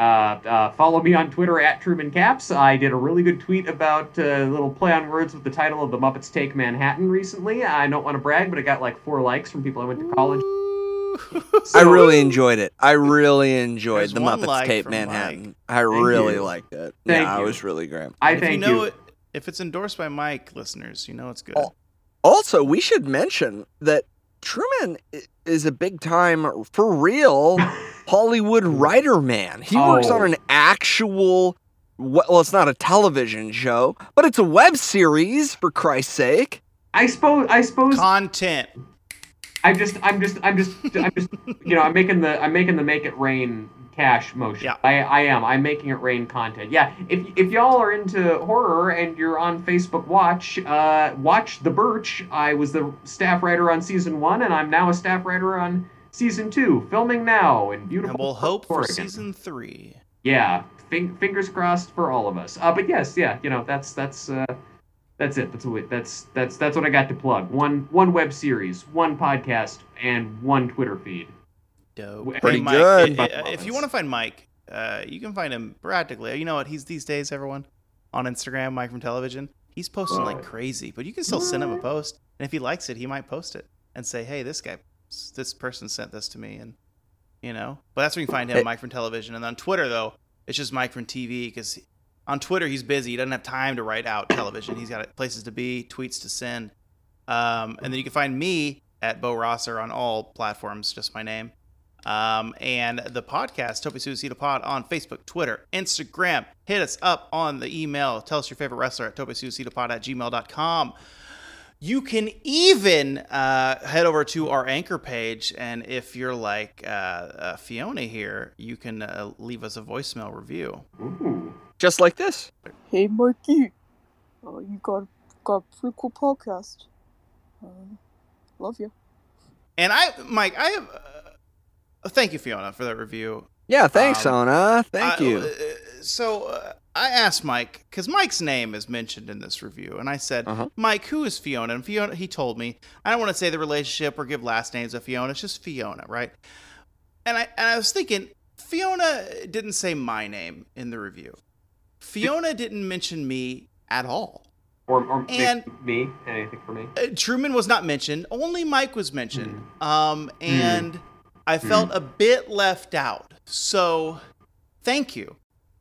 uh, uh, follow me on Twitter at Truman Capps. I did a really good tweet about uh, a little play on words with the title of The Muppets Take Manhattan recently. I don't want to brag, but I got like four likes from people I went to college. I really enjoyed it. I really enjoyed There's the one Muppets like Tape from Manhattan. Mike. I really you. liked it. Thank yeah, it you. was really great. I if thank you you. know it, if it's endorsed by Mike, listeners, you know it's good. Oh. Also, we should mention that Truman is a big time, for real, Hollywood writer man. He works on Oh. an actual, well, it's not a television show, but it's a web series, for Christ's sake. I suppose. I suppose. Content. I just. I'm just. I'm just. I'm just. You know. I'm making the. I'm making the make it rain cash motion. Yeah. I. I am. I'm making it rain content. Yeah. If if y'all are into horror and you're on Facebook Watch, uh, watch The Birch. I was the staff writer on season one, and I'm now a staff writer on season two, filming now in beautiful. And we'll hope for season three. Yeah. Fing, fingers crossed for all of us. Uh, but yes, yeah. You know, that's that's. Uh, that's it. That's what that's that's that's what I got to plug. One one web series, one podcast, and one Twitter feed. Dope. Pretty Hey, Mike, good. i- i- if you want to find Mike, uh, you can find him practically. You know what? He's these days, everyone. on Instagram, Mike from Television. He's posting like crazy, but you can still send him a post, and if he likes it, he might post it and say, "Hey, this guy, this person sent this to me," and you know. But that's where you can find him, Mike from Television, and on Twitter though, it's just Mike from TV because on Twitter he's busy. He doesn't have time to write out television. He's got places to be, tweets to send, um, and then you can find me at Beau Rosser on all platforms, just my name. Um, and the podcast, Topé Suicida Pod, on Facebook, Twitter, Instagram. Hit us up on the email. Tell us your favorite wrestler at topesuicidapod at gmail.com. You can even uh, head over to our anchor page, and if you're like uh, uh, Fiona here, you can uh, leave us a voicemail review. Ooh. Just like this. Hey, Mikey. Uh, you got got a pretty cool podcast. Um, love you. And I, Mike, I have. Uh, thank you, Fiona, for that review. Yeah, thanks, Um, Ona. Thank I- you. uh, so uh, I asked Mike because Mike's name is mentioned in this review, and I said, Uh-huh. "Mike, who is Fiona?" And Fiona, he told me, I don't want to say the relationship or give last names of Fiona. It's just Fiona, right? And I and I was thinking, Fiona didn't say my name in the review. Fiona didn't mention me at all. Or, or And- me? Anything for me? Uh, Truman was not mentioned. Only Mike was mentioned. Hmm. Um, and I felt a bit left out. So, thank you.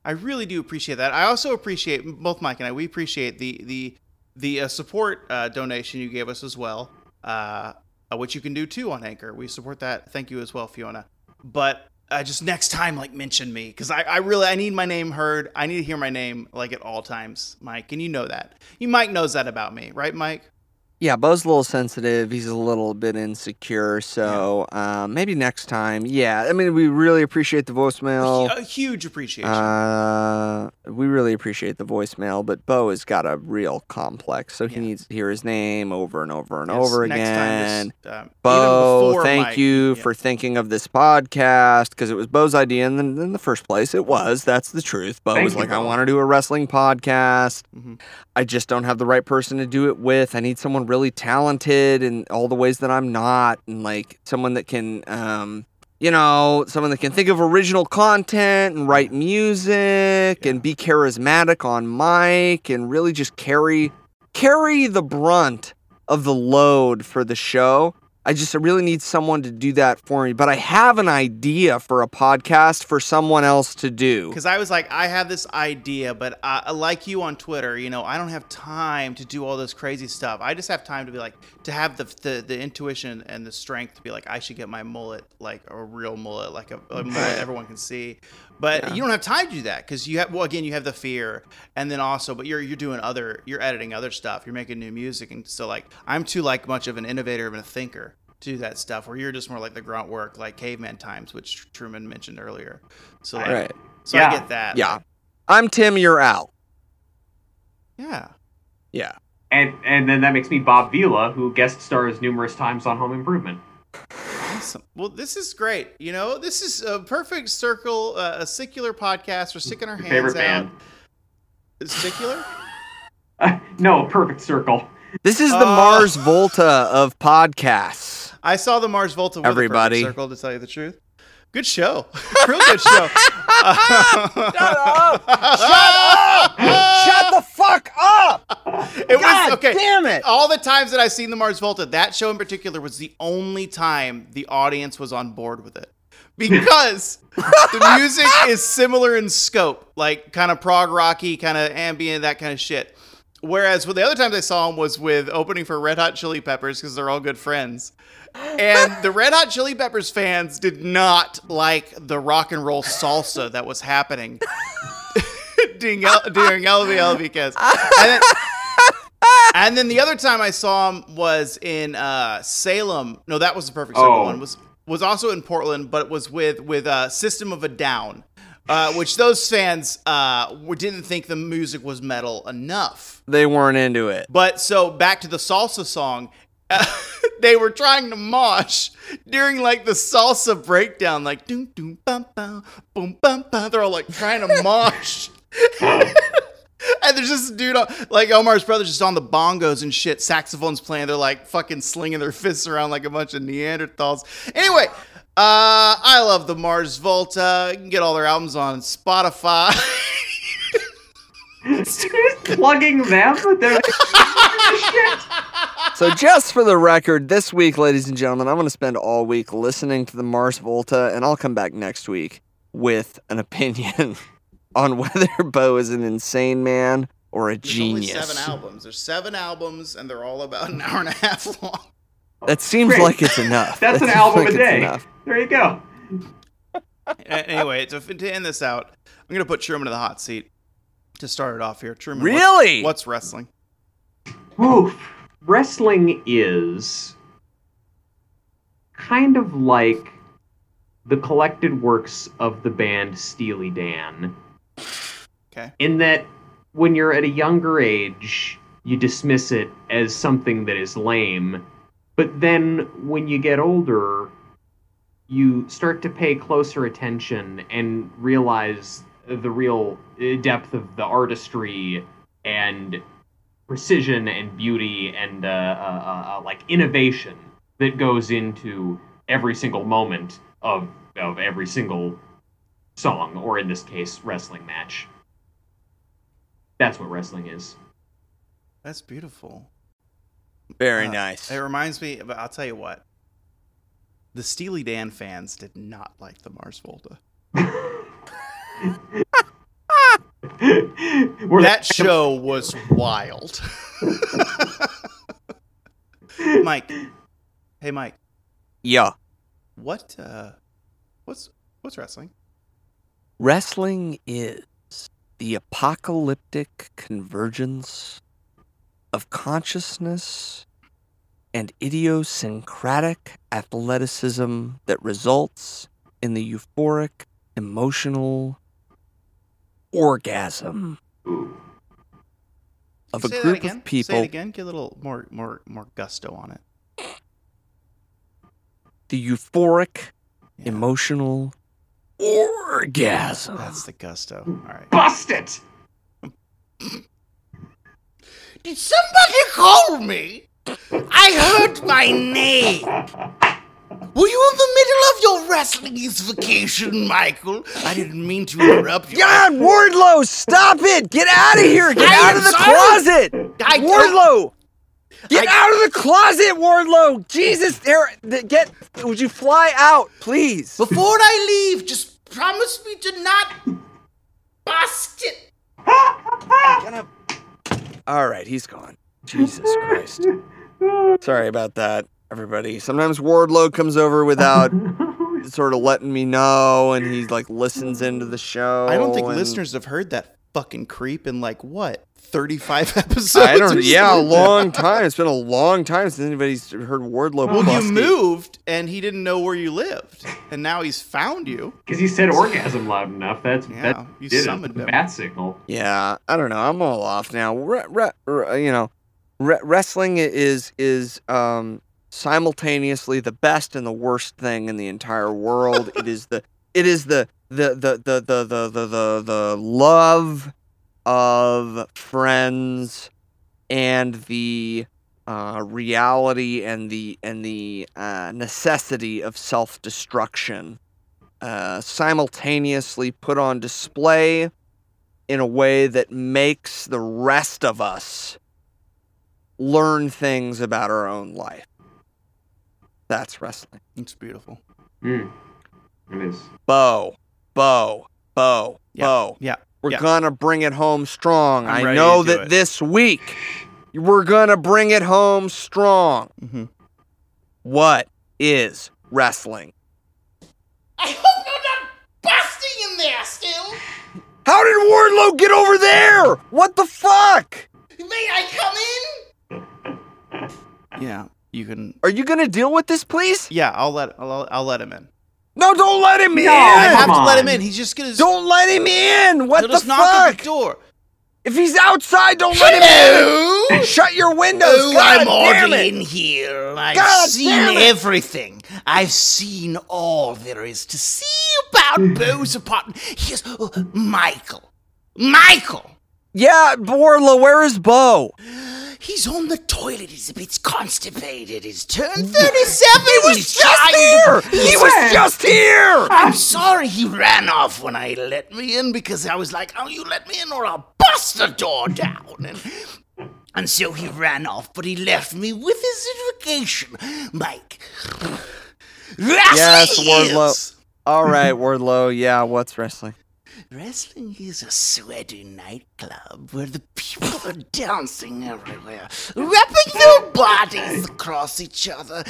I really do appreciate that. I also appreciate both Mike and I. We appreciate the the the uh, support uh, donation you gave us as well, uh, uh, which you can do too on Anchor. We support that. Thank you as well, Fiona. But uh, just next time, like mention me because I, I really I need my name heard. I need to hear my name like at all times, Mike, and you know that. You Mike knows that about me, right, Mike? Yeah, Beau's a little sensitive. He's a little bit insecure. So um, maybe next time. Yeah, I mean, we really appreciate the voicemail. a huge appreciation. Uh, we really appreciate the voicemail, but Beau has got a real complex, so he Yeah. needs to hear his name over and over and Yes, over next again. Time, just, um, Beau, thank Mike- you yeah. for thinking of this podcast because it was Beau's idea in the, in the first place. It was. That's the truth. Beau Thank was you, like, I want to do a wrestling podcast. Mhm. I just don't have the right person to do it with. I need someone really talented in all the ways that I'm not, and like someone that can, um, you know, someone that can think of original content and write music and be charismatic on mic and really just carry carry the brunt of the load for the show. I just I really need someone to do that for me. But I have an idea for a podcast for someone else to do. Because I was like, I have this idea, but uh, like you on Twitter, you know, I don't have time to do all this crazy stuff. I just have time to be like, to have the the, the intuition and the strength to be like, I should get my mullet like a real mullet, like a, a mullet everyone can see. But you don't have time to do that because you have, well, again, you have the fear, and then also, but you're you're doing other, you're editing other stuff, you're making new music, and so like, I'm too like much of an innovator and a thinker to do that stuff where you're just more like the grunt work, like caveman times, which Truman mentioned earlier. So like, Right. so I get that. Yeah. I'm Tim, you're Al. Yeah. Yeah. And and then that makes me Bob Vila, who guest stars numerous times on Home Improvement. Awesome. Well, this is great. You know, this is a perfect circle, uh, a secular podcast. We're sticking our Your hands favorite out. band? Secular? Uh, no, perfect circle. This is the Oh. Mars Volta of podcasts. I saw the Mars Volta with Everybody. a perfect circle, to tell you the truth. Good show. Real good show. Shut up! Shut up! Shut the fuck up! It God was okay. damn it! All the times that I've seen the Mars Volta, that show in particular was the only time the audience was on board with it. Because the music is similar in scope, like kind of prog rocky, kind of ambient, that kind of shit. Whereas with the other times I saw him was with opening for Red Hot Chili Peppers because they're all good friends. And the Red Hot Chili Peppers fans did not like the rock and roll salsa that was happening during, during LV. And then, and then the other time I saw him was in uh, Salem. No, that was the Perfect Circle Oh. one. Was was also in Portland, but it was with with uh, System of a Down, uh, which those fans uh, didn't think the music was metal enough. They weren't into it. But so back to the salsa song. they were trying to mosh during like the salsa breakdown, like doom doom bum bum boom bum bum. They're all like trying to mosh. And there's this dude, on, like Omar's brothers, just on the bongos and shit. Saxophones playing. They're like fucking slinging their fists around like a bunch of Neanderthals. Anyway, uh, I love the Mars Volta. You can get all their albums on Spotify. Just plugging them. They're shit. So, just for the record, this week, ladies and gentlemen, I'm going to spend all week listening to the Mars Volta, and I'll come back next week with an opinion on whether Beau is an insane man or a There's genius. only seven albums. There's seven albums, and they're all about an hour and a half long. That seems Great. like it's enough. That's That an album like a day. enough. There you go. Anyway, to, to end this out, I'm gonna put Sherman in the hot seat to start it off here. Truman, what's- Really? What's, wrestling? Oof. Wrestling is kind of like the collected works of the band Steely Dan. Okay. In that, when you're at a younger age, you dismiss it as something that is lame. But then when you get older, you start to pay closer attention and realize the real uh, depth of the artistry and precision and beauty and uh, uh, uh, uh, like innovation that goes into every single moment of of every single song, or in this case, wrestling match. That's what wrestling is. That's beautiful. Very Uh, nice. It reminds me, but I'll tell you what. The Steely Dan fans did not like the Mars Volta. We're That show was wild. Mike, hey Mike, Yeah. what uh, what's what's wrestling? Wrestling is the apocalyptic convergence of consciousness and idiosyncratic athleticism that results in the euphoric emotional orgasm Ooh. of Say a that group again. of people Say it again. Get a little more more more gusto on it. the euphoric Yeah, emotional orgasm That's the gusto. All right. Bust it! Did somebody call me? I heard my name. Were you in the middle of your wrestling vacation, Michael? I didn't mean to interrupt you. God, Wardlow, stop it! Get out of here! Get I out of the sorry. closet! I Wardlow! Get I- out of the closet, Wardlow! Jesus, there, get. Would you fly out, please? Before I leave, just promise me to not bust it. All right, he's gone. Jesus Christ. Sorry about that, everybody. Sometimes Wardlow comes over without sort of letting me know, and he like listens into the show. I don't think and- listeners have heard that fucking creep in like what 35 episodes. I don't. or Yeah, a long time. It's been a long time since anybody's heard Wardlow. Well, you busty. moved and he didn't know where you lived, and now he's found you. Because he said orgasm loud enough. That's Yeah, that you did summoned it. Him. bat signal. Yeah, I don't know. I'm all off now. Re- re- re- you know, re- wrestling is is um simultaneously the best and the worst thing in the entire world. it is the it is the the the the the the the, the, the love of friends and the uh, reality and the and the uh, necessity of self destruction uh, simultaneously put on display in a way that makes the rest of us learn things about our own life. That's wrestling. It's beautiful. Mm. It is. Beau, Beau, Beau, Yeah, Beau. yeah, We're yeah. gonna bring it home strong. I'm I know that it. this week we're gonna bring it home strong. Mm-hmm. What is wrestling? I hope you're not busting in there still. How did Wardlow get over there? What the fuck? May I come in? Yeah, you can. Are you gonna deal with this, please? Yeah, I'll let I'll, I'll let him in. No, don't let him in. No, I have come to let him in. He's just gonna. Don't let him in. What he'll the just knock on the fuck? door. If he's outside, don't let him in. Shut your windows. Oh, God I'm damn already it. in here. I've God seen damn it. everything. I've seen all there is to see about Beau's apartment. Here's oh, Michael. Michael. Yeah, Borla, where is Beau? He's on the toilet. He's a bit constipated. He's turned 37. He was just here. He was just here. I'm sorry he ran off when I let me in because I was like, oh, you let me in or I'll bust the door down. And, and so he ran off, but he left me with his invocation. Mike. Yes, Wardlow. All right, Wardlow. Yeah, what's wrestling? Wrestling is a sweaty nightclub where the people are dancing everywhere, wrapping their bodies across each other.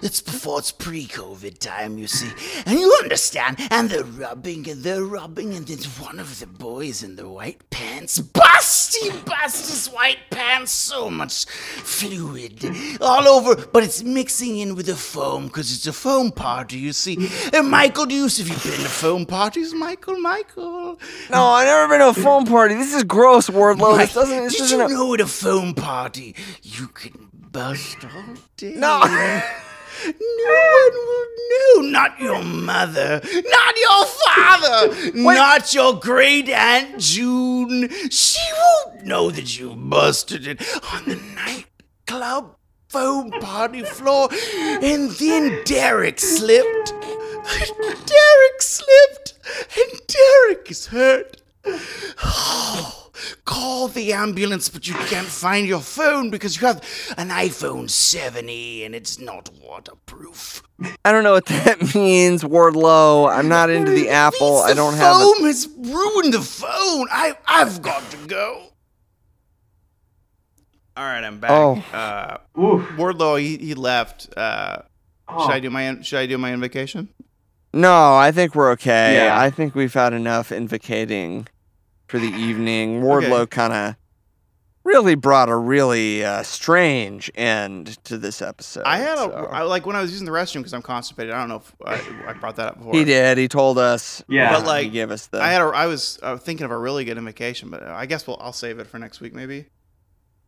It's before it's pre-COVID time, you see, and you understand. And they're rubbing and they're rubbing, and then one of the boys in the white pants bust. He busts his white pants so much fluid all over, but it's mixing in with the foam because it's a foam party, you see. And Michael, do you have you been to foam parties, Michael? Michael. No, I've never been to a phone party. This is gross, Wardlow. This doesn't. This Did you know at a foam party you can bust all day? No. No one will know. Not your mother. Not your father. Not your great aunt June. She won't know that you busted it on the nightclub foam party floor. And then Derek slipped. Derek slipped. And Derek is hurt. Oh, call the ambulance, but you can't find your phone because you have an iPhone 7e and it's not waterproof. I don't know what that means, Wardlow. I'm not into the Apple. Means I don't have. A, Foam has ruined the phone. I I've got to go. All right, I'm back. Oh. Uh, Wardlow, he, he left. Uh, Oh. Should I do my Should I do my invocation? No, I think we're okay. Yeah. I think we've had enough invocating for the evening. Wardlow Okay. kind of really brought a really uh, strange end to this episode. I had a so- I, like when I was using the restroom because I'm constipated. I don't know if I, I brought that up before. He did. He told us. Yeah. But, like, he gave us the. I had a, I was uh, thinking of a really good invocation, but I guess we'll I'll save it for next week maybe.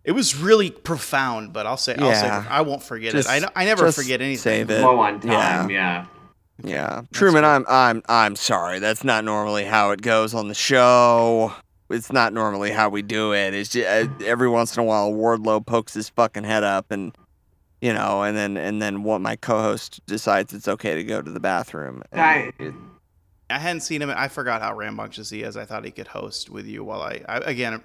It was really profound, but I'll say I'll save Yeah. it. I won't forget Just- it. I never forget anything. save it. Low on time. Yeah. Yeah, Truman, I'm I'm I'm sorry. That's not normally how it goes on the show. It's not normally how we do it. It's just uh, every once in a while Wardlow pokes his fucking head up and you know, and then and then what my co-host decides it's okay to go to the bathroom. I- it- I hadn't seen him. I forgot how rambunctious he is. I thought he could host with you while I, I again,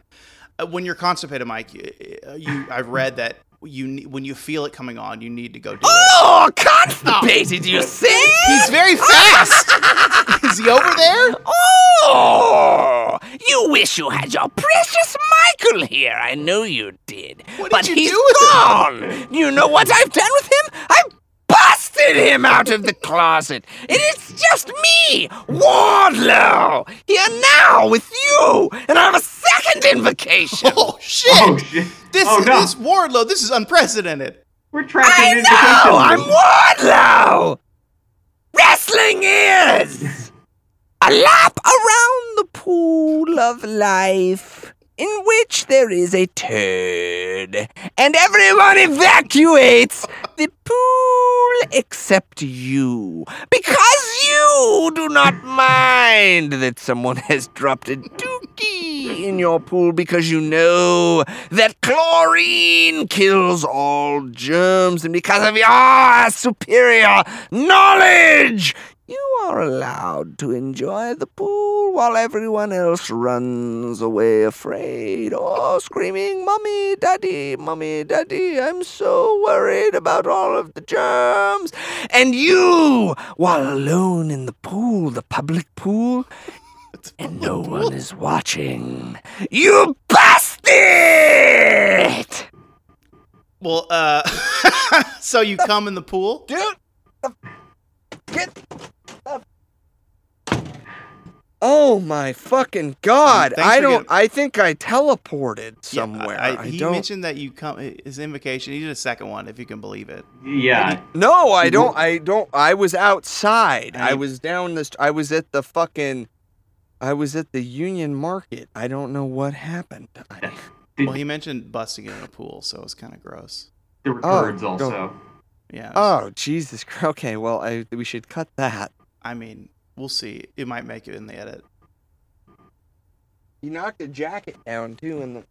uh, when you're constipated, Mike, you, you I've read that you when you feel it coming on, you need to go do it. oh, constipated, you see? He's very fast. is he over there? Oh, you wish you had your precious Michael here. I know you did. What did but you he's do with him? gone. You know what I've done with him? I've busted him out of the closet. And it's just me, Wardlow, here now with you. And I have a second invocation. Oh shit! Oh shit. This oh is no. this Wardlow. This is unprecedented. We're tracking I an know! I'm Wardlow! Wrestling is a lap around the pool of life in which there is a turd, and everyone evacuates the pool except you, because you do not mind that someone has dropped a dookie in your pool because you know that chlorine kills all germs, and because of your superior knowledge, you are allowed to enjoy the pool while everyone else runs away afraid or screaming, Mommy, Daddy, Mommy, Daddy, I'm so worried about all of the germs. And you, while alone in the pool, the public pool, and no one is watching, you bastard! Well, uh, so you come in the pool? Dude, get. Oh my fucking god! Thanks I don't. getting- I think I teleported Yeah, somewhere. I, I, he don't. mentioned that you come his invocation. He did a second one, if you can believe it. Yeah. No, I don't. I don't. I was outside. I- I was down this. I was at the fucking. I was at the Union Market. I don't know what happened. I, Well, he mentioned busting it in a pool, so it was kind of gross. there were Oh, birds also. Yeah. was- oh Jesus! Christ. Okay, well, I we should cut that. I mean, We'll see. It might make it in the edit. You knocked a jacket down too in the